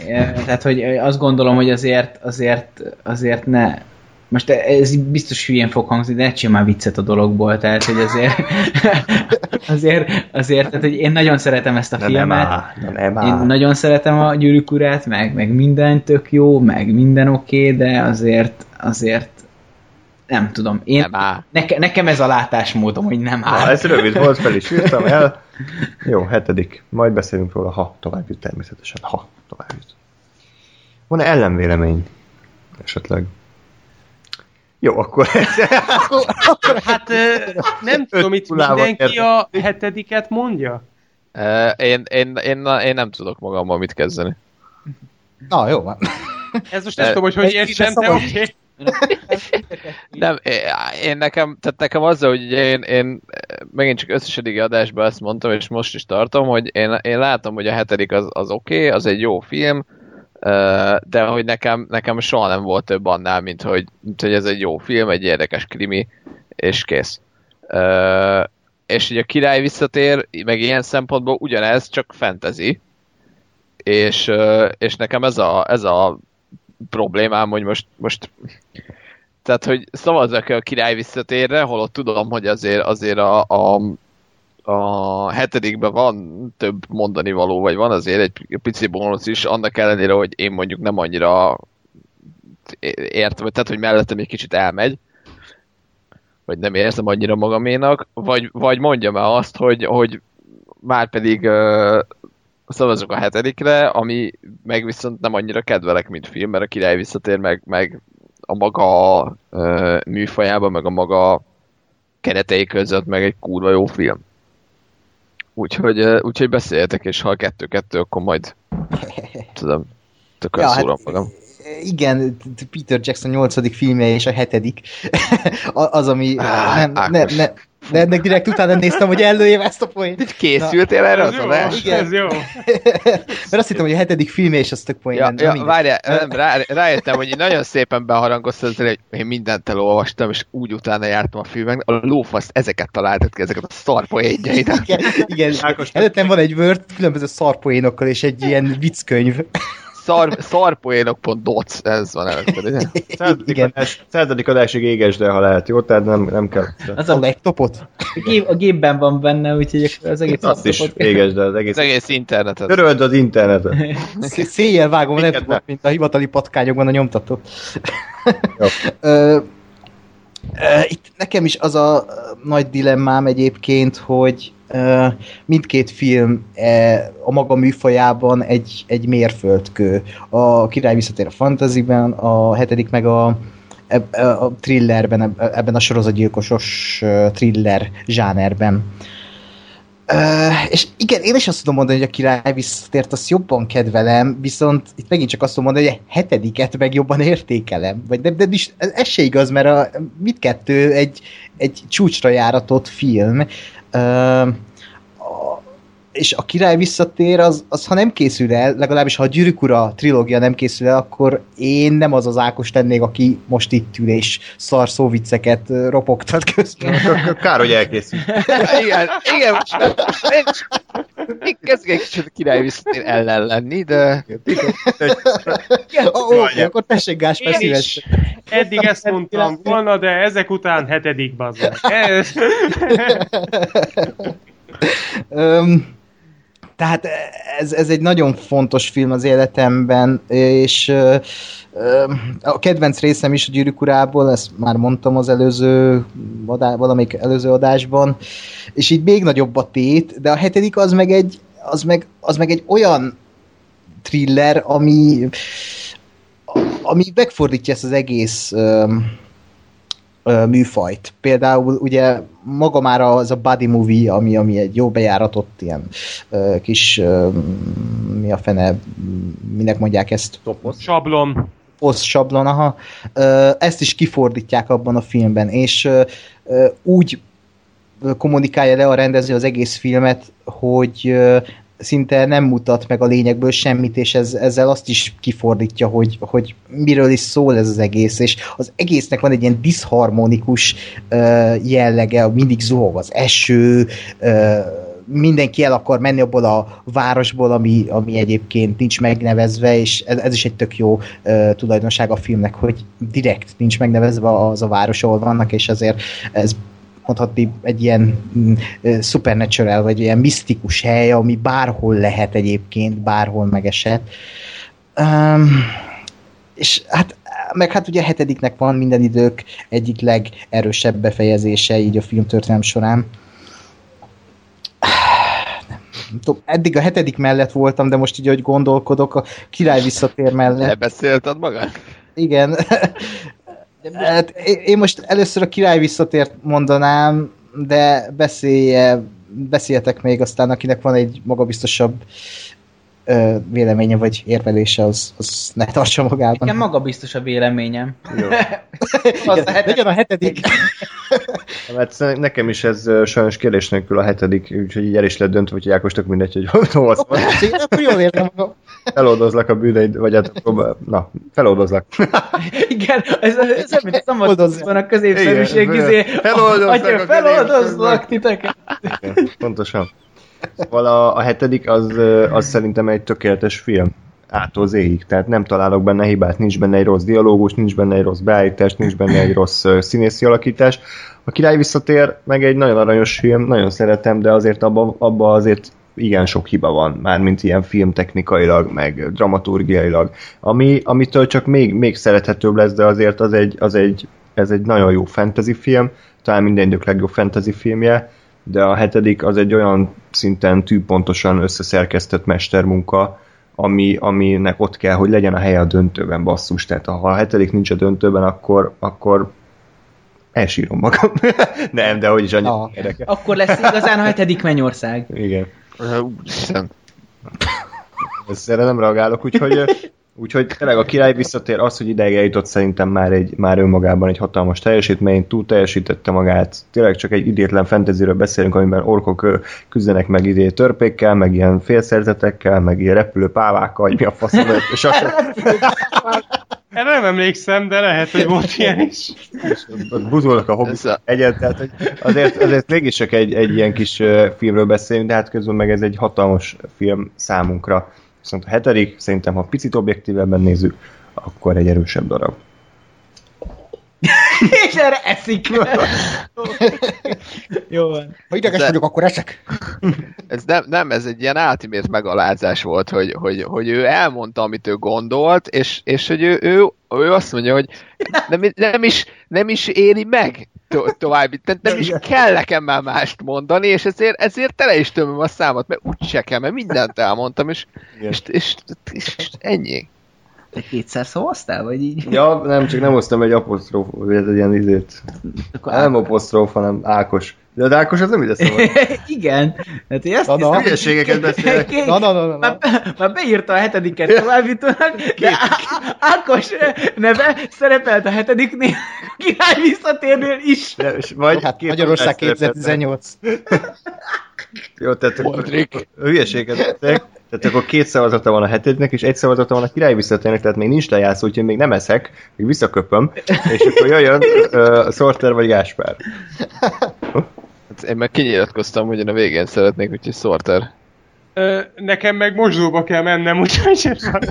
Ja, Tehát, hogy azt gondolom, hogy azért, azért, azért ne... Most ez biztos hülyén fog hangzni, de ne már viccet a dologból, tehát, hogy azért, azért, azért, tehát, hogy én nagyon szeretem ezt a nem filmet. áll, na nem Én nagyon szeretem a gyűrűk urát, meg, meg minden tök jó, meg minden oké, okay, de azért, azért nem tudom. Én, Nem áll. neke, nekem ez a látásmódom, hogy nem áll. Ha, ez rövid volt, fel is írtam el. Jó, hetedik. Majd beszélünk róla, ha tovább jut természetesen. Ha tovább jut. Van-e ellenvélemény? Esetleg. Jó, akkor Hát nem tudom, itt mindenki a hetediket mondja? Én, én, én, én nem tudok magammal mit kezdeni. Na, jó van. Ez most nem tudom, hogy hogy értsem, de oké. Nem, én- nekem, tehát nekem azzal, hogy én, én megint csak összesedik adásban ezt mondtam, és most is tartom, hogy én, én látom, hogy a hetedik az, az oké, okay, az egy jó film, de hogy nekem, nekem soha nem volt több annál, mint hogy, mint hogy ez egy jó film, egy érdekes krimi, és kész. És ugye a király visszatér, meg ilyen szempontból ugyanez, csak fantasy, és, és nekem ez a, ez a problémám, hogy most, most tehát, hogy szavazzak a király visszatérre, holott tudom, hogy azért, azért a, a, a hetedikben van több mondani való, vagy van azért egy pici bónusz is, annak ellenére, hogy én mondjuk nem annyira értem, tehát, hogy mellettem egy kicsit elmegy, vagy nem érzem annyira magaménak, vagy, vagy mondjam el azt, hogy, hogy már pedig uh, szavazok a hetedikre, ami meg viszont nem annyira kedvelek, mint film, mert a király visszatér meg, meg a maga uh, műfajában, meg a maga keretei között, meg egy kurva jó film. Úgyhogy, úgyhogy beszéljetek, és ha kettő-kettő, akkor majd tudom, tökön Ja, hát- szúrom magam. Igen, Peter Jackson 8. filmje és a hetedik. Az, ami Á, nem, ne, ne, De ennek direkt utána néztem, hogy ellőjem ezt a poént. Így készültél erre az adásra? Igen. ez jó. Mert azt hittem, hogy a hetedik filmje és az tök poén. Ja, ja várjál, nem, rá, rájöttem, hogy nagyon szépen beharangoztad, hogy én mindent elolvastam, és úgy utána jártam a filmnek. A lófaszt ezeket találtad ki, ezeket a szarpoénjaidat. Igen, igen. Ákos, Előttem van egy Word különböző szarpoénokkal és egy ilyen vicckönyv. Szar, szarpoénok.doc, ez van előtted, ugye? Századik Igen. adás, századik adásig égesd el, ha lehet, jó? Tehát nem, nem kell. Az A laptopot? a, gép, a gépben van benne, úgyhogy az egész Azt is égesd el, az egész. Az egész internetet. Töröld az internetet. Szé- Széjjel vágom a laptopot, mint a hivatali patkányokban a nyomtató. Itt nekem is az a nagy dilemmám egyébként, hogy mindkét film eh, a maga műfajában egy, egy mérföldkő. A Király visszatér a fantasyben, a hetedik meg a, eb- a thrillerben, eb- ebben a sorozatgyilkosos thriller zsánerben. Uh, és igen, én is azt tudom mondani, hogy a király visszatért, azt jobban kedvelem, viszont itt megint csak azt tudom mondani, hogy a hetediket meg jobban értékelem. Vagy de, de is, ez, se igaz, mert a mindkettő egy, egy csúcsra járatott film. Uh, a, és a király visszatér, az, az ha nem készül el, legalábbis ha a Gyűrűk Ura trilógia nem készül el, akkor én nem az az Ákos lennék, aki most itt ül és szar szóvicceket ropogtat közben. Kár, hogy elkészült. igen, igen, most én, én kezdek egy kicsit a király visszatér ellen lenni, de Ó, akkor tessék Gáspár Én szíves. eddig ezt mondtam volna, de ezek után hetedik bazdmeg. Ez... Tehát ez, ez egy nagyon fontos film az életemben, és a kedvenc részem is a Gyűrűk Urából, ezt már mondtam az előző adá, valamelyik előző adásban, és így még nagyobb a tét, de a hetedik az meg egy, az meg, az meg egy olyan thriller, ami ami megfordítja ezt az egész műfajt. Például ugye maga már az a body movie, ami, ami egy jó bejáratott ilyen ö, kis ö, mi a fene, minek mondják ezt? Sablon. Post sablon, aha. Ö, ezt is kifordítják abban a filmben, és ö, úgy kommunikálja le a rendező az egész filmet, hogy szinte nem mutat meg a lényegből semmit, és ez, ezzel azt is kifordítja, hogy, hogy miről is szól ez az egész, és az egésznek van egy ilyen diszharmonikus ö, jellege, mindig zuhog az eső, ö, mindenki el akar menni abból a városból, ami, ami egyébként nincs megnevezve, és ez, ez is egy tök jó uh, tulajdonság a filmnek, hogy direkt nincs megnevezve az a város, ahol vannak, és ezért ez mondhatni egy ilyen mm, supernatural, vagy ilyen misztikus hely, ami bárhol lehet egyébként, bárhol megesett. Um, és hát meg hát ugye a hetediknek van minden idők egyik legerősebb befejezése így a filmtörténelem során. Nem tudom, eddig a hetedik mellett voltam, de most így, hogy gondolkodok, a király visszatér mellett. lebeszélted magad? Igen. Hát, én- most először a király visszatért mondanám, de beszélje, beszéljetek még aztán, akinek van egy magabiztosabb ö, véleménye vagy érvelése, az, az ne tartsa magában. Nekem maga biztos a véleményem. Jó. Az a hetedik. legyen a hetedik. Hát nekem is ez sajnos kérdés nélkül a hetedik, úgyhogy így el is lett döntve, hogy Ákosnak mindegy, hogy hol van. Akkor jól értem magam. Feloldozlak a bűneid, vagy hát, na, feloldozlak. Igen, ez, ez olyan, mint a szamaszban a középszerűség Igen, izé. feloldozlak feloldozlak titeket. Igen, pontosan. Szóval a, a hetedik az, az szerintem egy tökéletes film. Ától zéig. Tehát nem találok benne hibát, nincs benne egy rossz dialógus, nincs benne egy rossz beállítás, nincs benne egy rossz színészi alakítás. A király visszatér, meg egy nagyon aranyos film, nagyon szeretem, de azért abba, abba azért igen sok hiba van, mármint ilyen filmtechnikailag, meg dramaturgiailag, ami, amitől csak még, még szerethetőbb lesz, de azért az egy, az egy, ez egy nagyon jó fantasy film, talán minden idők legjobb fantasy filmje, de a hetedik az egy olyan szinten tűpontosan összeszerkesztett mestermunka, ami, aminek ott kell, hogy legyen a helye a döntőben, basszus. Tehát ha a hetedik nincs a döntőben, akkor, akkor elsírom magam. Nem, de hogy is annyira Ah. érdekel. Akkor lesz igazán a hetedik mennyország. Igen. Úristen. Erre nem reagálok, úgyhogy, Úgyhogy tényleg a király visszatér, az, hogy ideig eljutott szerintem már, egy, már önmagában egy hatalmas teljesítmény, túl teljesítette magát, tényleg csak egy idétlen fantasyről beszélünk, amiben orkok küzdenek meg idé törpékkel, meg ilyen félszerzetekkel, meg ilyen repülő pávákkal, vagy mi a faszom, és Erre nem emlékszem, de lehet, hogy volt ilyen is. buzolnak a hobbit a- egyet, tehát hogy azért, azért mégis csak egy, egy ilyen kis filmről beszélünk, de hát közben meg ez egy hatalmas film számunkra. Viszont a hetedik, szerintem ha picit objektívebben nézzük, akkor egy erősebb darab. És erre eszik. Jó van. Ha ideges De- vagyok, akkor esek. Ez nem, nem, ez egy ilyen ultimate megalázás volt, hogy, hogy, hogy ő elmondta, amit ő gondolt, és, és hogy ő, ő, ő azt mondja, hogy nem, nem, is, nem is éri meg to, további, tehát nem is kell nekem már mást mondani, és ezért, ezért tele is tömöm a számot, mert úgyse kell, mert mindent elmondtam, és, és, és, és, és ennyi. Te kétszer szavaztál, vagy így? Ja, nem, csak nem hoztam egy apostróf, vagy egy ilyen izét. Akkor Nem apostróf, hanem Ákos. De az Ákos az nem ide szól. Igen. Hát én ezt Na, na. hiszem- Hülyeségeket beszélek. Na, na, na, na, na. Már, már beírta a hetediket továbbítónak, de Ákos neve szerepelt a hetediknél, a király visszatérnél is. De, vagy Hát két Magyarország mondást szerepeltek. 2018. Jó, tehát akkor Modric. hülyeséget beszélek. Tehát akkor két szavazata van a hetednek, és egy szavazata van a király visszatérnek, tehát még nincs lejátszó, úgyhogy még nem eszek, még visszaköpöm, és akkor jöjjön uh, Sorter vagy Gáspár. Hát én meg kinyilatkoztam, hogy én a végén szeretnék, úgyhogy Sorter. Ö, nekem meg mosdóba kell mennem, úgyhogy ez van.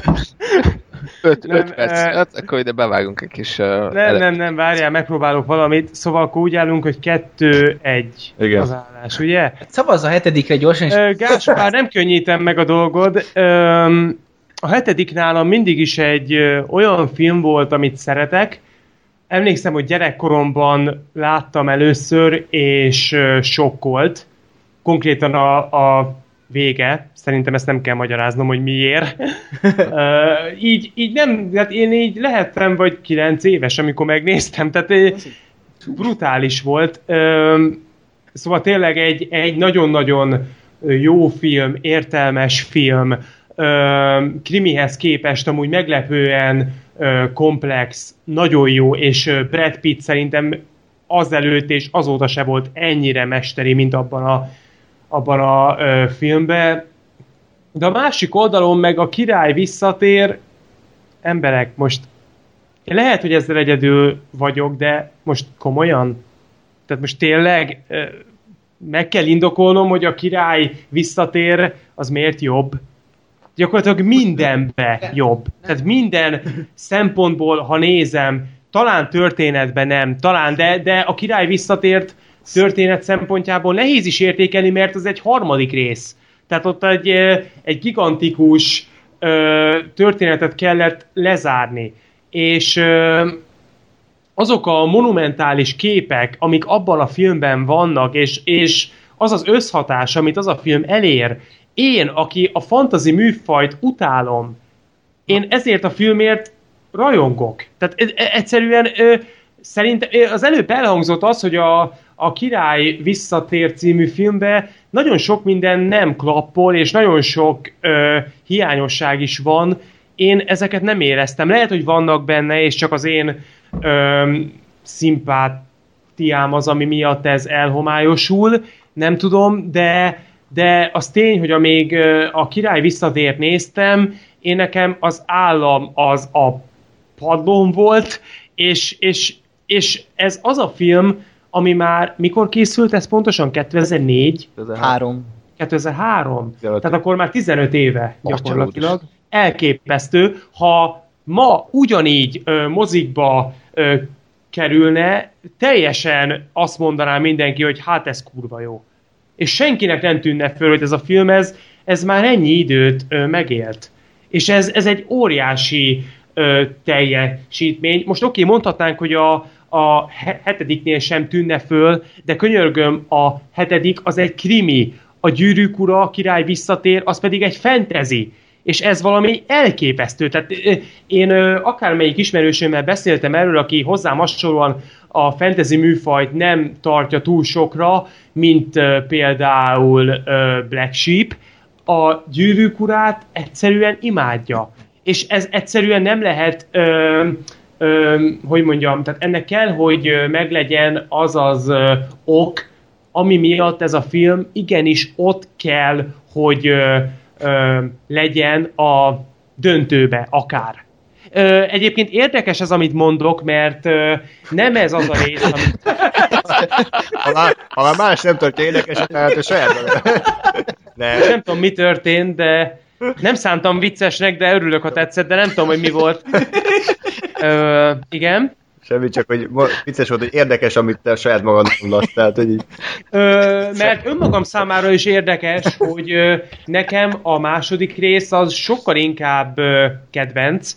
5 Nem, perc, eh, hát akkor ide bevágunk egy kis... Uh, Nem, nem, nem, várjál, megpróbálok valamit. Szóval akkor úgy állunk, hogy kettő-egy Igen. az állás, ugye? Szavazz a hetedikre gyorsan, és Ö, Gáspár, nem könnyítem meg a dolgod. Öm, a hetedik nálam mindig is egy ö, olyan film volt, amit szeretek. Emlékszem, hogy gyerekkoromban láttam először, és ö, sokkolt. Konkrétan a, a vége, szerintem ezt nem kell magyaráznom, hogy miért. Ö, így, így nem, hát én így lehettem vagy kilenc éves, amikor megnéztem, tehát ö, brutális volt. Öm, Szóval tényleg egy, egy nagyon-nagyon jó film, értelmes film, ö, krimihez képest amúgy meglepően ö, komplex, nagyon jó, és ö, Brad Pitt szerintem azelőtt és azóta se volt ennyire mesteri, mint abban a, abban a ö, filmben. De a másik oldalon meg a király visszatér, emberek, most lehet, hogy ezzel egyedül vagyok, de most komolyan? Tehát most tényleg meg kell indokolnom, hogy a király visszatér, az miért jobb? Gyakorlatilag mindenbe jobb. Tehát minden szempontból, ha nézem, talán történetben nem, talán, de, de a király visszatért történet szempontjából nehéz is értékelni, mert az egy harmadik rész. Tehát ott egy, egy gigantikus ö, történetet kellett lezárni. És ö, azok a monumentális képek, amik abban a filmben vannak, és, és az az összhatás, amit az a film elér, én, aki a fantazi műfajt utálom, én ezért a filmért rajongok. Tehát e- e- egyszerűen ö, szerintem az előbb elhangzott az, hogy a, a Király visszatér című filmbe nagyon sok minden nem klappol, és nagyon sok ö, hiányosság is van. Én ezeket nem éreztem. Lehet, hogy vannak benne, és csak az én ö, szimpátiám az, ami miatt ez elhomályosul, nem tudom, de, de az tény, hogy amíg a király visszatért néztem, én nekem az állam az a padlón volt, és, és, és ez az a film, ami már, mikor készült ez pontosan? 2004? Három. 2003? 15. Tehát akkor már 15 éve gyakorlatilag. Elképesztő. Ha ma ugyanígy ö, mozikba ö, kerülne, teljesen azt mondaná mindenki, hogy hát ez kurva jó. És senkinek nem tűnne föl, hogy ez a film, ez, ez már ennyi időt ö, megélt. És ez, ez egy óriási ö, teljesítmény. Most oké, mondhatnánk, hogy a, a he- hetediknél sem tűnne föl, de könyörgöm, a hetedik az egy krimi. A gyűrűk ura, a király visszatér, az pedig egy fantasy. És ez valami elképesztő. Tehát én akármelyik ismerősömmel beszéltem erről, aki hozzám hasonlóan a fantasy műfajt nem tartja túl sokra, mint például Black Sheep, a gyűrűk urát egyszerűen imádja. és ez egyszerűen nem lehet, ö, hogy mondjam, tehát ennek kell, hogy meglegyen az az ok, ami miatt ez a film igenis ott kell, hogy ö, ö, legyen a döntőbe akár. Ö, egyébként érdekes ez, amit mondok, mert ö, nem ez az a rész, amit... Ha már, ha már más nem tartja érdekes, tehát a saját Nem. Nem tudom, mi történt, de nem szántam viccesnek, de örülök, ha tetszett, de nem tudom, hogy mi volt. Ö, igen. Semmi, csak hogy vicces volt, hogy érdekes, amit te saját magad mondasz, tehát hogy így, Ö, mert önmagam számára is érdekes, hogy ö, nekem a második rész az sokkal inkább ö, kedvenc.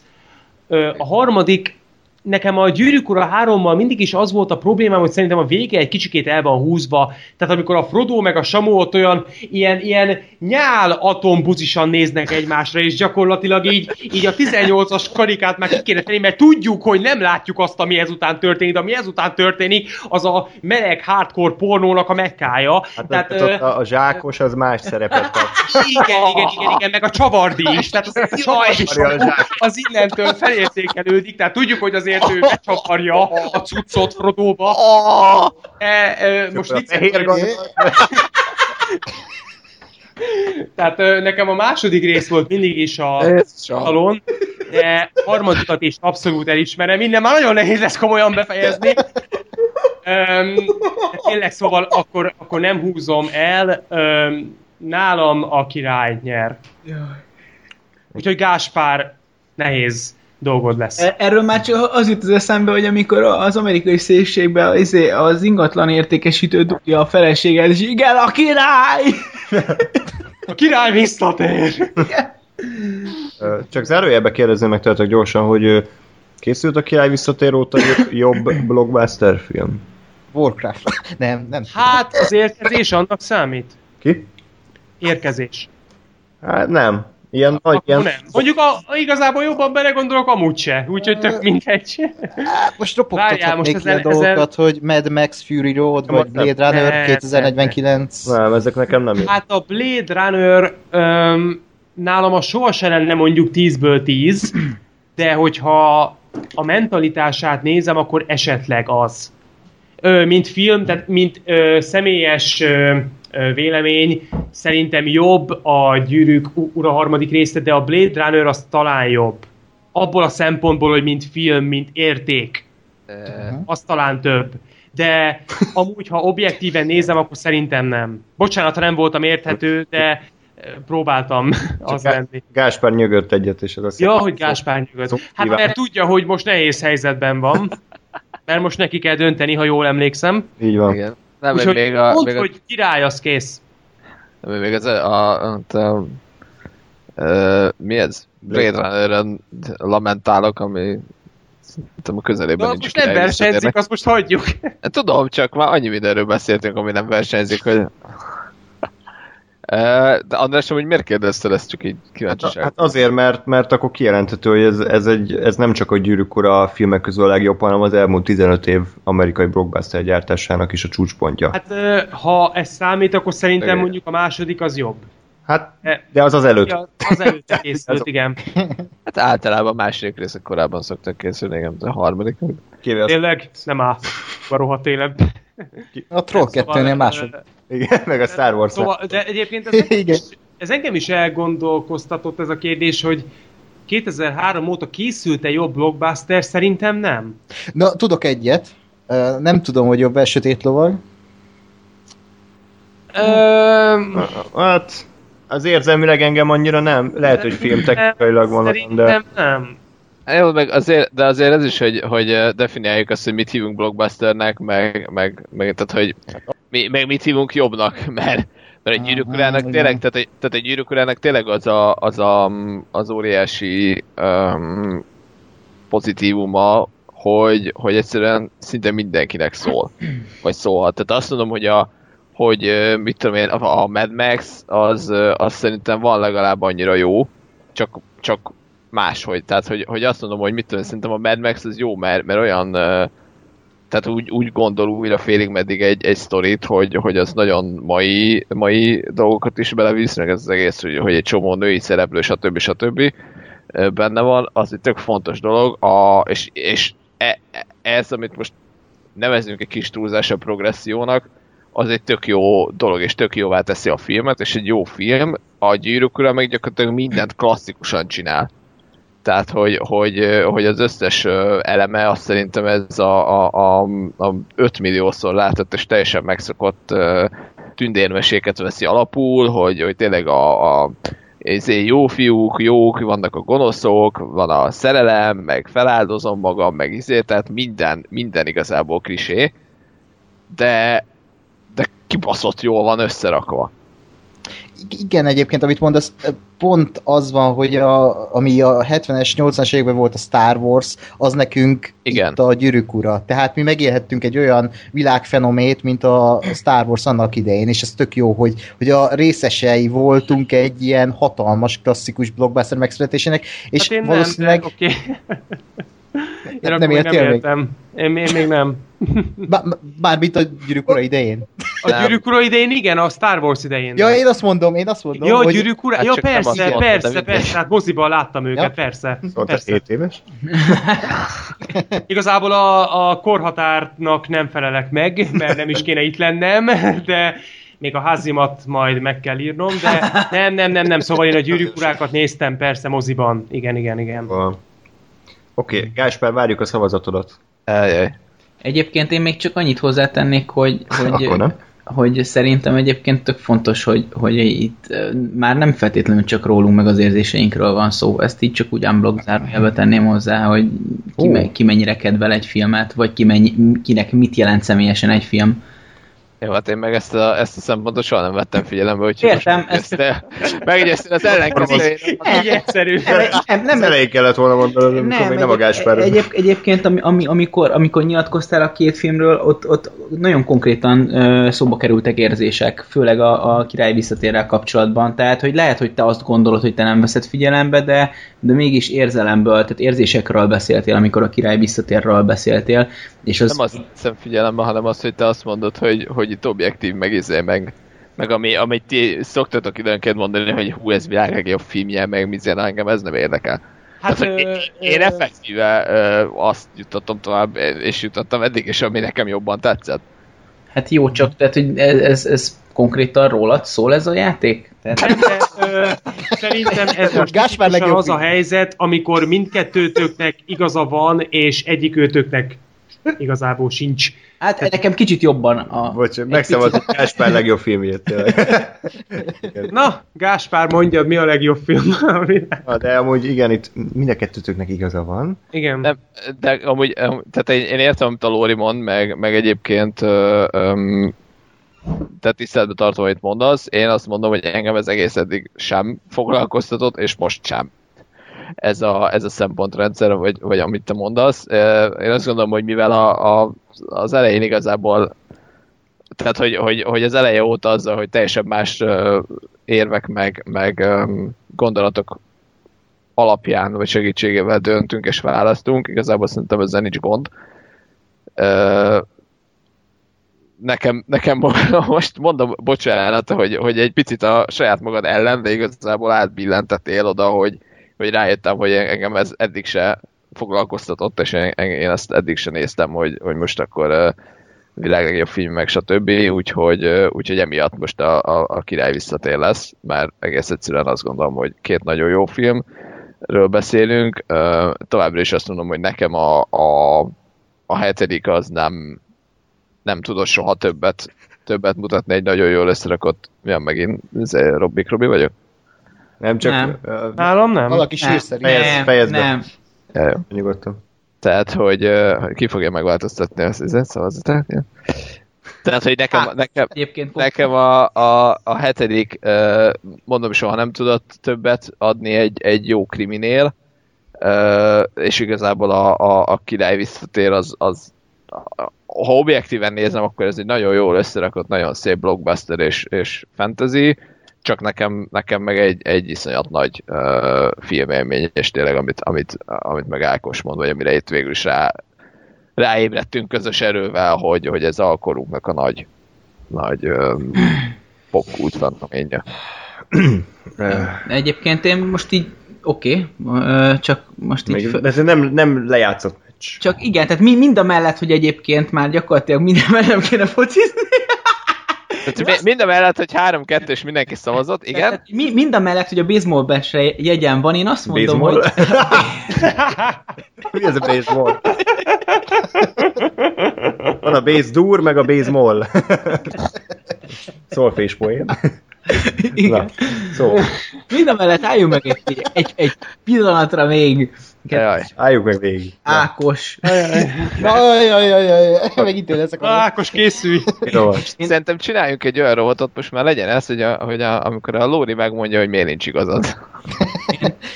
Ö, a harmadik, nekem a Gyűrűk Ura 3-mal mindig is az volt a problémám, hogy szerintem a vége egy kicsikét el van húzva. Tehát amikor a Frodo meg a Samu ott olyan ilyen, ilyen nyál atombuzisan néznek egymásra, és gyakorlatilag így, így a 18-as karikát már ki kéne tenni, mert tudjuk, hogy nem látjuk azt, ami ezután történik, de ami ezután történik, az a meleg hardcore pornónak a mekkája. hát Tehát, ö, ott a, a zsákos az más szerepet kap. igen, igen, igen, igen, meg a csavardi is. Tehát az, jaj, és Csavarja a zsák. az innentől felértékelődik, tehát tudjuk, hogy azért ő becsavarja a cuccot Frodóba. E, e, most gond- tehát nekem a második rész volt mindig is a salon, de harmadikat is abszolút elismerem. Minden már nagyon nehéz lesz komolyan befejezni. Öm, de tényleg szóval akkor, akkor nem húzom el. Öm, nálam a király nyer. Úgyhogy Gáspár nehéz dolgod lesz. E- Erről már csak az jut az eszembe, hogy amikor az amerikai szépségben az, az ingatlan értékesítő dugja a feleséget, és igen, a király! A király visszatér! Csak zárójelbe kérdezném meg tőletek gyorsan, hogy készült a király visszatér óta jo- jobb blockbuster film? Warcraft. Nem, nem. Hát az érkezés annak számít. Ki? Érkezés. Hát nem. Ilyen nagy, Akkor ilyen... nem. Mondjuk a, igazából jobban belegondolok, amúgy se. Úgyhogy tök mindegy. Hát most Várjál, most ropogtathatnék ki a ezen- ezen- dolgokat, hogy Mad Max Fury Road, vagy Nem, Blade Runner ne, 2049. Nem, ezek nekem nem. Hát a Blade Runner öm, nálam a sohasem lenne mondjuk 10-ből 10, de hogyha a mentalitását nézem, akkor esetleg az. Ö, mint film, tehát mint ö, személyes ö, vélemény, szerintem jobb a Gyűrűk Ura harmadik része, de a Blade Runner az talán jobb. Abból a szempontból, hogy mint film, mint érték, az talán több. De amúgy, ha objektíven nézem, akkor szerintem nem. Bocsánat, ha nem voltam érthető, de próbáltam az Gá- lenni. Gáspár nyögött egyet, és az azt Ja, hogy Gáspár. Szó- Hát mert tudja, hogy most nehéz helyzetben van. Mert most neki kell dönteni, ha jól emlékszem. Így van. Igen. Nem, Úgyhogy még a, mondd, még a, hogy király, az kész. nem, még az a, a, a, a, a mi ez? Blade Runner-en lamentálok, ami szerintem a közelében De nincs most nem versenyzik, azt most hagyjuk. Tudom, csak már annyi mindenről beszéltünk, ami nem versenyzik, hogy... De András, hogy miért kérdezted ezt, csak így kíváncsiság? Hát azért, mert, mert akkor kijelenthető, hogy ez, ez, egy, ez nem csak a gyűrűk ura filmek közül a legjobb, hanem az elmúlt 15 év amerikai blockbuster gyártásának is a csúcspontja. Hát, Hát ha ez számít, akkor szerintem Igen. mondjuk a második az jobb. hát E- de az az előtt. Ja, az előtte készült, igen. Hát általában a második részek korábban szoktak készülni, igen, a harmadik. Kivéve azt, Tényleg? Nem áll. A rohadt élet. A Troll 2-nél másod. ö, igen, meg a Star Wars. Szóval, de egyébként ez, Igen. ez engem is elgondolkoztatott ez a kérdés, hogy 2003 óta készült-e jobb blockbuster? Szerintem nem. Na, tudok egyet. Nem tudom, hogy jobb sötét lovag. Hát az érzelmileg engem annyira nem. Lehet, hogy filmtechnikailag mondom, de... Szerintem nem. Jó, meg azért, de azért ez is, hogy, hogy definiáljuk azt, hogy mit hívunk blockbusternek, meg, meg, meg tehát, hogy mi, meg mit hívunk jobbnak, mert, mert egy gyűrűk Aha, urának igen. tényleg, tehát egy, tehát egy tényleg az a, az, a, az óriási um, pozitívuma, hogy, hogy egyszerűen szinte mindenkinek szól, vagy szólhat. Tehát azt mondom, hogy a, hogy mit tudom én, a Mad Max az, az szerintem van legalább annyira jó, csak, csak máshogy. Tehát, hogy, hogy azt mondom, hogy mit tudom, szerintem a Mad Max az jó, mert, mert olyan tehát úgy, úgy gondol újra félig meddig egy, egy sztorit, hogy, hogy az nagyon mai, mai dolgokat is belevisz, meg ez az egész, hogy, hogy egy csomó női szereplő, stb. stb. benne van, az egy tök fontos dolog, a, és, és e, e- ez, amit most nevezünk egy kis túlzásabb progressziónak, az egy tök jó dolog, és tök jóvá teszi a filmet, és egy jó film, a gyűrűk meg gyakorlatilag mindent klasszikusan csinál. Tehát, hogy, hogy, hogy az összes eleme, azt szerintem ez a, a, a, a 5 milliószor látott és teljesen megszokott tündérmeséket veszi alapul, hogy, hogy tényleg a, a ezé jó fiúk, jók, vannak a gonoszok, van a szerelem, meg feláldozom magam, meg izé, tehát minden, minden igazából krisé, de, de kibaszott jól van összerakva. Igen, egyébként, amit mondasz, pont az van, hogy a, ami a 70-es, 80-as években volt a Star Wars, az nekünk Igen. itt a gyűrűk ura. Tehát mi megélhettünk egy olyan világfenomét, mint a Star Wars annak idején, és ez tök jó, hogy, hogy a részesei voltunk egy ilyen hatalmas, klasszikus blockbuster megszületésének, és hát én valószínűleg... nem, de oké. Én Nem még értél nem még? értem. Én, én még nem. Bá- Bármint a gyűrűk ura idején. A gyűrűk ura idején igen, a Star Wars idején. Ja, én azt mondom, én azt mondom, Ja, a hogy gyűrűk ura, Hát ja persze, persze, mindegy. persze, hát moziban láttam őket, Ja. persze. Szóval te persze. 7 éves? Igazából a, a korhatárnak nem felelek meg, mert nem is kéne itt lennem, de még a házimat majd meg kell írnom, de nem, nem, nem, nem, szóval én a gyűrűk urákat néztem persze moziban. Igen, igen, igen. Van. Oké, okay, Gáspár, várjuk a szavazatodat. Eljaj. Egyébként én még csak annyit hozzátennék, hogy, hogy, hogy szerintem egyébként tök fontos, hogy, hogy itt már nem feltétlenül csak rólunk meg az érzéseinkről van szó, ezt így csak úgy unblock zárójelbe tenném hozzá, hogy ki, me, ki mennyire kedvel egy filmet, vagy ki mennyi, kinek mit jelent személyesen egy film. Jó, hát én meg ezt a, ezt a szempontot soha nem vettem figyelembe, úgyhogy Értem, most ezt... Megegyeztél az ellenkezőjét. Így egyszerű. Nem, Nem elején kellett volna mondani, amikor még nem a Gáspár. Egyéb, egyébként, ami, ami, amikor, amikor nyilatkoztál a két filmről, ott, ott nagyon konkrétan ö, szóba kerültek érzések, főleg a, a király visszatérrel kapcsolatban. Tehát, hogy lehet, hogy te azt gondolod, hogy te nem veszed figyelembe, de, de mégis érzelemből, tehát érzésekről beszéltél, amikor a király visszatérről beszéltél. És az, Nem azt hiszem figyelembe, hanem azt, hogy te azt mondod, hogy, hogy itt objektív, meg izé, meg, meg ami, amit ti szoktatok időnként mondani, hogy hú, ez világ legjobb filmje, meg mi zene, engem ez nem érdekel. Hát, Hát, ö, én, én ö, effektíve ö, azt jutottam tovább, és jutottam eddig is, ami nekem jobban tetszett. hát jó, csak tehát, hogy ez, ez, ez konkrétan rólad szól ez a játék? Tehát, Nem, de, ö, szerintem ez most Gáspár az a helyzet, amikor mindkettőtöknek igaza van, és egyikőtöknek igazából sincs. hát nekem kicsit jobban a... Bocs, egy megszavaztuk Gáspár legjobb filmjét tényleg. Na, Gáspár, mondjad, mi a legjobb film? ami- Na, De amúgy igen, itt mind a kettőtöknek igaza van. Igen. Nem, de amúgy, am- tehát én, én értem, amit a Lóri mond, meg, meg egyébként öm, tehát tiszteletbe tartom, amit mondasz. Én azt mondom, hogy engem ez egész eddig sem foglalkoztatott, és most sem. Ez a, ez a szempontrendszer, vagy, vagy amit te mondasz. Én azt gondolom, hogy mivel a, a, az elején igazából tehát, hogy, hogy, hogy az eleje óta azzal, hogy teljesen más érvek, meg, meg gondolatok alapján, vagy segítségével döntünk és választunk, igazából szerintem ezzel nincs gond. Nekem, nekem mo- most mondom, bocsánat, hogy, hogy egy picit a saját magad ellen, de igazából átbillentettél oda, hogy, hogy rájöttem, hogy engem ez eddig se foglalkoztatott, és én, én ezt eddig se néztem, hogy, hogy most akkor ö, világ legjobb film, meg stb. Úgyhogy, ö, úgyhogy emiatt most a, a, a király visszatér lesz, mert egész egyszerűen azt gondolom, hogy két nagyon jó film, ről beszélünk. Ö, Továbbra is azt mondom, hogy nekem a, a, a hetedik az nem, nem tudott soha többet, többet mutatni egy nagyon jól összerakott, milyen megint, Robbik Robi vagyok? Nem csak... Nem. ö, Nálam nem. Valaki Nem, sírszerű. Fejezd- nem, fejezd be. nem. Ja, jó. Nyugodtan. Tehát, hogy ö, ki fogja megváltoztatni az izet, szavazatát? Ja. Tehát, hogy nekem, Hát, nekem, nekem a, a, a hetedik, ö, mondom, soha nem tudott többet adni egy, egy jó kriminél, ö, és igazából a, a, a király visszatér az, az ha objektíven nézem, akkor ez egy nagyon jól összerakott, nagyon szép blockbuster és, és fantasy, csak nekem, nekem meg egy, egy iszonyat nagy uh, filmélmény, és tényleg amit, amit, amit meg Ákos mond, vagy amire itt végül is rá, ráébredtünk közös erővel, hogy, hogy ez alkorunknak a nagy, nagy um, popkult fennoménye. Ö, Egyébként én most így Oké, okay, csak most így... Még, ez nem, nem lejátszott meccs. Csak igen, tehát mi, mind a mellett, hogy egyébként már gyakorlatilag minden mellett kéne focizni. Mind a mellett, hogy 3-2 és mindenki szavazott, igen. Tehát, mi, mind a mellett, hogy a baseball besre jegyen van, én azt mondom, Baseball? hogy... Mi ez a baseball? Van a base dur, meg a base moll. Szolfés poén. Na, Igen. szóval, Mind a mellett álljunk meg egy, egy, egy pillanatra még. Jaj. álljuk meg végig. Ákos. Jaj, jaj, jaj, jaj, megint ő leszek. Ákos, készülj! Szerintem csináljunk egy olyan robotot, most már legyen ez, hogy, a, hogy a, amikor a Lóri megmondja, hogy miért nincs igazad.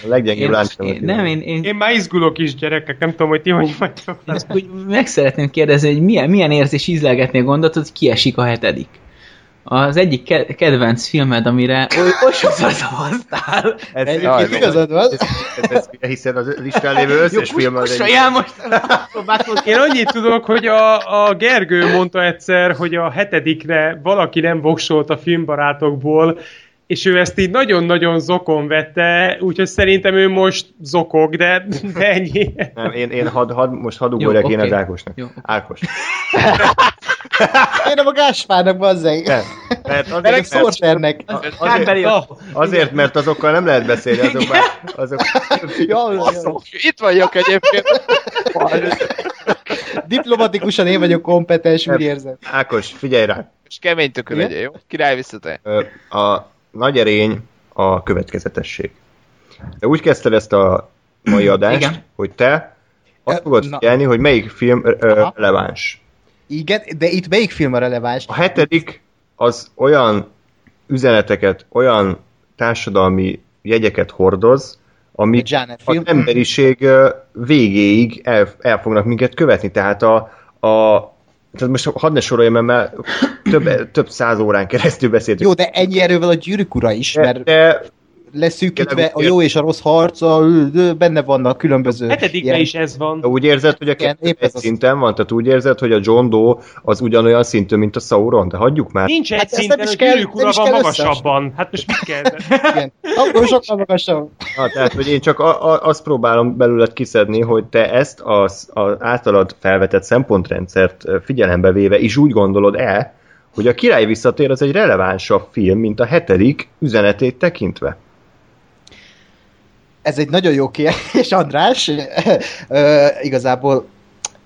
A leggyengébb Én, láncsom. én, nem, én, én, Én már izgulok is, gyerekek, nem tudom, hogy ti hogy vagytok. én ezt úgy meg szeretném kérdezni, hogy milyen, milyen érzés ízlelgetni a gondot, hogy kiesik a hetedik. Az egyik ke- kedvenc filmed, amire oly, oly sokszor szavaztál. Ez, Egyébként igazad van. ez, ez, ez, hiszen az listán lévő összes Jó, film az most egy... most. Én annyit tudok, hogy a, a Gergő mondta egyszer, hogy a hetedikre valaki nem voksolt a filmbarátokból, és ő ezt így nagyon-nagyon zokon vette, úgyhogy szerintem ő most zokog, de, de ennyi. Nem, én, én had, had, most hadd ugorjak én oké. az Ákosnak. Jó, oké. Ákos. Én nem a Gáspárnak, bazzeg. Nem, mert azért, mert, Sorternek. Kábeli a... azért, mert azokkal nem lehet beszélni, azok már, azok... Jaj, jaj, jaj. Itt vagyok egyébként. Diplomatikusan én vagyok kompetens, úgy érzem. Ákos, figyelj rá! És kemény Igen? legyen, jó? Király visszatér. A nagy erény a következetesség. Te úgy kezdted ezt a mai adást, Igen. hogy te azt fogod figyelni, hogy melyik film Aha. releváns. Igen, de itt melyik film a releváns? A hetedik az olyan üzeneteket, olyan társadalmi jegyeket hordoz, genre az emberiség végéig el, el fognak minket követni. Tehát a, a tehát most hadd ne soroljam, mert több, több száz órán keresztül beszéltünk. Jó, de ennyi erővel a gyűrűk ura is, de, mert de leszűkítve a jó és a rossz harca, benne vannak különböző... Hetedikben is ez van. úgy érzed, hogy a kettő egy ez az. szinten van? Tehát úgy érzed, hogy a John Doe az ugyanolyan szintű, mint a Sauron? De hagyjuk már. Nincs egy Hát szinten, nem is kell- gyűrűk ura van kell magasabban. Hát most mit kell? Igen. Akkor sokkal magasabb. Na, tehát, hogy én csak a, a, azt próbálom belőled kiszedni, hogy te ezt az, az általad felvetett szempontrendszert figyelembe véve is úgy gondolod el, hogy a király visszatér az egy relevánsabb film, mint a hetedik üzenetét tekintve. Ez egy nagyon jó kérdés, András. Igazából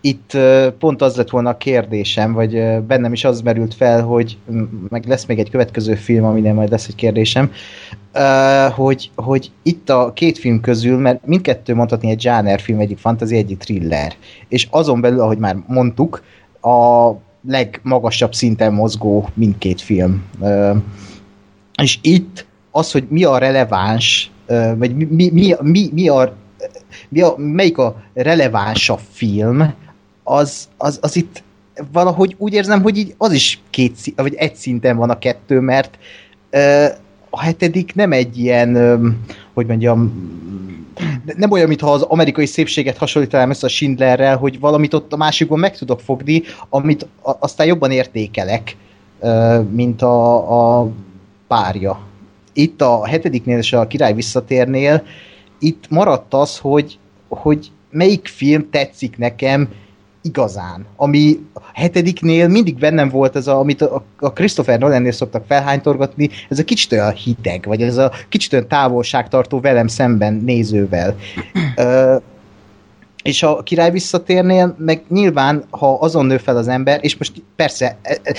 itt pont az lett volna a kérdésem, vagy bennem is az merült fel, hogy meg lesz még egy következő film, aminél majd lesz egy kérdésem, hogy, hogy itt a két film közül, mert mindkettő mondhatni egy genre film, egyik fantasy, egyik thriller, és azon belül, ahogy már mondtuk, a legmagasabb szinten mozgó mindkét film. És itt az, hogy mi a releváns, vagy mi, mi, mi, mi, a, mi a, melyik a relevánsabb film, az, az, az itt valahogy úgy érzem, hogy így az is két, vagy egy szinten van a kettő, mert a hetedik nem egy ilyen, hogy mondjam, nem olyan, mintha az amerikai szépséget hasonlítanám össze a Schindlerrel, hogy valamit ott a másikban meg tudok fogni, amit aztán jobban értékelek, mint a, a párja. Itt a hetediknél és a király visszatérnél, itt maradt az, hogy, hogy melyik film tetszik nekem igazán. Ami a hetediknél mindig bennem volt ez, a, amit a, a Christopher Nolannél szoktak felhánytorgatni, ez a kicsit olyan hideg, vagy ez a kicsit olyan távolságtartó velem szemben nézővel. Ö, és a király visszatérnél, meg nyilván, ha azon nő fel az ember, és most persze e- e-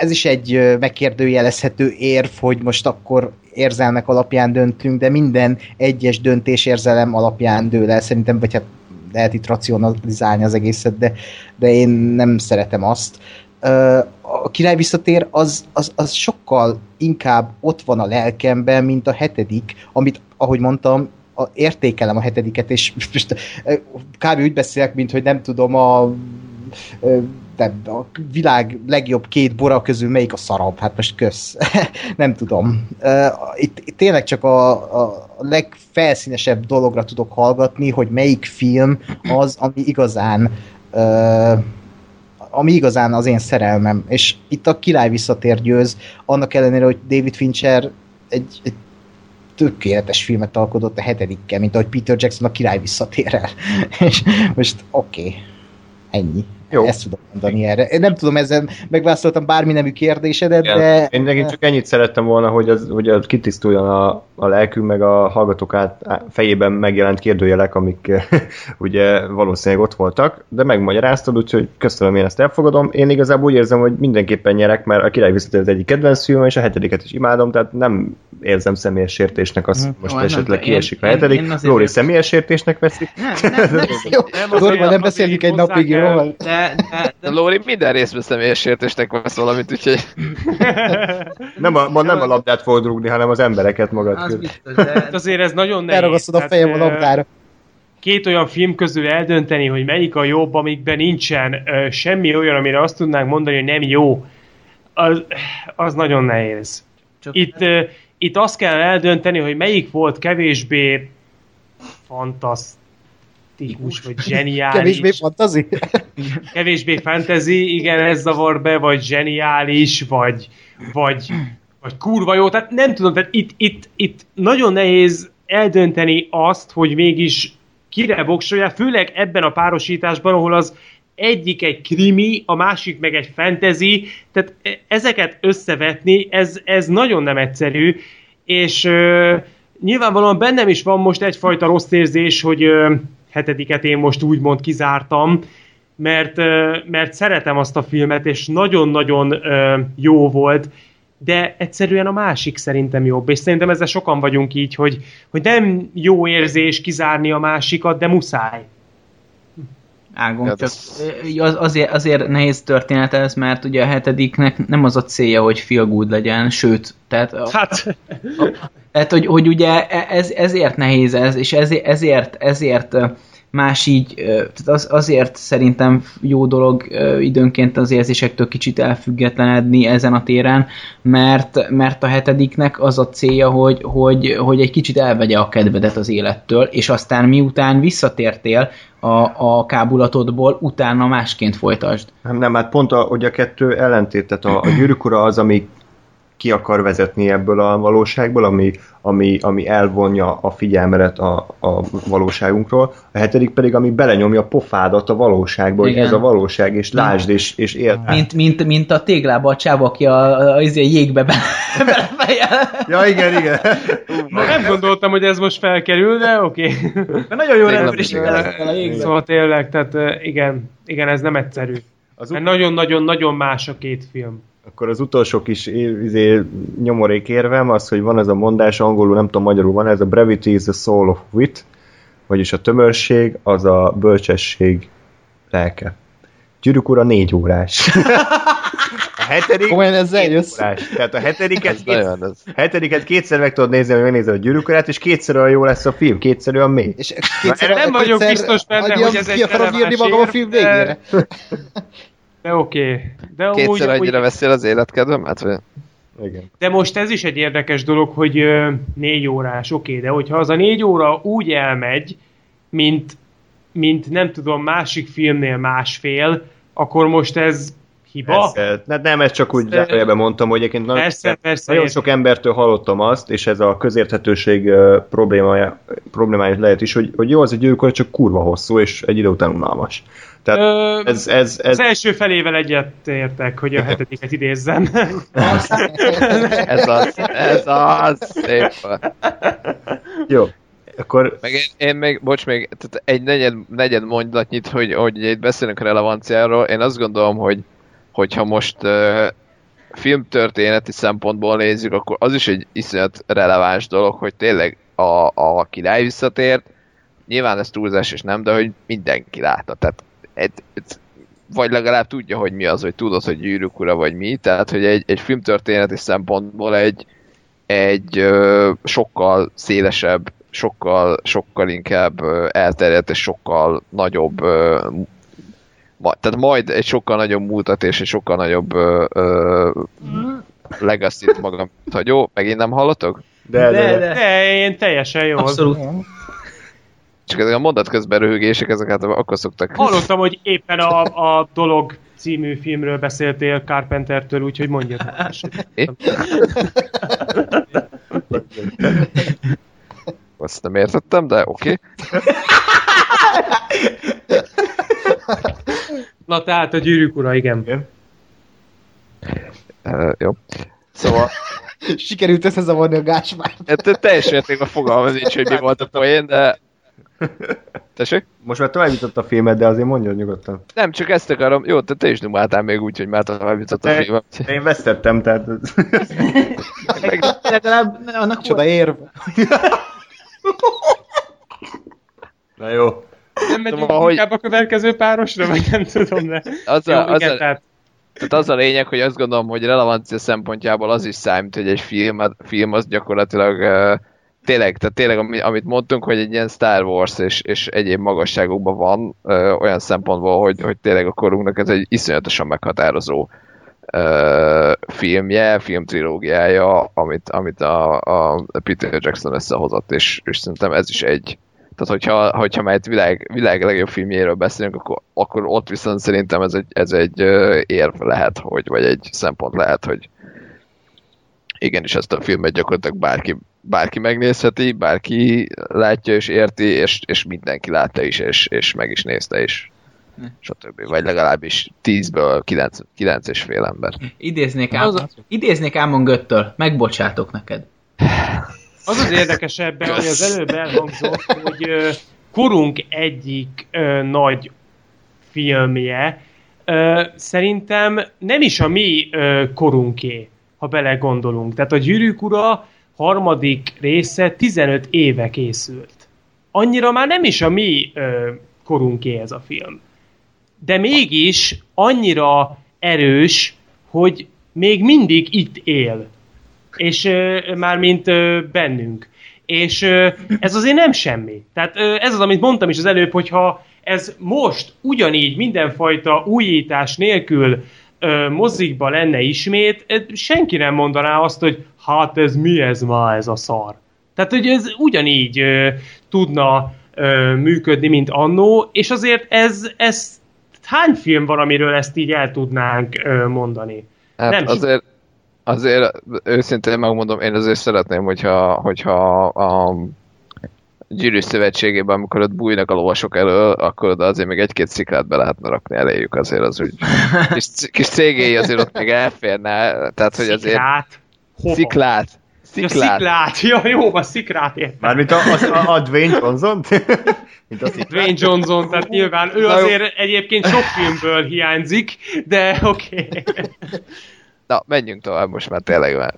ez is egy megkérdőjelezhető érv, hogy most akkor érzelmek alapján döntünk, de minden egyes döntés érzelem alapján dől el, szerintem, vagy hát lehet itt racionalizálni az egészet, de, de én nem szeretem azt. A király visszatér, az, az, az sokkal inkább ott van a lelkemben, mint a hetedik, amit, ahogy mondtam, a, értékelem a hetediket, és most kb. úgy beszélek, mint hogy nem tudom, a ö, nem, a világ legjobb két bora közül melyik a szarabb? Hát most kösz. nem tudom. Itt, itt tényleg csak a, a legfelszínesebb dologra tudok hallgatni, hogy melyik film az, ami igazán ami igazán az én szerelmem. És itt a király visszatér győz, annak ellenére, hogy David Fincher egy, egy tökéletes filmet alkotott a hetedikkel, mint ahogy Peter Jackson a király visszatér el. És most oké, okay. ennyi. Jó. Ezt tudom mondani erre. Én nem tudom, ezzel megválaszoltam bármi nemű kérdésedet, Igen. de... Én nekik csak ennyit szerettem volna, hogy az, hogy az kitisztuljon a, a lelkünk, meg a hallgatók át, á- fejében megjelent kérdőjelek, amik ugye valószínűleg ott voltak, de megmagyaráztad, úgyhogy köszönöm, én ezt elfogadom. Én igazából úgy érzem, hogy mindenképpen nyerek, mert a király visszatér az egyik kedvenc film, és a hetediket is imádom, tehát nem érzem személyes sértésnek azt, hogy most Ó, nem, esetleg kiesik a hetedik. Lóri személyes sértésnek veszik. Nem, nem, nem, Nem, beszélünk egy napig, jó? de, de, De de Lóri minden részben személyes sértésnek vesz valamit, úgyhogy Nem a, ma nem a labdát fogod rúgni, hanem az embereket magad az biztos, de, Hát azért ez nagyon nehéz. Elragasztod a fejem a labdára. két olyan film közül eldönteni, hogy melyik a jobb, amikben nincsen semmi olyan, amire azt tudnánk mondani, hogy nem jó, az, az nagyon nehéz. csak Itt, ö, itt azt kell eldönteni, hogy melyik volt kevésbé fantasztikus, vagy zseniális. Kevésbé fantazi? kevésbé fantasy, igen, ez zavar be, vagy zseniális, vagy, vagy, vagy kurva jó, tehát nem tudom, tehát itt, itt, itt nagyon nehéz eldönteni azt, hogy mégis kire voksolja, főleg ebben a párosításban, ahol az egyik egy krimi, a másik meg egy fantasy, tehát e- ezeket összevetni, ez, ez nagyon nem egyszerű, és ö, nyilvánvalóan bennem is van most egyfajta rossz érzés, hogy ö, hetediket én most úgymond kizártam, mert, ö, mert szeretem azt a filmet, és nagyon-nagyon ö, jó volt, de egyszerűen a másik szerintem jobb, és szerintem ezzel sokan vagyunk így, hogy, hogy nem jó érzés kizárni a másikat, de muszáj. Ágom, Hát csak az, azért, azért nehéz történet ez, mert ugye a hetediknek nem az a célja, hogy feel good legyen, sőt, tehát, a, Hát, tehát hogy, hogy ugye e- ez, ezért nehéz ez, és ezért, ezért, ezért más így, tehát az, azért szerintem jó dolog időnként az érzésektől kicsit elfüggetlenedni ezen a téren, mert, mert a hetediknek az a célja, hogy, hogy, hogy egy kicsit elvegye a kedvedet az élettől, és aztán miután visszatértél a, a kábulatodból, utána másként folytasd. Nem, nem, hát pont a, hogy a kettő ellentét, tehát a, a gyűrűk az, ami ki akar vezetni ebből a valóságból, ami, ami, ami elvonja a figyelmedet a, a valóságunkról, a hetedik pedig, ami belenyomja a pofádat a valóságba, hogy Igen. ez a valóság, és lásd, és, és érd. Mint, mint, mint a téglába a csáva, aki a, a, a, a jégbe be, belefejel. Ja, igen, igen. Ma nem gondoltam, hogy ez most felkerül, de oké. Okay. Nagyon jó rendőr is. Szóval tényleg, tehát igen, igen, ez nem egyszerű. Az Mert nagyon-nagyon-nagyon más a két film. Akkor az utolsó kis izé, nyomorék érvem az, hogy van ez a mondás, angolul nem tudom, magyarul van, ez a brevity is the soul of wit, vagyis a tömörség az a bölcsesség lelke. Gyűrűk ura négy órás. A hetedik Komolyan ezzel két jössz? órás. Tehát a hetediket, ez két, nagyon ez. hetediket kétszer meg tudod nézni, hogy megnézed a gyűrűk urát, és kétszer olyan jó lesz a film, kétszer olyan mély. És kétszer, Nem vagyok kétszer biztos benne, hogy ez egy ki akarom írni magam a film de- végére. De oké. Okay. De, Kétszer amúgy, annyira veszel az életkedvemet? Vagy? Igen. de most ez is egy érdekes dolog, hogy ö, négy órás, oké, okay, de hogyha az a négy óra úgy elmegy, mint, mint nem tudom, másik filmnél másfél, akkor most ez hiba? Persze, ne, nem, ezt csak úgy zárójelben mondtam, hogy egyébként nagyon, Persze, persze, nagyon sok embertől hallottam azt, és ez a közérthetőség problémája, problémája lehet is, hogy, hogy jó, az egy gyűrűk csak kurva hosszú, és egy idő után unalmas. Tehát Ö, ez, ez, ez, Az első felével egyet értek, hogy a hetediket idézzem. Ez az, ez az, szép. jó. Akkor Meg én, én még, bocs, még tehát egy negyed, negyed mondatnyit, hogy, hogy itt beszélünk a relevanciáról, én azt gondolom, hogy hogyha most uh, filmtörténeti szempontból nézzük, akkor az is egy iszonyat releváns dolog, hogy tényleg a, a király visszatért, nyilván ez túlzás és nem, de hogy mindenki látta, tehát egy, egy, vagy legalább tudja, hogy mi az, hogy tudod, hogy gyűrűk ura, vagy mi, tehát hogy egy, egy filmtörténeti szempontból egy, egy ö, sokkal szélesebb, sokkal, sokkal inkább elterjedt és sokkal nagyobb ö, tehát majd egy sokkal nagyobb múltat és egy sokkal nagyobb ö, ö, legacy-t magam hagyó. Megint nem hallotok? de, de, de, De én teljesen jól. Abszolút. Csak ezek a mondat közben röhögések, ezek hát akkor szoktak. Hallottam, hogy éppen a, a Dolog című filmről beszéltél Carpentertől, úgyhogy mondjad. Mi? Azt nem értettem, de oké. Okay. Na tehát a gyűrűk ura, igen. Uh, jó. Szóval, Sikerült összezavarni a Gáspárt. hát teljes mértékben fogalmaz nincs, hogy mi volt a poén, de... Tessék? Most már tovább jutott a filmet, de azért mondja nyugodtan. Nem, csak ezt akarom. Jó, te, te is dumáltál még úgy, hogy már tovább jutott a Te- film. Én vesztettem, tehát... Meg, Legalább annak Csoda volt. érv. Na jó. Nem megyünk Szóval, hogy- inkább a következő párosra, vagy nem tudom, de... az, Jó, a, az, igen, a, tehát tehát az a lényeg, hogy azt gondolom, hogy relevancia szempontjából az is számít, hogy egy film, film az gyakorlatilag uh, tényleg, tehát tényleg ami, amit mondtunk, hogy egy ilyen Star Wars és, és egyéb magasságokban van, uh, olyan szempontból, hogy, hogy tényleg a korunknak ez egy iszonyatosan meghatározó uh, filmje, filmtrilógiája, amit, amit a, a Peter Jackson összehozott, és, és szerintem ez is egy, tehát hogyha, hogyha már egy világ, világ legjobb filmjéről beszélünk, akkor, akkor ott viszont szerintem ez egy, ez egy érv lehet, hogy, vagy egy szempont lehet, hogy igenis ezt a filmet gyakorlatilag bárki, bárki megnézheti, bárki látja és érti, és, és mindenki látta is, és, és meg is nézte is. Stb. Vagy legalábbis 10-ből 9, 9 és fél ember. Idéznék, Az Ámon, idéznék Ámon Göttől. Megbocsátok neked. Az az érdekes ebben, hogy az előbb elhangzott, hogy korunk egyik nagy filmje szerintem nem is a mi korunké, ha belegondolunk. Tehát a Gyűrűk Ura harmadik része 15 éve készült. Annyira már nem is a mi korunké ez a film. De mégis annyira erős, hogy még mindig itt él és mármint bennünk. És ez azért nem semmi. Tehát ez az, amit mondtam is az előbb, hogyha ez most ugyanígy mindenfajta újítás nélkül mozikba lenne ismét, senki nem mondaná azt, hogy hát ez mi ez ma ez a szar. Tehát, hogy ez ugyanígy tudna működni, mint annó, és azért ez, ez hány film van, amiről ezt így el tudnánk mondani? Hát Nem, azért, azért őszintén megmondom, én azért szeretném, hogyha, hogyha a gyűrűs szövetségében, amikor ott bújnak a lovasok elől, akkor oda azért még egy-két sziklát be lehetne rakni eléjük, azért az úgy kis, kis cégéi azért ott még elférne, tehát hogy azért Szikrát? Hova? sziklát, Ja, sziklát, sziklát. Ja, jó, a szikrát értem. Mármint a, a, a, Dwayne Johnson? Mint a Dwayne Johnson, tehát nyilván ő azért egyébként sok filmből hiányzik, de oké. Okay. Na, menjünk tovább most már tényleg már.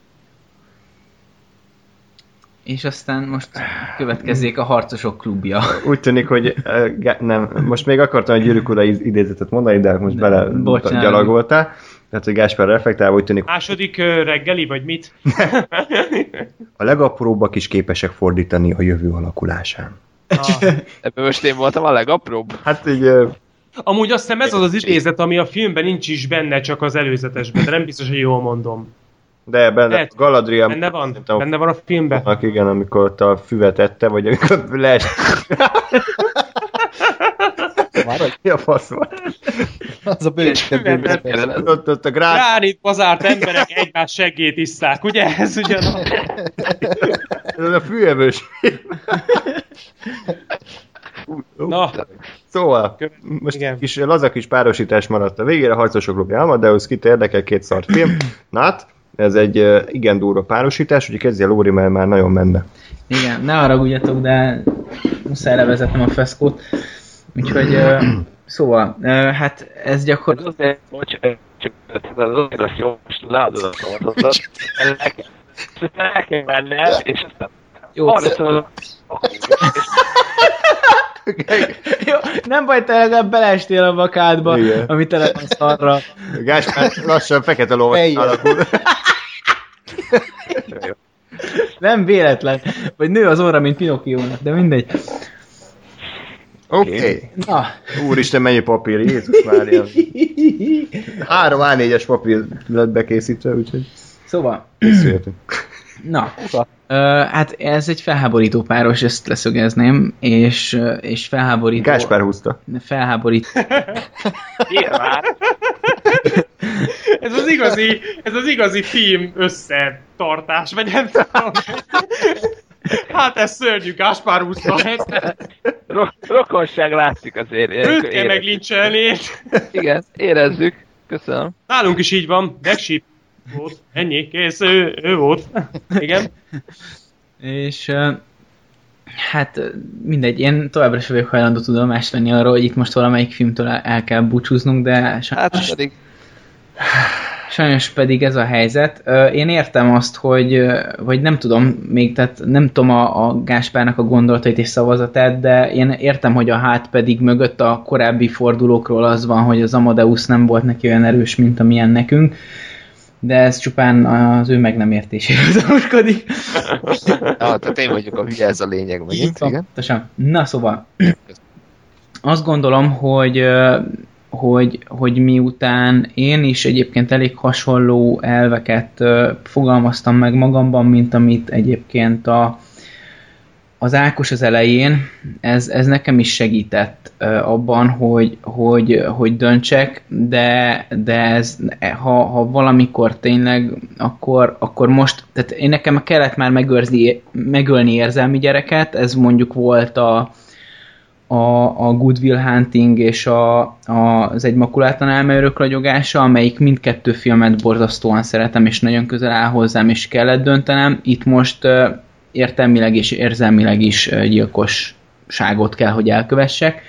És aztán most következzék a Harcosok klubja. Úgy tűnik, hogy nem, most még akartam egy gyűrűk ura idézetet mondani, de most bele bocsánat. gyalogoltál. Tehát, hogy Gáspár reflektál, úgy tűnik, Második reggeli, vagy mit? a legapróbbak is képesek fordítani a jövő alakulásán. Ah. Ebben most én voltam a legapróbb. Hát így uh, Amúgy azt hiszem ez az az idézet, ami a filmben nincs is benne, csak az előzetesben, de nem biztos, hogy jól mondom. de benne Lehet. Galadriel Benne van? szerintem a Benne van a filmben? f***nak, igen, amikor ott a füvet ette, vagy amikor. Várj, Mi a fasz volt? az a bősített Ott, ott a grát... Ránit bazárt emberek egymás seggét isszák, ugye? Ez ugyanaz. Ez a fűevős. Na, Szóval, most igen. kis laza kis párosítás maradt a végére, Harcosok Klubja Amadeus, kit érdekel, két szart film. Nat, ez egy igen durva párosítás, úgyhogy kezdje Lóri, mert már nagyon menne. Igen, ne haragudjatok, de muszáj levezetnem a feszkót. Úgyhogy, szóval, hát ez gyakorlatilag... Azért, bocs, csak az lesz jó, most leadod a szavazatot. El kell menned, és aztán Jó, arra Jó, nem baj, te legalább beleestél a vakádba, Igen. ami tele van szarra. Gáspár lassan fekete lovas Eljön. alakul. Nem véletlen. Vagy nő az orra, mint Pinocchio-nak, de mindegy. Oké. Okay. Na, Úristen, mennyi papír, Jézus Mária. Három A4-es papír lett bekészítve, úgyhogy szóval, készülhetünk. na. Ö, hát ez egy felháborító páros, ezt leszögezném, és, és felháborító... Gáspár húzta. Felháborító. Nyilván. ez az igazi, ez az igazi film összetartás, vagy nem tudom. Hát ez szörnyű, Gáspár. Ro- rokonság látszik azért. Őt kell Érezzük. meglincselni. Igen, érezzük. Köszönöm. Nálunk is így van. Black volt. Ennyi, kész, ő, ő volt. Igen. És hát mindegy, én továbbra sem vagyok hajlandó tudomást venni arról, hogy itt most valamelyik filmtől el- el kell búcsúznunk, de sajnos, Hát pedig sajnos pedig ez a helyzet. Én értem azt, hogy, vagy nem tudom, még tehát nem tudom a, a Gáspárnak a gondolatait és szavazatát, de én értem, hogy a hát pedig mögött a korábbi fordulókról az van, hogy az Amadeus nem volt neki olyan erős, mint amilyen nekünk, de ez csupán az ő meg nem értéséről tanúskodik. ah, tehát én vagyok a hülye, ez a lényeg megint. Így Igen. Pontosan. Na szóval, azt gondolom, hogy, hogy, hogy miután én is egyébként elég hasonló elveket fogalmaztam meg magamban, mint amit egyébként a, az Ákos az elején, ez, ez nekem is segített abban, hogy, hogy, hogy döntsek, de, de ez, ha, ha valamikor tényleg, akkor, akkor most, tehát én nekem kellett már megőrzni, megölni érzelmi gyereket, ez mondjuk volt a, a, a Good Will Hunting és a, a, az Egy makulátlan elmeörök ragyogása, amelyik mindkettő filmet borzasztóan szeretem, és nagyon közel áll hozzám, és kellett döntenem. Itt most értelmileg és érzelmileg is gyilkosságot kell, hogy elkövessek,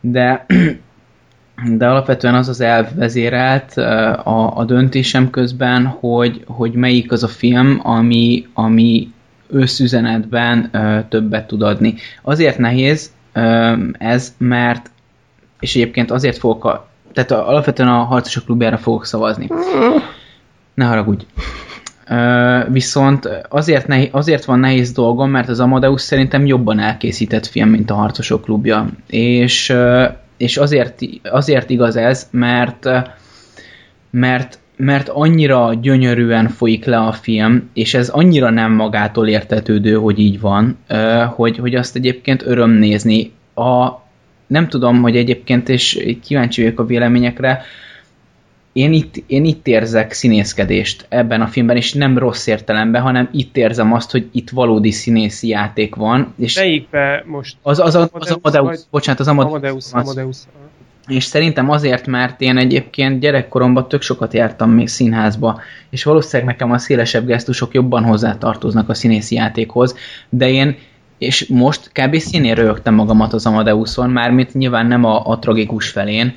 de de alapvetően az az elv vezérelt a, a döntésem közben, hogy, hogy melyik az a film, ami, ami összüzenetben többet tud adni. Azért nehéz ez, mert és egyébként azért fogok a, tehát alapvetően a harcosok klubjára fogok szavazni. Ne haragudj. Viszont azért, nehéz, azért van nehéz dolgom, mert az Amadeus szerintem jobban elkészített film, mint a Harcosok klubja. És, és azért, azért igaz ez, mert, mert mert annyira gyönyörűen folyik le a film, és ez annyira nem magától értetődő, hogy így van, hogy, hogy azt egyébként öröm nézni. A, nem tudom, hogy egyébként, és kíváncsi vagyok a véleményekre, én itt, én itt érzek színészkedést ebben a filmben, és nem rossz értelemben, hanem itt érzem azt, hogy itt valódi színészi játék van. És Melyikbe most? az, az, az, az Amadeus bocsánat, az Amadeus, Amadeus. Amadeus. És szerintem azért, mert én egyébként gyerekkoromban tök sokat jártam még színházba, és valószínűleg nekem a szélesebb gesztusok jobban hozzátartoznak a színészi játékhoz, de én és most kb. színén rögtem magamat az Amadeuson, mármint nyilván nem a, a tragikus felén,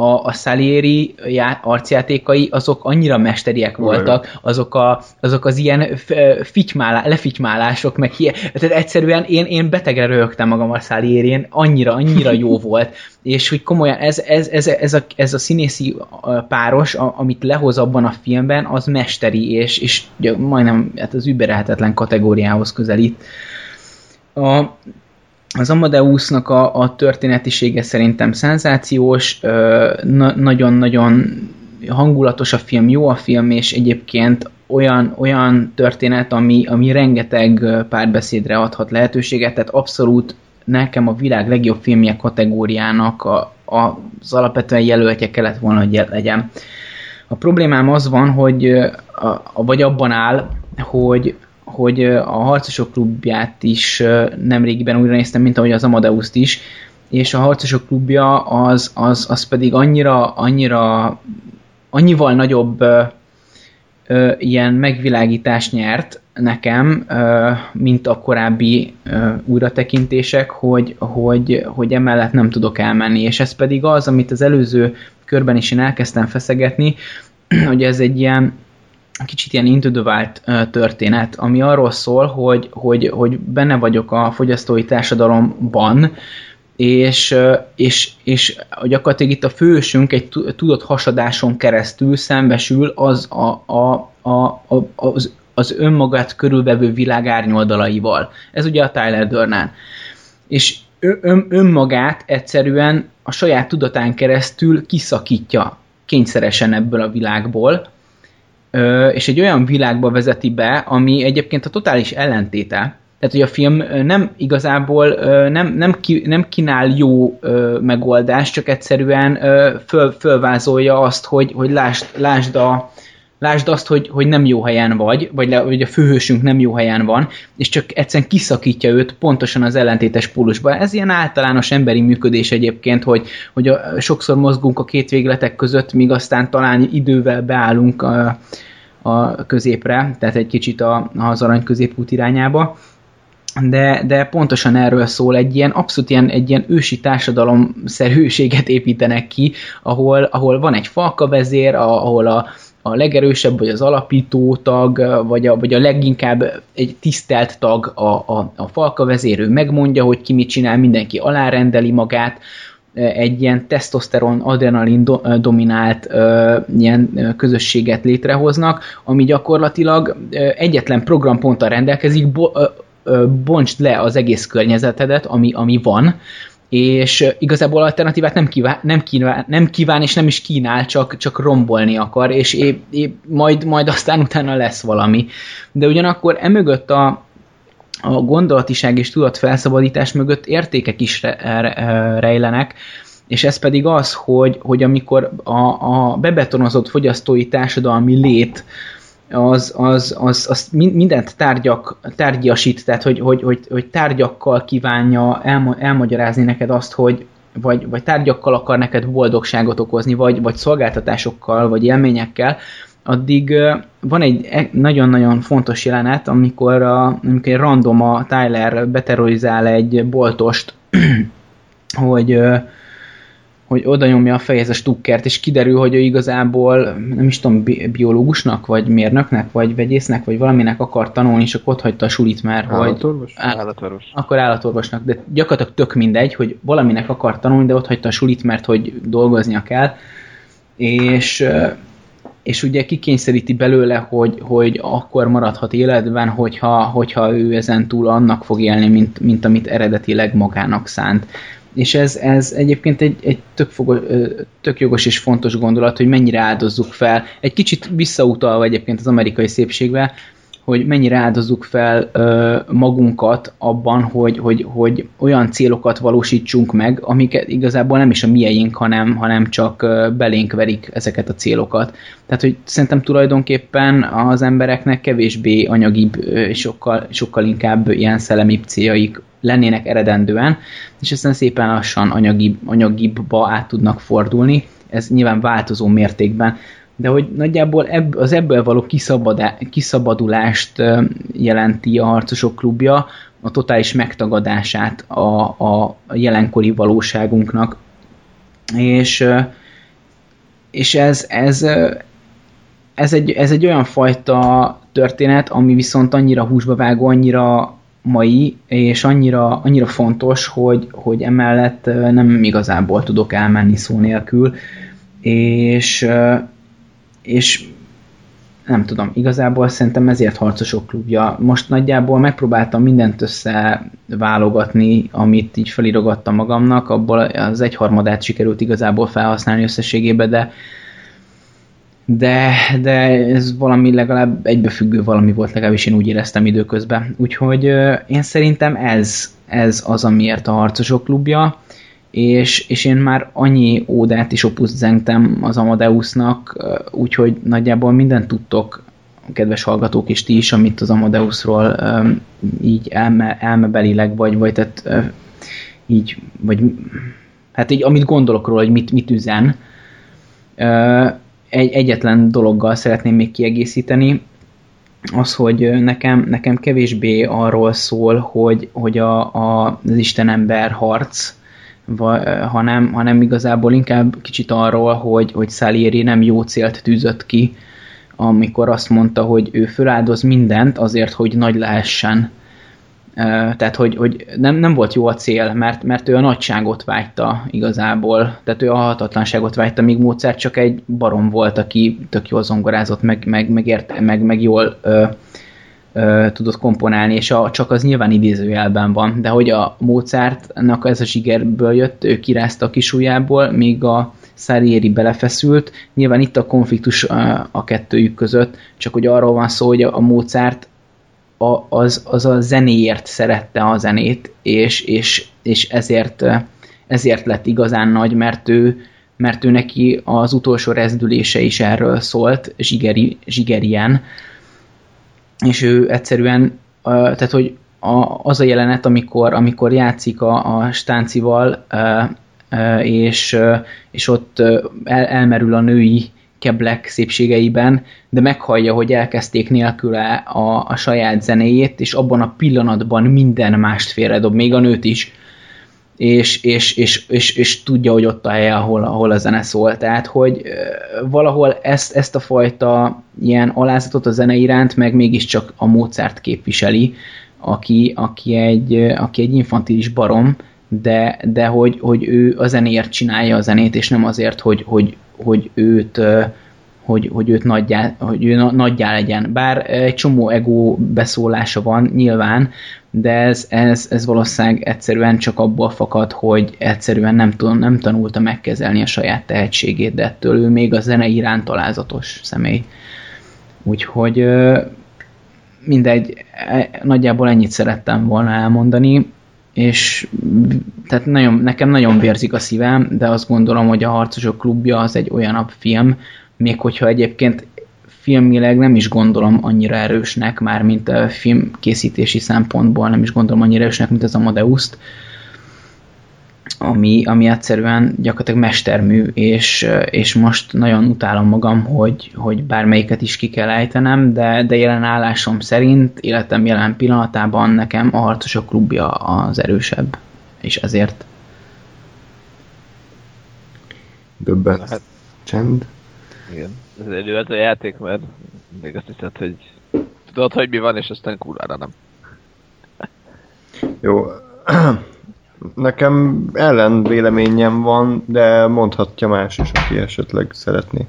a, a Salieri já, arcjátékai azok annyira mesteriek voltak, azok, a, azok az ilyen fitymálá, lefitymálások, meg hi- tehát egyszerűen én, én betegre rögtem magam a Salierén, annyira, annyira jó volt, és hogy komolyan ez, ez, ez, ez, a, ez a színészi páros, a, amit lehoz abban a filmben, az mesteri, és, és majdnem hát az überelhetetlen kategóriához közelít. A, az Amadeusnak a, a történetisége szerintem szenzációs, nagyon-nagyon hangulatos a film, jó a film, és egyébként olyan, olyan történet, ami, ami rengeteg párbeszédre adhat lehetőséget, tehát abszolút nekem a világ legjobb filmje kategóriának a, a, az alapvetően jelöltje kellett volna, hogy legyen. A problémám az van, hogy a, a, vagy abban áll, hogy hogy a Harcosok klubját is nemrégiben újra néztem, mint ahogy az Amadeuszt is, és a Harcosok klubja az, az, az pedig annyira, annyira annyival nagyobb ö, ilyen megvilágítást nyert nekem, ö, mint a korábbi ö, újratekintések, hogy, hogy, hogy emellett nem tudok elmenni, és ez pedig az, amit az előző körben is én elkezdtem feszegetni, hogy ez egy ilyen kicsit ilyen Into the Wild történet, ami arról szól, hogy, hogy, hogy benne vagyok a fogyasztói társadalomban, és, és, és gyakorlatilag itt a fősünk egy tu- tudott hasadáson keresztül szembesül az a, a, a, a, az, az önmagát körülvevő világ árnyoldalaival. Ez ugye a Tyler Durnan. És ön, ön, önmagát egyszerűen a saját tudatán keresztül kiszakítja kényszeresen ebből a világból, és egy olyan világba vezeti be, ami egyébként a totális ellentéte. Tehát, hogy a film nem igazából nem, nem, ki, nem kínál jó megoldást, csak egyszerűen föl, fölvázolja azt, hogy, hogy lásd, lásd a, lásd azt, hogy, hogy nem jó helyen vagy, vagy, le, vagy a főhősünk nem jó helyen van, és csak egyszerűen kiszakítja őt pontosan az ellentétes pólusba. Ez ilyen általános emberi működés egyébként, hogy, hogy a, sokszor mozgunk a két végletek között, míg aztán talán idővel beállunk a, a középre, tehát egy kicsit a, az arany középút irányába de, de pontosan erről szól, egy ilyen abszolút ilyen, egy ilyen ősi társadalom szerűséget építenek ki, ahol, ahol van egy falka vezér, ahol a, a legerősebb, vagy az alapító tag, vagy a, vagy a leginkább egy tisztelt tag a, a, a falka vezérő megmondja, hogy ki mit csinál, mindenki alárendeli magát, egy ilyen tesztoszteron, adrenalin do, dominált ilyen közösséget létrehoznak, ami gyakorlatilag egyetlen programponttal rendelkezik, bontsd le az egész környezetedet, ami, ami van, és igazából alternatívát nem kíván, nem kíván, nem kíván és nem is kínál, csak, csak rombolni akar, és épp, épp majd, majd aztán utána lesz valami. De ugyanakkor emögött a, a gondolatiság és tudat felszabadítás mögött értékek is re, re, rejlenek, és ez pedig az, hogy, hogy amikor a, a bebetonozott fogyasztói társadalmi lét az, az, az, az mindent tárgyak, tárgyasít, tehát hogy, hogy, hogy, hogy tárgyakkal kívánja elma, elmagyarázni neked azt, hogy vagy, vagy tárgyakkal akar neked boldogságot okozni, vagy, vagy szolgáltatásokkal, vagy élményekkel, addig van egy e, nagyon-nagyon fontos jelenet, amikor, a, amikor random a Tyler beterrorizál egy boltost, hogy hogy oda nyomja a fejez a stukkert, és kiderül, hogy ő igazából, nem is tudom, biológusnak, vagy mérnöknek, vagy vegyésznek, vagy valaminek akar tanulni, és akkor ott hagyta a sulit már, állatorvos? hogy... Állatorvos. Akkor állatorvosnak, de gyakorlatilag tök mindegy, hogy valaminek akar tanulni, de ott hagyta a sulit, mert hogy dolgoznia kell, és és ugye kikényszeríti belőle, hogy, hogy akkor maradhat életben, hogyha, hogyha ő ezen túl annak fog élni, mint, mint amit eredetileg magának szánt és ez, ez egyébként egy, egy tök, fogos, tök jogos és fontos gondolat, hogy mennyire áldozzuk fel. Egy kicsit visszautalva egyébként az amerikai szépségbe, hogy mennyire áldozzuk fel ö, magunkat abban, hogy, hogy, hogy olyan célokat valósítsunk meg, amiket igazából nem is a mieink, hanem, hanem csak belénk verik ezeket a célokat. Tehát, hogy szerintem tulajdonképpen az embereknek kevésbé anyagibb és sokkal, sokkal inkább ilyen szellemibb céljaik lennének eredendően, és aztán szépen lassan anyagi, anyagibbba át tudnak fordulni, ez nyilván változó mértékben, de hogy nagyjából ebb, az ebből való kiszabadulást jelenti a Harcosok klubja, a totális megtagadását a, a jelenkori valóságunknak. És, és ez, ez, ez, egy, ez egy olyan fajta történet, ami viszont annyira húsba vágó, annyira mai, és annyira, annyira fontos, hogy, hogy emellett nem igazából tudok elmenni szó nélkül, és, és nem tudom, igazából szerintem ezért harcosok klubja. Most nagyjából megpróbáltam mindent összeválogatni, amit így felirogattam magamnak, abból az egyharmadát sikerült igazából felhasználni összességében, de de, de ez valami legalább egybefüggő valami volt, legalábbis én úgy éreztem időközben. Úgyhogy én szerintem ez, ez az, amiért a Harcosok klubja, és, és én már annyi ódát is opuszt zengtem az Amadeusnak, úgyhogy nagyjából mindent tudtok, kedves hallgatók és ti is, amit az Amadeusról így elme, elmebelileg, vagy, vagy tehát így, vagy hát így, amit gondolok róla, hogy mit, mit üzen, egy, egyetlen dologgal szeretném még kiegészíteni, az, hogy nekem, nekem kevésbé arról szól, hogy, hogy a, a, az Istenember harc, hanem, hanem igazából inkább kicsit arról, hogy, hogy Salieri nem jó célt tűzött ki, amikor azt mondta, hogy ő feláldoz mindent azért, hogy nagy lehessen. Tehát, hogy, hogy nem, nem volt jó a cél, mert, mert ő a nagyságot vágyta igazából, tehát ő a hatatlanságot vágyta, míg Mozart csak egy barom volt, aki tök jól zongorázott, meg, meg, meg, ért, meg, meg jól ö, tudott komponálni, és a, csak az nyilván idézőjelben van, de hogy a Mozartnak ez a zsigerből jött, ő kirázta a kisújából, míg a Salieri belefeszült, nyilván itt a konfliktus a, a kettőjük között, csak hogy arról van szó, hogy a Mozart a, az, az a zenéért szerette a zenét, és, és, és ezért, ezért lett igazán nagy, mert ő, mert ő neki az utolsó rezdülése is erről szólt, zsigeri, zsigerien, és ő egyszerűen, tehát hogy a, az a jelenet, amikor, amikor játszik a, a stáncival, és, és ott el, elmerül a női keblek szépségeiben, de meghallja, hogy elkezdték nélküle a, a saját zenéjét, és abban a pillanatban minden mást félredob, még a nőt is, és, és, és, és, és tudja, hogy ott a helye, ahol, ahol a zene szól. Tehát, hogy valahol ezt, ezt a fajta ilyen alázatot a zene iránt, meg mégiscsak a Mozart képviseli, aki, aki, egy, aki egy infantilis barom, de, de hogy, hogy ő a zenéért csinálja a zenét, és nem azért, hogy, hogy, hogy őt hogy, hogy őt nagyjá, hogy ő nagyjá legyen. Bár egy csomó ego beszólása van nyilván, de ez, ez, ez valószínűleg egyszerűen csak abból fakad, hogy egyszerűen nem, tudom, nem tanulta megkezelni a saját tehetségét, de ettől ő még a zene iránt alázatos személy. Úgyhogy mindegy, e, nagyjából ennyit szerettem volna elmondani, és tehát nagyon, nekem nagyon vérzik a szívem, de azt gondolom, hogy a Harcosok klubja az egy olyanabb film, még hogyha egyébként filmileg nem is gondolom annyira erősnek, már mint a filmkészítési szempontból nem is gondolom annyira erősnek, mint az Amadeus-t, ami, ami egyszerűen gyakorlatilag mestermű, és, és most nagyon utálom magam, hogy, hogy bármelyiket is ki kell ejtenem, de, de jelen állásom szerint, életem jelen pillanatában nekem a Harcosok klubja az erősebb, és ezért. Döbbent. Hát, Csend. Igen. Ez egy a játék, mert még azt hiszed, hogy tudod, hogy mi van, és aztán kurvára nem. Jó. Nekem ellen véleményem van, de mondhatja más is, aki esetleg szeretné.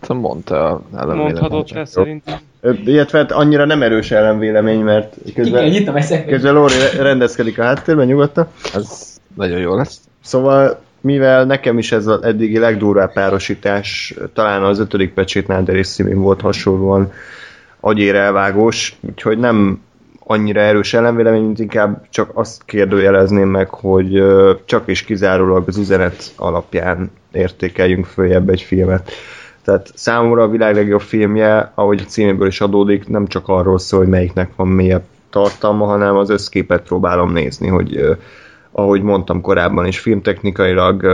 Szóval mondta Mondhatod te szerintem. Illetve hát annyira nem erős ellenvélemény, mert közben, Igen, közben Lóri rendezkedik a háttérben nyugodtan. Ez nagyon jó lesz. Szóval mivel nekem is ez az eddigi legdurvább párosítás talán az ötödik pecsétnál Deris volt hasonlóan agyérelvágós, úgyhogy nem annyira erős ellenvélemény, mint inkább csak azt kérdőjelezném meg, hogy csak és kizárólag az üzenet alapján értékeljünk följebb egy filmet. Tehát számomra a világ legjobb filmje, ahogy a címéből is adódik, nem csak arról szól, hogy melyiknek van mélyebb tartalma, hanem az összképet próbálom nézni, hogy ahogy mondtam korábban is, filmtechnikailag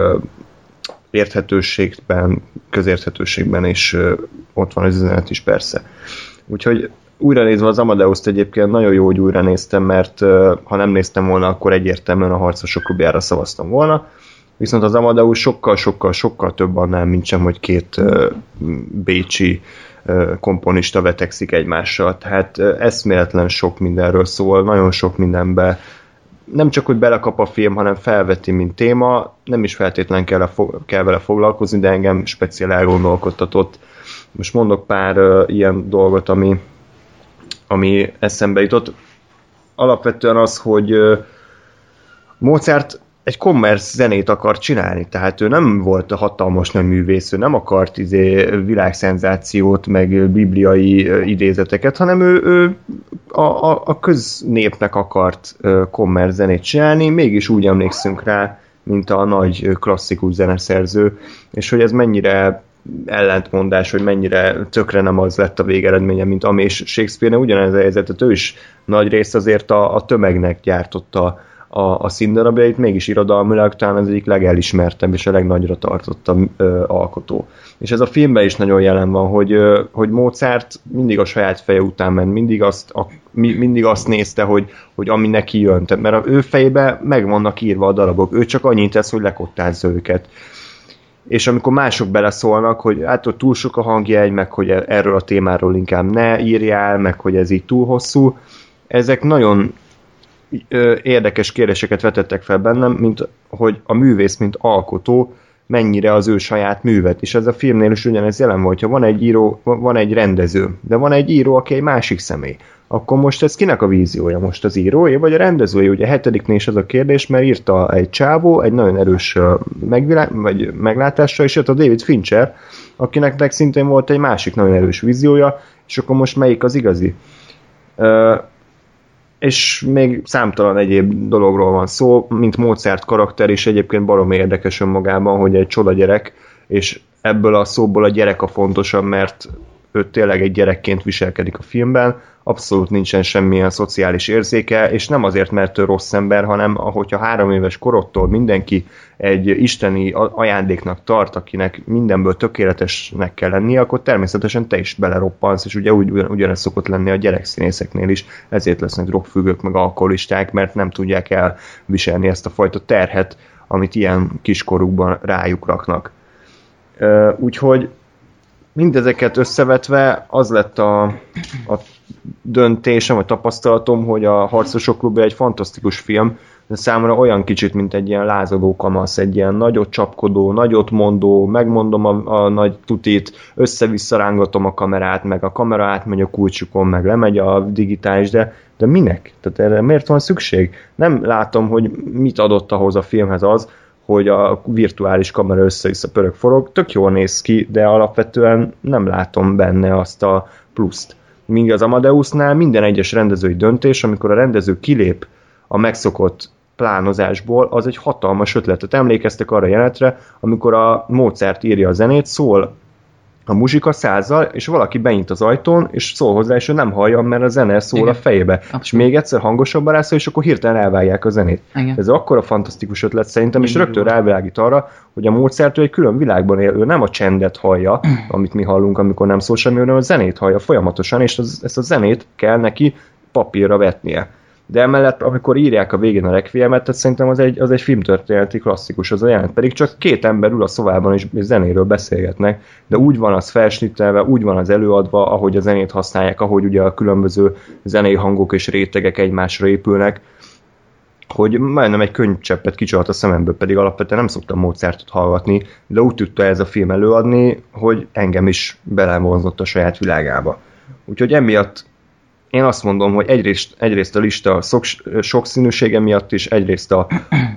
érthetőségben, közérthetőségben is ott van az üzenet is persze. Úgyhogy újra nézve az Amadeus-t egyébként nagyon jó, hogy újra néztem, mert ha nem néztem volna, akkor egyértelműen a harcosok klubjára szavaztam volna. Viszont az Amadeus sokkal, sokkal, sokkal több annál, mint sem, hogy két bécsi komponista vetekszik egymással. Tehát eszméletlen sok mindenről szól, nagyon sok mindenbe nem csak, hogy belekap a film, hanem felveti, mint téma, nem is feltétlen kell, a, kell vele foglalkozni, de engem speciál elgondolkodtatott. Most mondok pár uh, ilyen dolgot, ami, ami eszembe jutott. Alapvetően az, hogy uh, Mozart egy kommersz zenét akart csinálni, tehát ő nem volt a hatalmas nagy művész, ő nem akart izé, világszenzációt, meg bibliai idézeteket, hanem ő, ő a, a, a köznépnek akart kommersz zenét csinálni, mégis úgy emlékszünk rá, mint a nagy klasszikus zeneszerző, és hogy ez mennyire ellentmondás, hogy mennyire tökre nem az lett a végeredménye, mint ami, és Shakespeare-ne ugyanez a helyzetet, ő is nagy részt azért a, a tömegnek gyártotta a, a színdarabjait, mégis irodalmilag talán az egyik legelismertebb és a legnagyra tartottabb ö, alkotó. És ez a filmben is nagyon jelen van, hogy, ö, hogy Mozart mindig a saját feje után ment, mindig azt, a, mi, mindig azt nézte, hogy, hogy ami neki jön. Tehát, mert a ő fejébe meg vannak írva a darabok, ő csak annyit tesz, hogy lekottázza őket és amikor mások beleszólnak, hogy hát hogy túl sok a hangjegy, meg hogy erről a témáról inkább ne írjál, meg hogy ez így túl hosszú, ezek nagyon érdekes kérdéseket vetettek fel bennem, mint hogy a művész, mint alkotó mennyire az ő saját művet. És ez a filmnél is ugyanez jelen volt, ha van egy író, van egy rendező, de van egy író, aki egy másik személy. Akkor most ez kinek a víziója? Most az írója vagy a rendezője? Ugye a hetediknél is ez a kérdés, mert írta egy csávó, egy nagyon erős megvilá- vagy meglátással, és jött a David Fincher, akinek meg szintén volt egy másik nagyon erős víziója, és akkor most melyik az igazi? És még számtalan egyéb dologról van szó, mint Mozart karakter, és egyébként barom érdekes önmagában, hogy egy csoda gyerek, és ebből a szóból a gyerek a fontosabb, mert ő tényleg egy gyerekként viselkedik a filmben, abszolút nincsen semmilyen szociális érzéke, és nem azért, mert ő rossz ember, hanem ahogyha három éves korottól mindenki egy isteni ajándéknak tart, akinek mindenből tökéletesnek kell lennie, akkor természetesen te is beleroppansz, és ugye úgy, ugyanez szokott lenni a gyerekszínészeknél is, ezért lesznek drogfüggők meg alkoholisták, mert nem tudják elviselni ezt a fajta terhet, amit ilyen kiskorukban rájuk raknak. Úgyhogy mindezeket összevetve az lett a, a döntésem, vagy tapasztalatom, hogy a Harcosok Klubja egy fantasztikus film, de számomra olyan kicsit, mint egy ilyen lázadó kamasz, egy ilyen nagyot csapkodó, nagyot mondó, megmondom a, a nagy tutit, össze-vissza rángatom a kamerát, meg a kamera átmegy a kulcsukon, meg lemegy a digitális, de, de minek? Tehát erre miért van szükség? Nem látom, hogy mit adott ahhoz a filmhez az, hogy a virtuális kamera össze-vissza pörög forog, tök jól néz ki, de alapvetően nem látom benne azt a pluszt. Míg az Amadeusnál minden egyes rendezői döntés, amikor a rendező kilép a megszokott plánozásból, az egy hatalmas ötletet. Emlékeztek arra jelenetre, amikor a Mozart írja a zenét, szól a muzsika százzal, és valaki beint az ajtón, és szól hozzá, és ő nem hallja, mert a zene szól Igen. a fejébe. Abszolút. És még egyszer hangosabban rászól, és akkor hirtelen elvágják a zenét. Igen. Ez akkor a fantasztikus ötlet szerintem, és rögtön rávilágít arra, hogy a Mozart ő egy külön világban él, ő nem a csendet hallja, amit mi hallunk, amikor nem szól semmi, hanem a zenét hallja folyamatosan, és az, ezt a zenét kell neki papírra vetnie de emellett, amikor írják a végén a requiemet, tehát szerintem az egy, az egy filmtörténeti klasszikus az a jelent. Pedig csak két ember ül a szobában és, zenéről beszélgetnek, de úgy van az felsnittelve, úgy van az előadva, ahogy a zenét használják, ahogy ugye a különböző zenei hangok és rétegek egymásra épülnek, hogy majdnem egy könyvcseppet kicsalt a szememből, pedig alapvetően nem szoktam Mozartot hallgatni, de úgy tudta ez a film előadni, hogy engem is belevonzott a saját világába. Úgyhogy emiatt én azt mondom, hogy egyrészt, egyrészt a lista sok, sokszínűsége miatt is, egyrészt a,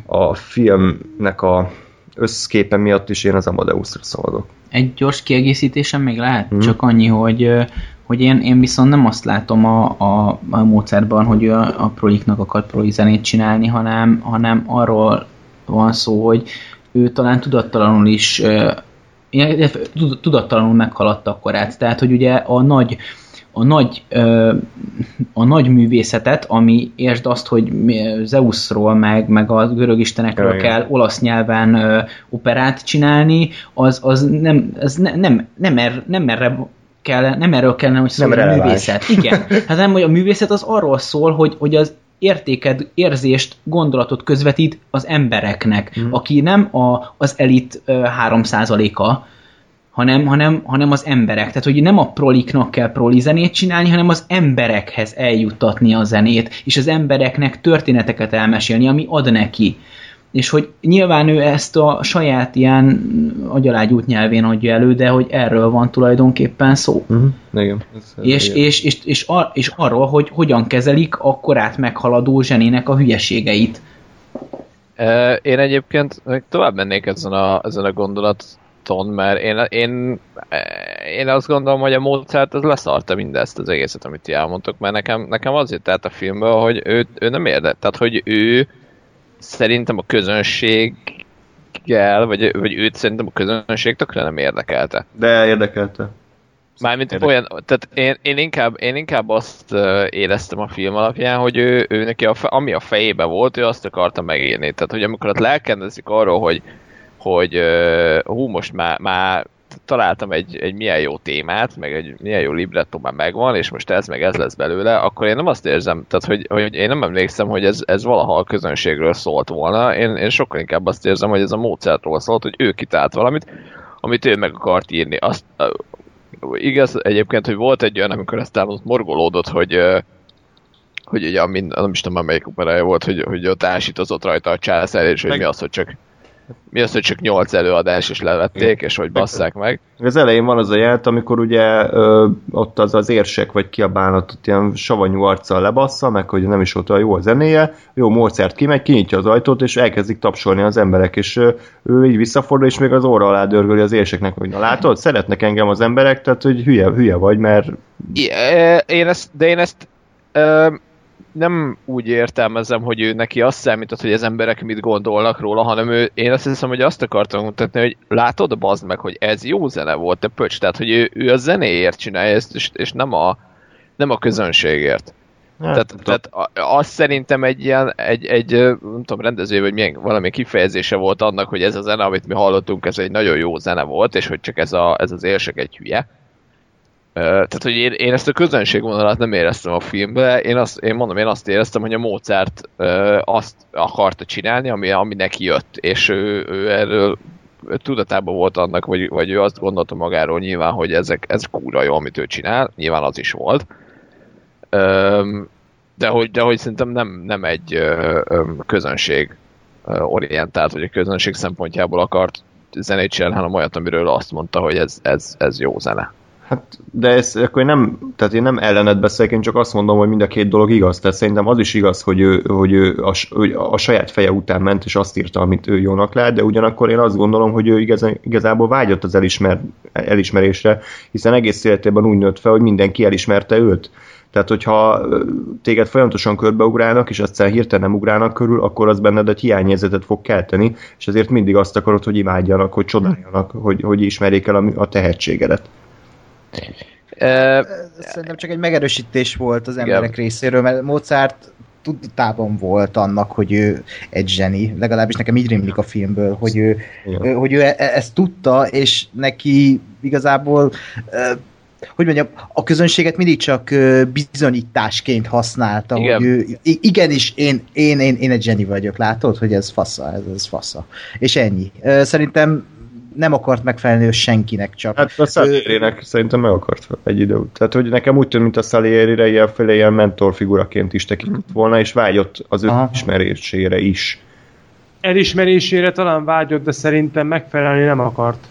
a filmnek a összképe miatt is én az Amadeusra szavazok. Egy gyors kiegészítésem még lehet? Hmm. Csak annyi, hogy hogy én, én viszont nem azt látom a, a, a módszerban, hogy a, a proliknak akar proli zenét csinálni, hanem, hanem arról van szó, hogy ő talán tudattalanul is tudattalanul meghaladta a korát. Tehát, hogy ugye a nagy a nagy, a nagy művészetet, ami értsd azt, hogy Zeusról, meg, meg a görög istenekről Igen. kell olasz nyelven operát csinálni, az, az nem, az ne, nem, nem, er, nem erre kell, nem erről kellene, hogy szóljon a művészet. Igen. Hát nem, hogy a művészet az arról szól, hogy, hogy az értéked, érzést, gondolatot közvetít az embereknek, mm. aki nem a, az elit 3%-a, hanem, hanem, hanem az emberek. Tehát, hogy nem a proliknak kell proli zenét csinálni, hanem az emberekhez eljuttatni a zenét, és az embereknek történeteket elmesélni, ami ad neki. És hogy nyilván ő ezt a saját ilyen agyalágyút nyelvén adja elő, de hogy erről van tulajdonképpen szó. Uh-huh. Igen. Ez, és, igen. És, és, és, ar, és arról, hogy hogyan kezelik a korát meghaladó zsenének a hülyeségeit. Én egyébként tovább mennék ezen a, ezen a gondolat ton, mert én, én, én azt gondolom, hogy a Mozart az leszarta mindezt az egészet, amit ti elmondtok, mert nekem, nekem az jött át a filmből, hogy ő, ő nem érdek, tehát hogy ő szerintem a közönség vagy, vagy őt szerintem a közönség tökre nem érdekelte. De érdekelte. Mármint Érdek. olyan, tehát én, én, inkább, én inkább azt éreztem a film alapján, hogy ő, ő neki a, ami a fejébe volt, ő azt akarta megírni. Tehát, hogy amikor ott lelkendezik arról, hogy hogy hú, most már, már találtam egy, egy milyen jó témát, meg egy milyen jó libretto már megvan, és most ez meg ez lesz belőle, akkor én nem azt érzem, tehát hogy, hogy én nem emlékszem, hogy ez, ez valaha a közönségről szólt volna, én, én sokkal inkább azt érzem, hogy ez a módszertől szólt, hogy ő kitalált valamit, amit ő meg akart írni. Azt, igaz egyébként, hogy volt egy olyan, amikor aztán ott morgolódott, hogy hogy ugye, mind, nem is tudom, melyik operája volt, hogy, hogy ott ásítozott rajta a császár, és hogy mi az, hogy csak mi az, hogy csak nyolc előadás is levették, és hogy basszák meg. Az elején van az a jelent, amikor ugye ö, ott az az érsek vagy kiabálnat ott ilyen savanyú arccal lebassza, meg hogy nem is ott a jó a zenéje, jó Mozart kimegy, kinyitja az ajtót, és elkezdik tapsolni az emberek, és ö, ő így visszafordul, és még az óra alá dörgöli az érseknek, hogy na látod, szeretnek engem az emberek, tehát hogy hülye, hülye vagy, mert... É, én ezt, de én ezt ö, nem úgy értelmezem, hogy ő neki azt számított, hogy az emberek mit gondolnak róla, hanem ő, én azt hiszem, hogy azt akartam mutatni, hogy látod, bazd meg, hogy ez jó zene volt, te pöcs, tehát hogy ő, ő a zenéért csinálja ezt, és, és nem, a, nem a közönségért. Hát, tehát, tehát a- azt szerintem egy ilyen, egy, egy nem tudom, rendező, vagy milyen, valami kifejezése volt annak, hogy ez a zene, amit mi hallottunk, ez egy nagyon jó zene volt, és hogy csak ez, a, ez az érsek egy hülye. Tehát, hogy én, én ezt a közönség vonalat nem éreztem a filmbe, én, azt, én mondom, én azt éreztem, hogy a Mozart azt akarta csinálni, ami, ami neki jött, és ő, ő erről tudatában volt annak, vagy, vagy ő azt gondolta magáról nyilván, hogy ezek, ez kúra jó, amit ő csinál, nyilván az is volt. De hogy, de hogy szerintem nem, nem egy közönség orientált, vagy a közönség szempontjából akart zenét csinálni, hanem olyat, amiről azt mondta, hogy ez, ez, ez jó zene. Hát, de ez akkor én nem, tehát én nem ellenet beszélek, én csak azt mondom, hogy mind a két dolog igaz. Tehát szerintem az is igaz, hogy ő, hogy ő a, hogy a saját feje után ment, és azt írta, amit ő jónak lát, de ugyanakkor én azt gondolom, hogy ő igaz, igazából vágyott az elismer, elismerésre, hiszen egész életében úgy nőtt fel, hogy mindenki elismerte őt. Tehát, hogyha téged folyamatosan körbeugrálnak, és aztán hirtelen nem ugrálnak körül, akkor az benned egy hiányérzetet fog kelteni, és ezért mindig azt akarod, hogy imádjanak, hogy csodáljanak, hogy, hogy ismerjék el a, a tehetségedet. E, Szerintem csak egy megerősítés volt az emberek részéről, mert Mozart tudatában volt annak, hogy ő egy zseni, legalábbis nekem így rémlik a filmből, hogy ő, Igen. ő- hogy ő e- ezt tudta, és neki igazából hogy mondjam, a közönséget mindig csak bizonyításként használta, Igen. hogy ő, igenis, én, én, én, én egy zseni vagyok, látod, hogy ez fasza, ez, ez fasza. És ennyi. Szerintem nem akart megfelelni ő senkinek, csak Hát a Salieri-nek szerintem meg akart egy idő után. Tehát, hogy nekem úgy tűnt, mint a Salieri-re ilyenféle ilyen mentorfiguraként is tekintett volna, és vágyott az ő Aha. ismerésére is. Elismerésére talán vágyott, de szerintem megfelelni nem akart.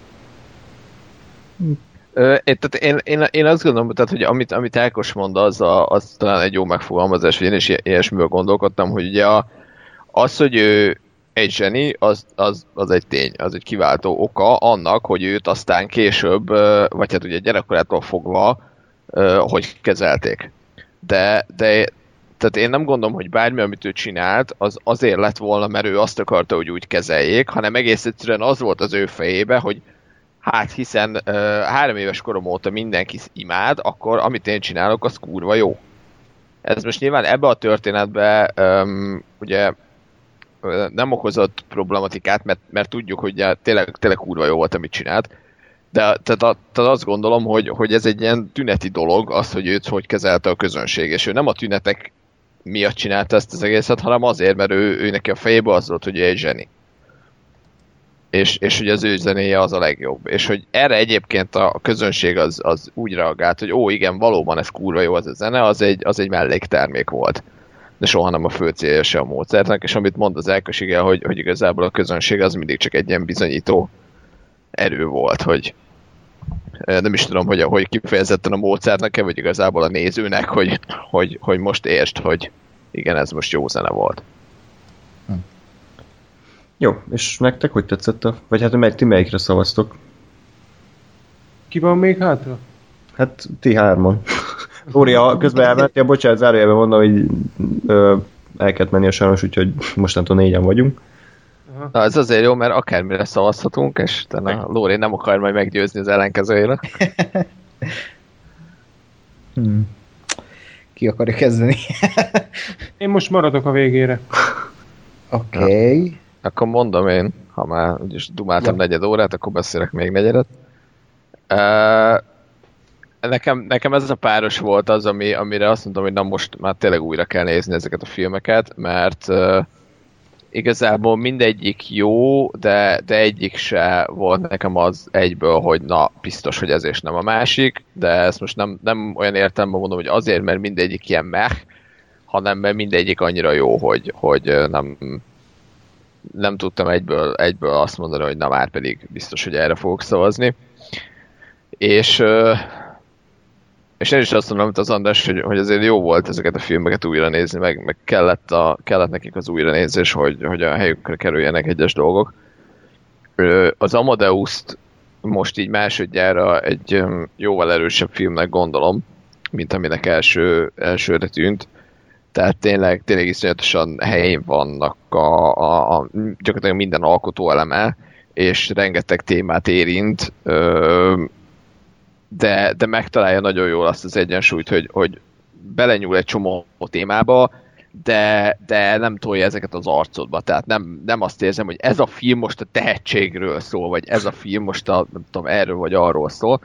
Ö, én, tehát én, én, én azt gondolom, tehát, hogy amit, amit Ákos mond, az, a, az talán egy jó megfogalmazás, hogy én is i- ilyesmiről gondolkodtam, hogy ugye a, az, hogy ő egy zseni, az, az, az egy tény, az egy kiváltó oka annak, hogy őt aztán később, vagy hát ugye gyerekkorától fogva, hogy kezelték. De, de tehát én nem gondolom, hogy bármi, amit ő csinált, az azért lett volna, mert ő azt akarta, hogy úgy kezeljék, hanem egész egyszerűen az volt az ő fejébe, hogy Hát hiszen három éves korom óta mindenki imád, akkor amit én csinálok, az kurva jó. Ez most nyilván ebbe a történetbe um, ugye nem okozott problematikát, mert, mert tudjuk, hogy ugye, tényleg, tényleg kurva jó volt, amit csinált. De tehát, a, tehát azt gondolom, hogy, hogy ez egy ilyen tüneti dolog, az, hogy őt hogy kezelte a közönség, és ő nem a tünetek miatt csinálta ezt az egészet, hanem azért, mert ő, ő neki a fejében az volt, hogy ő egy zseni és, és hogy az ő zenéje az a legjobb. És hogy erre egyébként a közönség az, az úgy reagált, hogy ó, igen, valóban ez kurva jó az a zene, az egy, az egy melléktermék volt. De soha nem a fő célja se a módszertnek, és amit mond az igen, hogy, hogy igazából a közönség az mindig csak egy ilyen bizonyító erő volt, hogy nem is tudom, hogy, hogy kifejezetten a módszertnek vagy igazából a nézőnek, hogy, hogy, hogy most értsd, hogy igen, ez most jó zene volt. Jó, és nektek hogy tetszett a... Vagy hát mely, ti melyikre szavaztok? Ki van még hátra? Hát ti hárman. Lóri, ha közben elmentél, bocsánat, zárójelben mondom, hogy ö, el kellett menni a sajnos, úgyhogy mostantól négyen vagyunk. Na, ez azért jó, mert akármire szavazhatunk, és utána a Lóri nem akar majd meggyőzni az ellenkezőjére. Hmm. Ki akarja kezdeni? Én most maradok a végére. Oké. Okay. Akkor mondom én, ha már úgyis dumáltam negyed órát, akkor beszélek még negyedet. Uh, nekem, nekem ez a páros volt az, ami, amire azt mondtam, hogy na most már tényleg újra kell nézni ezeket a filmeket, mert uh, igazából mindegyik jó, de, de egyik se volt nekem az egyből, hogy na, biztos, hogy ez és nem a másik, de ezt most nem, nem olyan értelemben mondom, hogy azért, mert mindegyik ilyen meh, hanem mert mindegyik annyira jó, hogy, hogy nem, nem tudtam egyből, egyből azt mondani, hogy na már pedig biztos, hogy erre fogok szavazni. És, ö, és én is azt mondom, mint az András, hogy, hogy azért jó volt ezeket a filmeket újra nézni, meg, meg kellett, a, kellett nekik az újra nézés, hogy, hogy a helyükre kerüljenek egyes dolgok. Az Amadeus-t most így másodjára egy jóval erősebb filmnek gondolom, mint aminek első, elsőre tűnt. Tehát tényleg, tényleg iszonyatosan helyén vannak a, a, a, gyakorlatilag minden alkotó eleme, és rengeteg témát érint, ö, de, de megtalálja nagyon jól azt az egyensúlyt, hogy, hogy belenyúl egy csomó témába, de, de nem tolja ezeket az arcodba. Tehát nem, nem azt érzem, hogy ez a film most a tehetségről szól, vagy ez a film most a, nem tudom, erről vagy arról szól,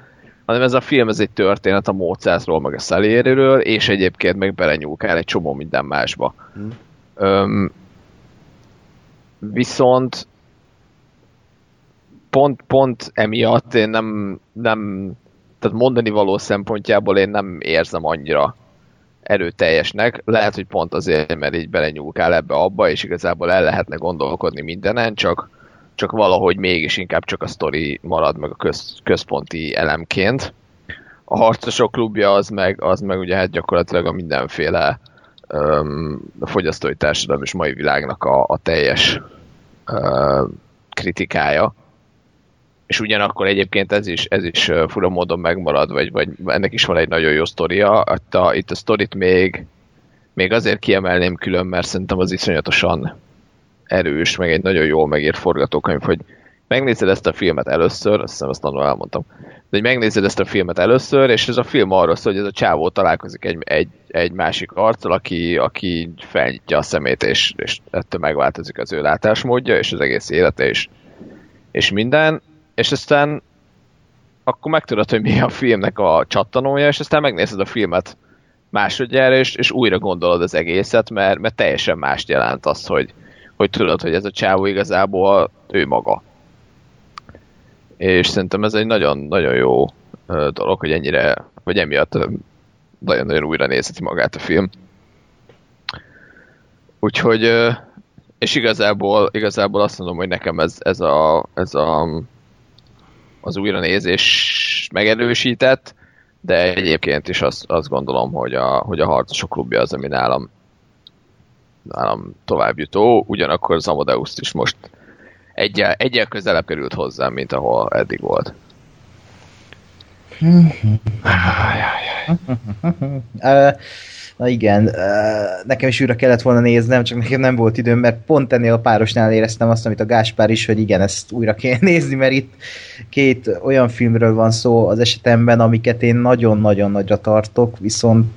hanem ez a film ez egy történet a Mozartról, meg a Salieriről, és egyébként meg belenyúlkál egy csomó minden másba. Hmm. Öm, viszont pont, pont emiatt én nem, nem tehát mondani való szempontjából én nem érzem annyira erőteljesnek. Lehet, hogy pont azért, mert így belenyúlkál ebbe abba, és igazából el lehetne gondolkodni mindenen, csak, csak valahogy mégis inkább csak a sztori marad meg a köz, központi elemként. A harcosok klubja az meg, az meg ugye hát gyakorlatilag a mindenféle öm, a fogyasztói társadalom és mai világnak a, a teljes ö, kritikája és ugyanakkor egyébként ez is, ez is fura módon megmarad, vagy, vagy ennek is van egy nagyon jó sztoria. Itt a, itt a sztorit még, még azért kiemelném külön, mert szerintem az iszonyatosan erős, meg egy nagyon jól megírt forgatókönyv, hogy megnézed ezt a filmet először, azt hiszem azt nagyon elmondtam, de hogy megnézed ezt a filmet először, és ez a film arról szól, hogy ez a csávó találkozik egy, egy, egy másik arccal, aki, aki felnyitja a szemét, és, és ettől megváltozik az ő látásmódja, és az egész élete, és, és minden, és aztán akkor megtudod, hogy mi a filmnek a csattanója, és aztán megnézed a filmet másodjára, és, és újra gondolod az egészet, mert, mert teljesen mást jelent az, hogy, hogy tudod, hogy ez a csávó igazából ő maga. És szerintem ez egy nagyon-nagyon jó dolog, hogy ennyire, vagy emiatt nagyon-nagyon újra nézheti magát a film. Úgyhogy, és igazából, igazából azt mondom, hogy nekem ez, ez, a, ez a az újranézés megerősített, de egyébként is azt, azt gondolom, hogy a, hogy a harcosok klubja az, ami nálam, nálam tovább jutó, ugyanakkor az Amadeus is most egyel, egyel közelebb került hozzám, mint ahol eddig volt. Na igen, nekem is újra kellett volna néznem, csak nekem nem volt időm, mert pont ennél a párosnál éreztem azt, amit a Gáspár is, hogy igen, ezt újra kell nézni, mert itt két olyan filmről van szó az esetemben, amiket én nagyon-nagyon nagyra tartok, viszont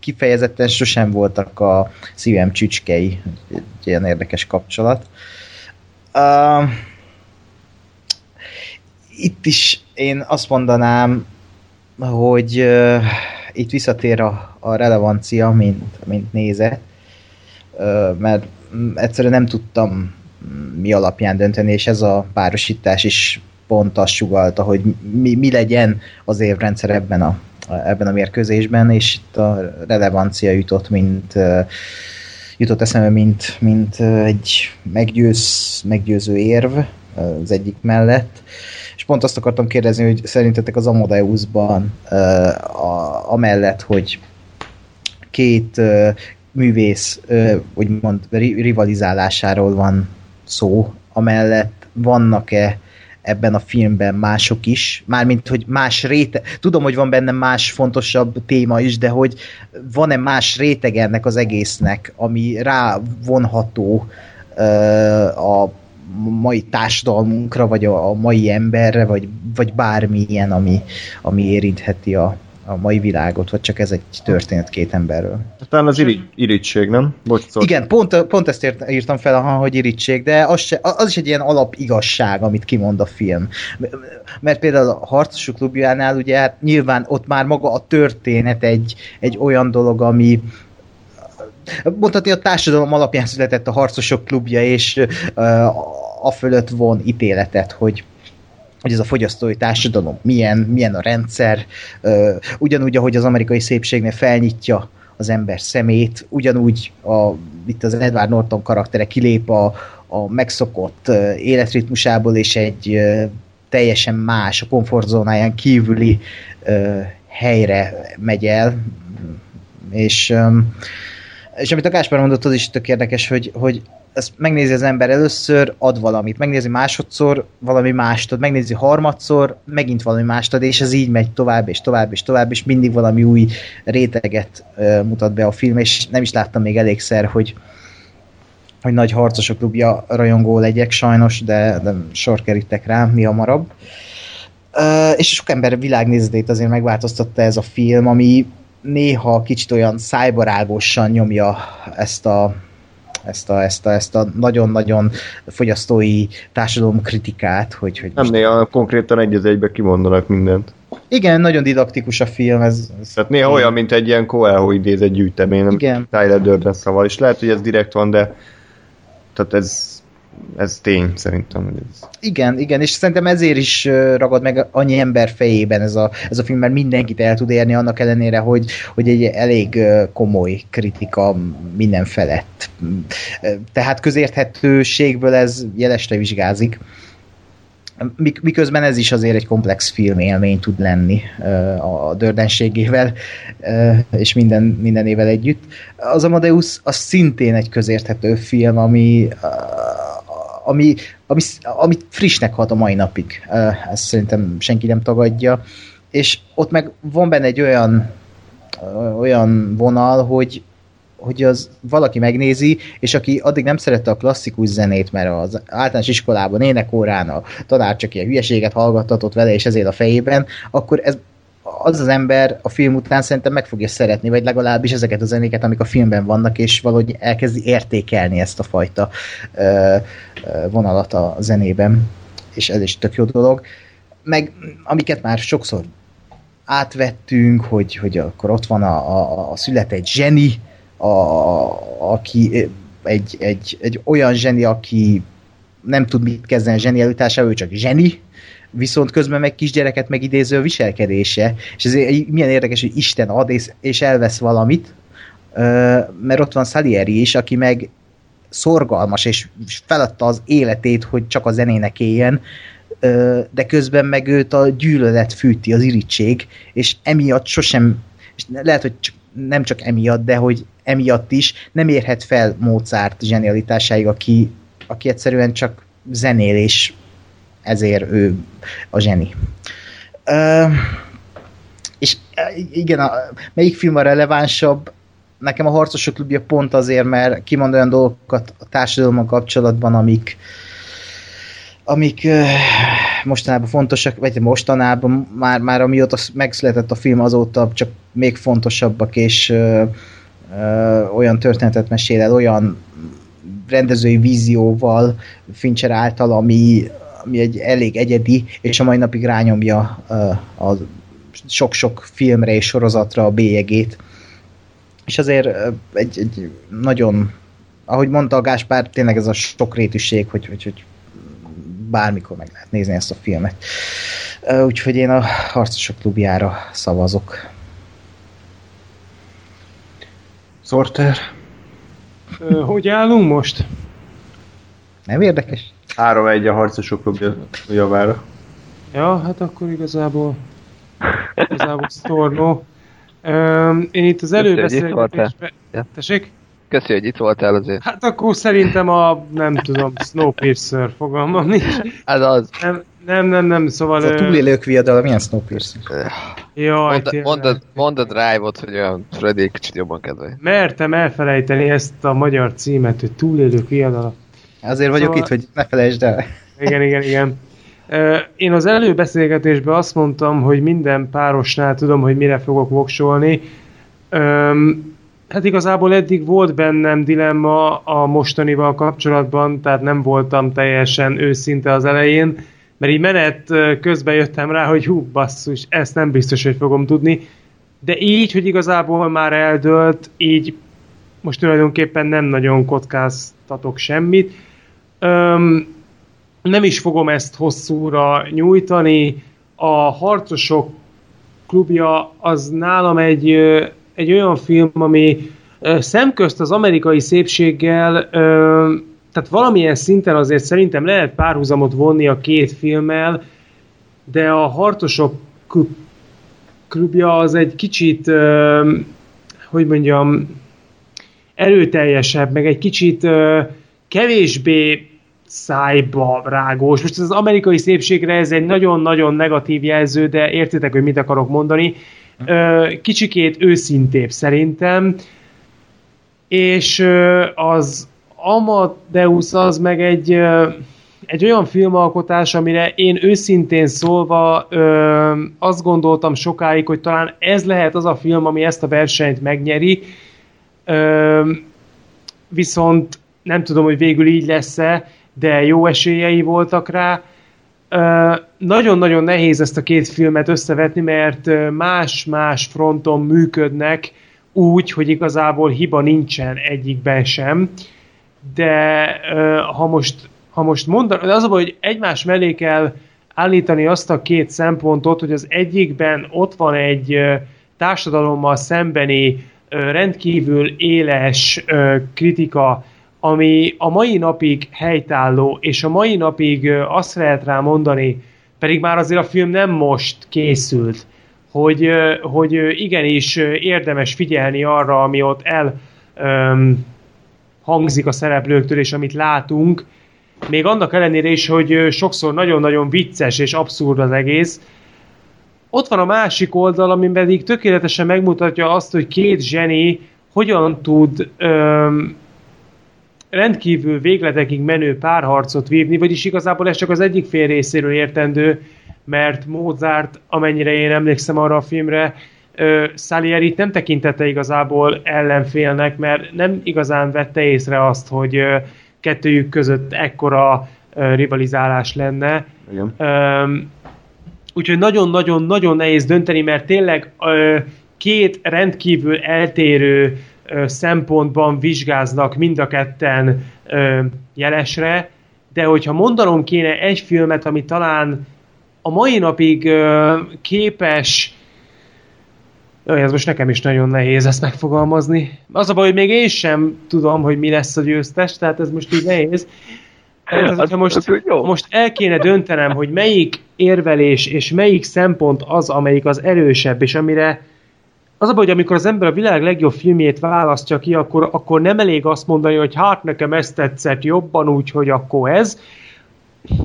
kifejezetten sosem voltak a szívem csücskei, egy ilyen érdekes kapcsolat. Itt is én azt mondanám, hogy uh, itt visszatér a, a relevancia, mint, mint nézet, mert egyszerűen nem tudtam mi alapján dönteni, és ez a párosítás is pont azt sugalta, hogy mi, mi legyen az évrendszer ebben a, ebben a mérkőzésben, és itt a relevancia jutott, mint jutott eszembe, mint, mint egy meggyőz, meggyőző érv az egyik mellett, és pont azt akartam kérdezni, hogy szerintetek az Amadeusban uh, amellett, hogy két uh, művész uh, úgymond rivalizálásáról van szó, amellett vannak-e ebben a filmben mások is, mármint, hogy más réte, tudom, hogy van benne más fontosabb téma is, de hogy van-e más réteg ennek az egésznek, ami rá vonható uh, a mai társadalmunkra, vagy a, a mai emberre, vagy, vagy bármilyen, ami, ami érintheti a, a mai világot, vagy csak ez egy történet két emberről. Talán az iri, irítség, nem? Bocs, szóval. Igen, pont, pont ezt ért, írtam fel, hogy irítség, de az, se, az is egy ilyen alapigazság, amit kimond a film. Mert például a Harcosok klubjánál ugye hát nyilván ott már maga a történet egy, egy olyan dolog, ami, mondhatni a társadalom alapján született a harcosok klubja, és a fölött von ítéletet, hogy hogy ez a fogyasztói társadalom milyen, milyen a rendszer, ugyanúgy, ahogy az amerikai szépségnél felnyitja az ember szemét, ugyanúgy a, itt az Edward Norton karaktere kilép a, a megszokott életritmusából, és egy teljesen más, a komfortzónáján kívüli helyre megy el, és és amit a Gáspár mondott, az is tök érdekes, hogy, hogy ezt megnézi az ember először, ad valamit, megnézi másodszor, valami mást ad, megnézi harmadszor, megint valami mást ad, és ez így megy tovább, és tovább, és tovább, és mindig valami új réteget uh, mutat be a film, és nem is láttam még elégszer, hogy, hogy nagy harcosok klubja rajongó legyek sajnos, de, de sor kerítek rá mi hamarabb. Uh, és sok ember világnézetét azért megváltoztatta ez a film, ami néha kicsit olyan szájbarágosan nyomja ezt a ezt a, ezt a, ezt a nagyon-nagyon fogyasztói társadalom kritikát, hogy, hogy Nem néha konkrétan egy az egybe kimondanak mindent. Igen, nagyon didaktikus a film. Ez, ez Tehát néha olyan, mint egy ilyen Coelho idézett gyűjtemény, Igen. Tyler Durden szaval, és lehet, hogy ez direkt van, de tehát ez, ez tény szerintem. Hogy ez... Igen, igen, és szerintem ezért is ragad meg annyi ember fejében ez a, ez a film, mert mindenkit el tud érni, annak ellenére, hogy, hogy egy elég komoly kritika minden felett. Tehát közérthetőségből ez jelesre vizsgázik. Mik- Miközben ez is azért egy komplex filmélmény tud lenni a dördenségével, és minden, mindenével együtt. Az Amadeus az szintén egy közérthető film, ami, ami, ami, ami frissnek hat a mai napig. Ezt szerintem senki nem tagadja. És ott meg van benne egy olyan, olyan vonal, hogy, hogy az valaki megnézi, és aki addig nem szerette a klasszikus zenét, mert az általános iskolában énekórán a tanár csak ilyen hülyeséget hallgattatott vele, és ezért a fejében, akkor ez az az ember a film után szerintem meg fogja szeretni, vagy legalábbis ezeket a zenéket, amik a filmben vannak, és valahogy elkezdi értékelni ezt a fajta ö, vonalat a zenében, és ez is tök jó dolog. Meg amiket már sokszor átvettünk, hogy, hogy akkor ott van a, a, a szület egy zseni, a, a, aki egy, egy, egy olyan zseni, aki nem tud mit kezdeni a zsenialitásával, ő csak zseni, viszont közben meg kisgyereket megidéző viselkedése, és ez milyen érdekes, hogy Isten ad és, és elvesz valamit, mert ott van Salieri is, aki meg szorgalmas, és feladta az életét, hogy csak a zenének éljen, de közben meg őt a gyűlölet fűti, az irítség, és emiatt sosem, és lehet, hogy csak, nem csak emiatt, de hogy emiatt is nem érhet fel Mozart zsenialitásáig, aki, aki egyszerűen csak zenél, és ezért ő a zseni. És igen, a, melyik film a relevánsabb? Nekem a Harcosok klubja pont azért, mert kimond olyan dolgokat a társadalommal kapcsolatban, amik amik uh, mostanában fontosak, vagy mostanában már, már amióta megszületett a film azóta csak még fontosabbak, és uh, uh, olyan történetet mesél el, olyan rendezői vízióval Fincher által, ami, ami egy elég egyedi, és a mai napig rányomja a sok-sok filmre és sorozatra a bélyegét. És azért egy, egy nagyon, ahogy mondta a Gáspár, tényleg ez a sokrétűség, hogy, hogy, hogy bármikor meg lehet nézni ezt a filmet. Úgyhogy én a Harcosok klubjára szavazok. Sorter? Hogy állunk most? Nem érdekes? 3-1 a harcosok klubja javára. Ja, hát akkor igazából igazából sztornó. Én itt az előbeszélgetésben... Ja. Tessék? Köszi, hogy itt voltál azért. Hát akkor szerintem a, nem tudom, Snowpiercer fogalmam nincs. Ez az. Nem, nem, nem, nem szóval... Ez a túlélők viadala, milyen Snowpiercer? Jaj, Mondd, mondd, a- mondd a drive-ot, hogy olyan Freddy egy kicsit jobban kedvelj. Mertem elfelejteni ezt a magyar címet, hogy túlélők viadala. Azért vagyok Szóval- itt, hogy ne felejtsd el. Igen, igen, igen. Én az előbeszélgetésben azt mondtam, hogy minden párosnál tudom, hogy mire fogok voksolni. Hát igazából eddig volt bennem dilemma a mostanival kapcsolatban, tehát nem voltam teljesen őszinte az elején, mert így menet közben jöttem rá, hogy hú, basszus, ezt nem biztos, hogy fogom tudni. De így, hogy igazából már eldőlt, így most tulajdonképpen nem nagyon kockáztatok semmit. Öm, nem is fogom ezt hosszúra nyújtani. A Harcosok klubja az nálam egy, egy olyan film, ami szemközt az amerikai szépséggel, tehát valamilyen szinten azért szerintem lehet párhuzamot vonni a két filmmel, de a Harcosok klub- klubja az egy kicsit, hogy mondjam, erőteljesebb, meg egy kicsit kevésbé szájba rágós. Most az amerikai szépségre ez egy nagyon-nagyon negatív jelző, de értitek, hogy mit akarok mondani. Kicsikét őszintébb szerintem, és az Amadeus az meg egy, egy olyan filmalkotás, amire én őszintén szólva ö, azt gondoltam sokáig, hogy talán ez lehet az a film, ami ezt a versenyt megnyeri, viszont nem tudom, hogy végül így lesz-e, de jó esélyei voltak rá. Nagyon-nagyon nehéz ezt a két filmet összevetni, mert más-más fronton működnek úgy, hogy igazából hiba nincsen egyikben sem. De ha most, ha most mondan, de az a baj, hogy egymás mellé kell állítani azt a két szempontot, hogy az egyikben ott van egy társadalommal szembeni rendkívül éles kritika, ami a mai napig helytálló, és a mai napig azt lehet rá mondani, pedig már azért a film nem most készült, hogy, hogy igenis érdemes figyelni arra, ami ott el hangzik a szereplőktől, és amit látunk, még annak ellenére is, hogy sokszor nagyon-nagyon vicces és abszurd az egész, ott van a másik oldal, ami pedig tökéletesen megmutatja azt, hogy két zseni hogyan tud öm, rendkívül végletekig menő párharcot vívni, vagyis igazából ez csak az egyik fél részéről értendő, mert Mozart, amennyire én emlékszem arra a filmre, ö, Salieri nem tekintette igazából ellenfélnek, mert nem igazán vette észre azt, hogy ö, kettőjük között ekkora ö, rivalizálás lenne. Igen. Öm, úgyhogy nagyon-nagyon-nagyon nehéz dönteni, mert tényleg ö, két rendkívül eltérő ö, szempontban vizsgáznak mind a ketten jelesre, de hogyha mondanom kéne egy filmet, ami talán a mai napig képes Jaj, ez most nekem is nagyon nehéz ezt megfogalmazni. Az a baj, hogy még én sem tudom, hogy mi lesz a győztes, tehát ez most így nehéz. Tehát, hogyha most, az most el kéne döntenem, hogy melyik érvelés és melyik szempont az, amelyik az erősebb, és amire az a baj, hogy amikor az ember a világ legjobb filmjét választja ki, akkor, akkor nem elég azt mondani, hogy hát nekem ezt tetszett jobban, úgyhogy akkor ez.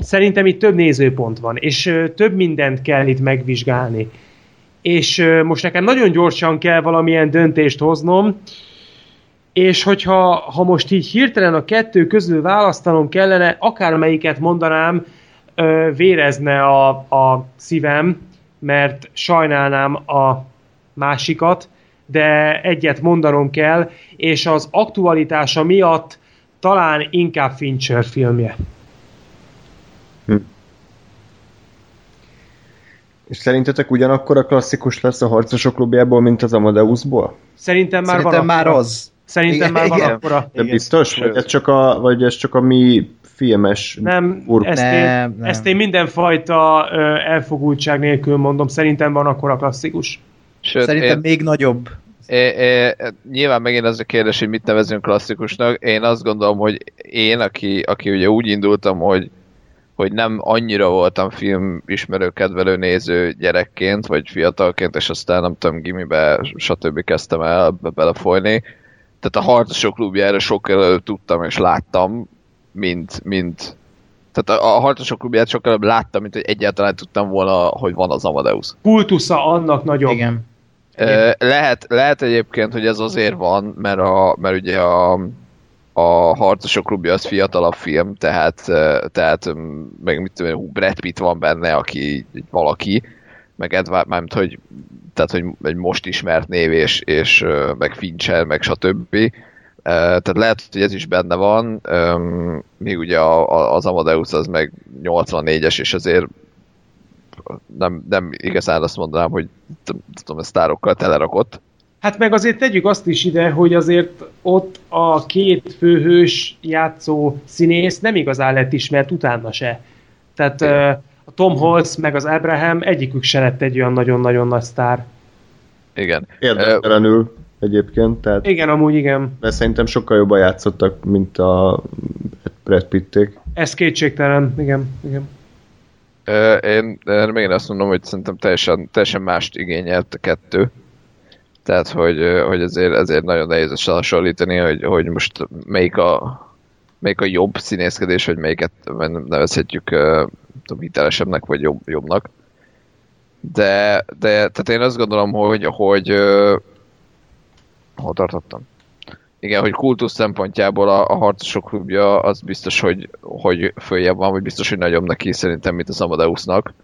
Szerintem itt több nézőpont van, és több mindent kell itt megvizsgálni. És most nekem nagyon gyorsan kell valamilyen döntést hoznom, és hogyha ha most így hirtelen a kettő közül választanom kellene, akármelyiket mondanám, vérezne a, a szívem, mert sajnálnám a másikat, de egyet mondanom kell, és az aktualitása miatt talán inkább Fincher filmje. És szerintetek ugyanakkor a klasszikus lesz a harcosok klubjából, mint az Amadeusból? Szerintem már Szerintem van már akkora. az. Szerintem már van Igen. akkora. De Igen. biztos? Vagy ez csak a, vagy ez csak a mi filmes Nem, ezt, Nem, én, nem. ezt én mindenfajta elfogultság nélkül mondom. Szerintem van akkora klasszikus. Sőt, Szerintem én, még nagyobb. É, é, nyilván megint az a kérdés, hogy mit nevezünk klasszikusnak. Én azt gondolom, hogy én, aki, aki ugye úgy indultam, hogy, hogy nem annyira voltam film ismerő, kedvelő, néző gyerekként, vagy fiatalként, és aztán nem tudom, gimibe, stb. kezdtem el be- belefolyni. Tehát a Harcosok klubjára sokkal előbb tudtam és láttam, mint, mint tehát a, a Harcosok klubját sokkal előbb láttam, mint hogy egyáltalán tudtam volna, hogy van az Amadeus. Kultusza annak nagyobb. Igen. Lehet, lehet egyébként, hogy ez azért van, mert, a, mert ugye a, a Harcosok klubja az fiatalabb film, tehát, tehát meg mit tudom, hú, Brad Pitt van benne, aki valaki, meg Edward, mármint, hogy tehát, hogy egy most ismert név, és, és meg Fincher, meg stb. Tehát lehet, hogy ez is benne van, míg ugye az Amadeus az meg 84-es, és azért nem, nem igazán azt mondanám, hogy tudom, sztárokkal telerakott. Hát meg azért tegyük azt is ide, hogy azért ott a két főhős játszó színész nem igazán lett ismert utána se. Tehát Igen. a Tom Holtz meg az Abraham egyikük se lett egy olyan nagyon-nagyon nagy sztár. Igen. Érdektelenül egyébként, tehát Igen, amúgy igen. de szerintem sokkal jobban játszottak, mint a Brad Pitték. Ez kétségtelen, igen, igen. Én, én még azt mondom, hogy szerintem teljesen, teljesen mást igényelt a kettő. Tehát, hogy, hogy ezért, ezért nagyon nehéz összehasonlítani, hogy, hogy most melyik a melyik a jobb színészkedés, vagy melyiket nevezhetjük tudom, hitelesebbnek, vagy jobb, jobbnak. De, de tehát én azt gondolom, hogy, hogy hol tartottam? Igen, hogy kultusz szempontjából a, a harcosok klubja az biztos, hogy, hogy följebb van, vagy biztos, hogy nagyobb neki szerintem, mint az Amadeusnak.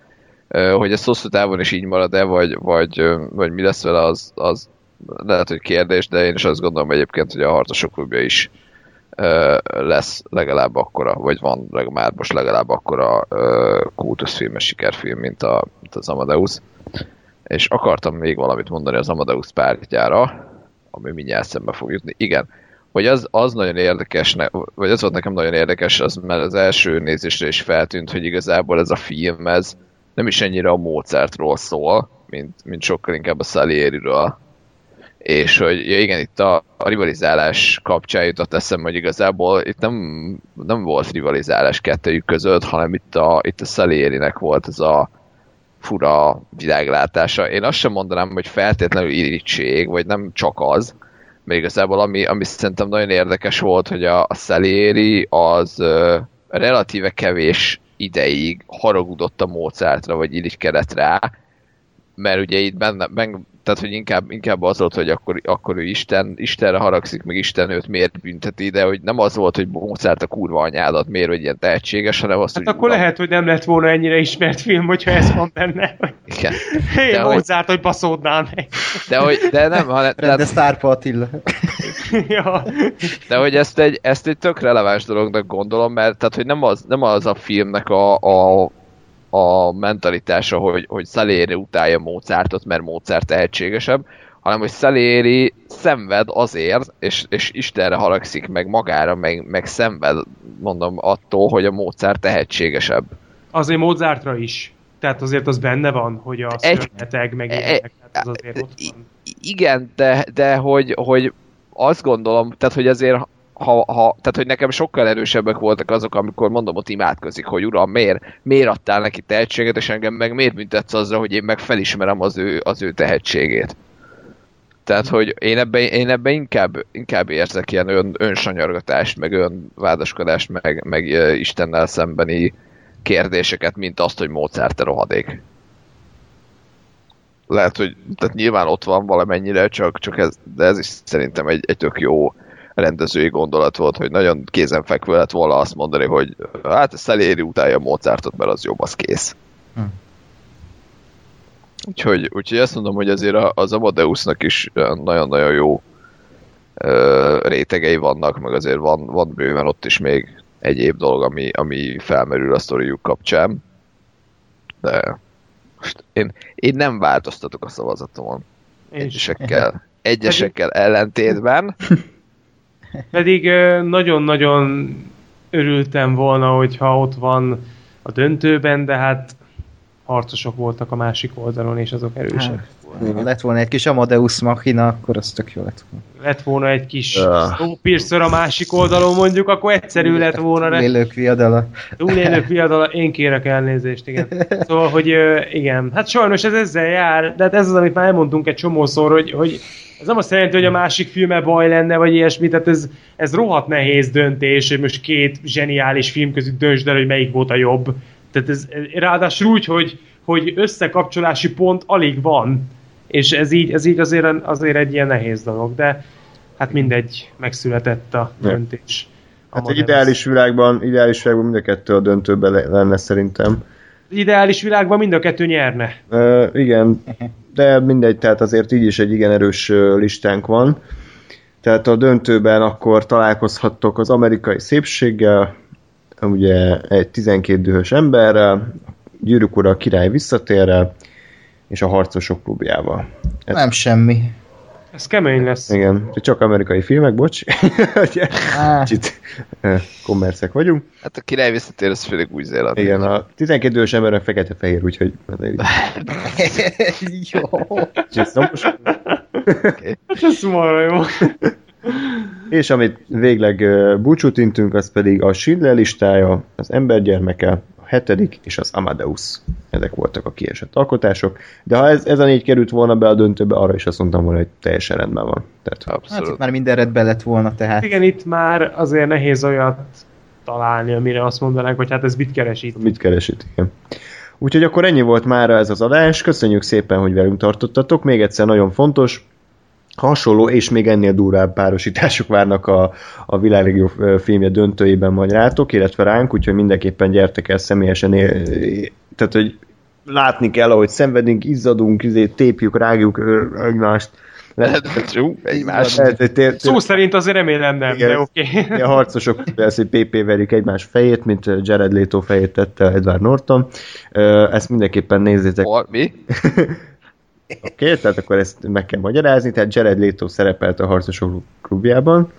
Hogy ez hosszú távon is így marad-e, vagy, vagy, vagy mi lesz vele, az, az lehet, hogy kérdés, de én is azt gondolom egyébként, hogy a harcosok klubja is lesz legalább akkora, vagy van már most legalább akkora kultuszfilmes sikerfilm, mint, a, mint az Amadeus. És akartam még valamit mondani az Amadeus pártjára, ami mindjárt szembe fog jutni. Igen, hogy az, az nagyon érdekes, vagy az volt nekem nagyon érdekes, az mert az első nézésre is feltűnt, hogy igazából ez a film, ez nem is ennyire a Mozartról szól, mint, mint sokkal inkább a Salieriről és hogy ja igen, itt a, a rivalizálás kapcsán jutott eszembe, hogy igazából itt nem, nem volt rivalizálás kettőjük között, hanem itt a, itt a Salierinek volt ez a fura világlátása. Én azt sem mondanám, hogy feltétlenül irítség, vagy nem csak az, mert igazából ami, ami szerintem nagyon érdekes volt, hogy a, a Salieri az ö, relatíve kevés ideig haragudott a Mozartra, vagy irigykedett rá, mert ugye itt benne, benne tehát hogy inkább, inkább az volt, hogy akkor, akkor ő Isten, Istenre haragszik, meg Isten őt miért bünteti, de hogy nem az volt, hogy Mozart a kurva anyádat, miért, hogy ilyen tehetséges, hanem azt, hát hogy... akkor lehet, hogy nem lett volna ennyire ismert film, hogyha ez van benne. Igen. Hé, hey, Mozart, hogy, hogy baszódnál meg. De, hogy, de nem, hanem... De Sztárpa Attila. ja. De hogy ezt egy, ezt egy tök releváns dolognak gondolom, mert tehát, hogy nem az, nem az a filmnek a, a a mentalitása, hogy, hogy Salieri utálja Mozartot, mert Mozart tehetségesebb, hanem hogy Salieri szenved azért, és, és Istenre haragszik meg magára, meg, meg szenved, mondom, attól, hogy a Mozart tehetségesebb. Azért Mozartra is. Tehát azért az benne van, hogy a szörnyeteg, meg ilyenek, tehát az azért ott van. Igen, de, de hogy, hogy azt gondolom, tehát hogy azért ha, ha, tehát hogy nekem sokkal erősebbek voltak azok, amikor mondom, ott imádkozik, hogy uram, miért, miért adtál neki tehetséget, és engem meg miért büntetsz azzal, hogy én meg felismerem az ő, az ő tehetségét. Tehát, hogy én ebben, én ebben inkább, inkább érzek ilyen ön, önsanyargatást, meg önvádaskodást, meg, meg Istennel szembeni kérdéseket, mint azt, hogy Mozart rohadék. Lehet, hogy tehát nyilván ott van valamennyire, csak, csak ez, de ez is szerintem egy, egy tök jó rendezői gondolat volt, hogy nagyon kézenfekvő lett volna azt mondani, hogy hát a Szeléri utálja Mozartot, mert az jobb, az kész. Hm. Úgyhogy, úgyhogy azt mondom, hogy azért az Amadeusnak is nagyon-nagyon jó ö, rétegei vannak, meg azért van, van bőven ott is még egyéb dolog, ami, ami felmerül a sztoriuk kapcsán. De most én, én nem változtatok a szavazatomon. Egyesekkel, egyesekkel ellentétben. Pedig nagyon-nagyon örültem volna, hogyha ott van a döntőben, de hát harcosok voltak a másik oldalon, és azok erősek. Hát, lett volna egy kis Amadeus Machina, akkor az tök jó lett volna. Lett volna egy kis. Snowpiercer a másik oldalon mondjuk, akkor egyszerű lett volna. Túlélők viadala. Túlélők viadala, én kérek elnézést, igen. Szóval, hogy igen, hát sajnos ez ezzel jár, de hát ez az, amit már elmondtunk egy csomószor, hogy, hogy ez nem azt jelenti, hogy a másik filme baj lenne, vagy ilyesmi, tehát ez, ez rohadt nehéz döntés, hogy most két zseniális film között döntsd el, hogy melyik volt a jobb. Tehát ez ráadásul úgy, hogy, hogy összekapcsolási pont alig van, és ez így, ez így azért, azért egy ilyen nehéz dolog, de hát mindegy, megszületett a döntés. A hát egy ideális világban, ideális világban mind a kettő a döntőben lenne szerintem. Ideális világban mind a kettő nyerne. Uh, igen, de mindegy, tehát azért így is egy igen erős listánk van. Tehát a döntőben akkor találkozhattok az amerikai szépséggel, ugye egy 12 dühös emberrel, Gyűrűk ura a király visszatérrel, és a harcosok klubjával. Ez... Nem semmi. Ez kemény lesz. Igen, csak amerikai filmek, bocs. Kicsit kommerszek vagyunk. Hát a király visszatér, az főleg új zéland. Igen, a 12 ős embernek fekete-fehér, úgyhogy... jó. okay. Ez marra jó. És amit végleg búcsút intünk, az pedig a Schindler listája, az embergyermeke, hetedik és az Amadeus. Ezek voltak a kiesett alkotások. De ha ez, ez a négy került volna be a döntőbe, arra is azt mondtam volna, hogy teljesen rendben van. Tehát, Hát Abszolút. itt már minden rendben lett volna, tehát. Igen, itt már azért nehéz olyat találni, amire azt mondanánk, hogy hát ez mit keres itt. Mit keresít, igen. Úgyhogy akkor ennyi volt már ez az adás. Köszönjük szépen, hogy velünk tartottatok. Még egyszer nagyon fontos, hasonló és még ennél durvább párosítások várnak a, a világ legjobb ö, filmje döntőjében majd rátok, illetve ránk, úgyhogy mindenképpen gyertek el személyesen, é- tehát hogy látni kell, ahogy szenvedünk, izzadunk, izé, tépjük, rágjuk egymást. Lehet, Csú, egymás. lehet, hogy tér, Szó szerint azért remélem nem, Igen. de oké. Okay. a harcosok lesz, hogy PP verjük egymás fejét, mint Jared Leto fejét tette Edward Norton. Ezt mindenképpen nézzétek mi? Oké, okay, tehát akkor ezt meg kell magyarázni, tehát Jared Leto szerepelt a harcosok klubjában,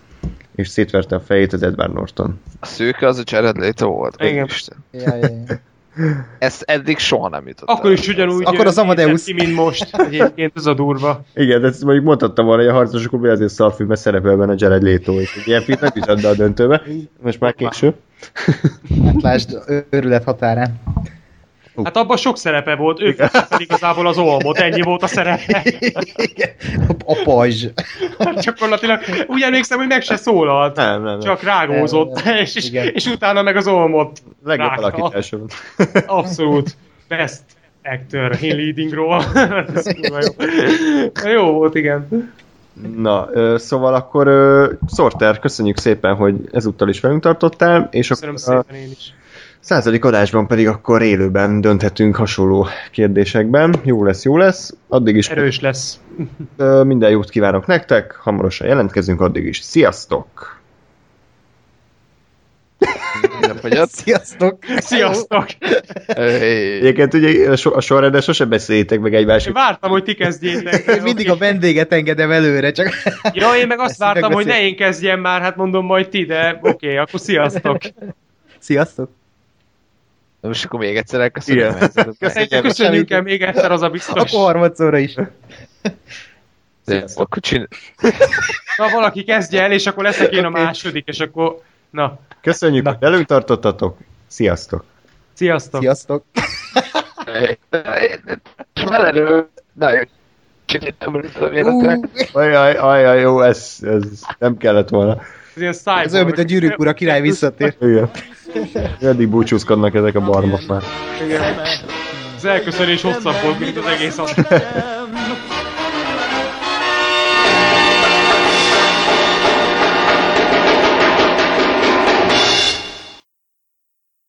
és szétverte a fejét az Edward Norton. A szőke az a Jared Leto volt. Igen. Isten. Ja, ja, ja. Ezt eddig soha nem jutott Akkor is ugyanúgy Akkor az Amadeus. ki, mint most. Egyébként ez a durva. Igen, de ezt mondjuk mondhattam volna, hogy a harcosok klubja azért szarfilmben szerepel benne Jared Leto, és egy ilyen film nem jutott be a döntőbe. Most már késő. Hát lásd, őrület határán. Hát abban sok szerepe volt, ő festette igazából az olmot, ennyi volt a szerepe. A, pajzs. Gyakorlatilag úgy emlékszem, hogy meg se szólalt. Nem, nem, nem. Csak rágózott, és, és, Igen. és utána meg az olmot Legjobb volt. Abszolút. Best actor in leading role. Jó. jó volt, igen. Na, szóval akkor Sorter, köszönjük szépen, hogy ezúttal is velünk tartottál, és Köszönöm akkor szépen én is. Századik adásban pedig akkor élőben dönthetünk hasonló kérdésekben. Jó lesz, jó lesz. Addig is Erős lesz. Minden jót kívánok nektek, hamarosan jelentkezünk, addig is. Sziasztok! Sziasztok! Sziasztok! Egyébként ugye a so- a sorrendben sose beszéljétek meg egymás. Én vártam, hogy ti kezdjétek. Én mindig a vendéget engedem előre, csak... Ja, én meg azt Ezt vártam, hogy ne én kezdjem már, hát mondom majd ti, de oké, okay, akkor sziasztok. Sziasztok! Na Most akkor még egyszer elköszönöm. Igen. Szerintem köszönjünk el még egyszer, az a biztos. Akkor harmadszorra is. Akkor csin... Na, valaki kezdje el, és akkor leszek én a második, és akkor... Na, Köszönjük, hogy velünk tartottatok. Sziasztok! sziasztok! Sziasztok! Felerő. Na jó. Ajaj, ajaj, jó, ez, ez nem kellett volna. Ez ilyen cyborg. Ez olyan, mint a gyűrűk ura király visszatér. Igen. Eddig búcsúzkodnak ezek a barmok már. Igen. Az elköszönés hosszabb volt, mint az egész adás.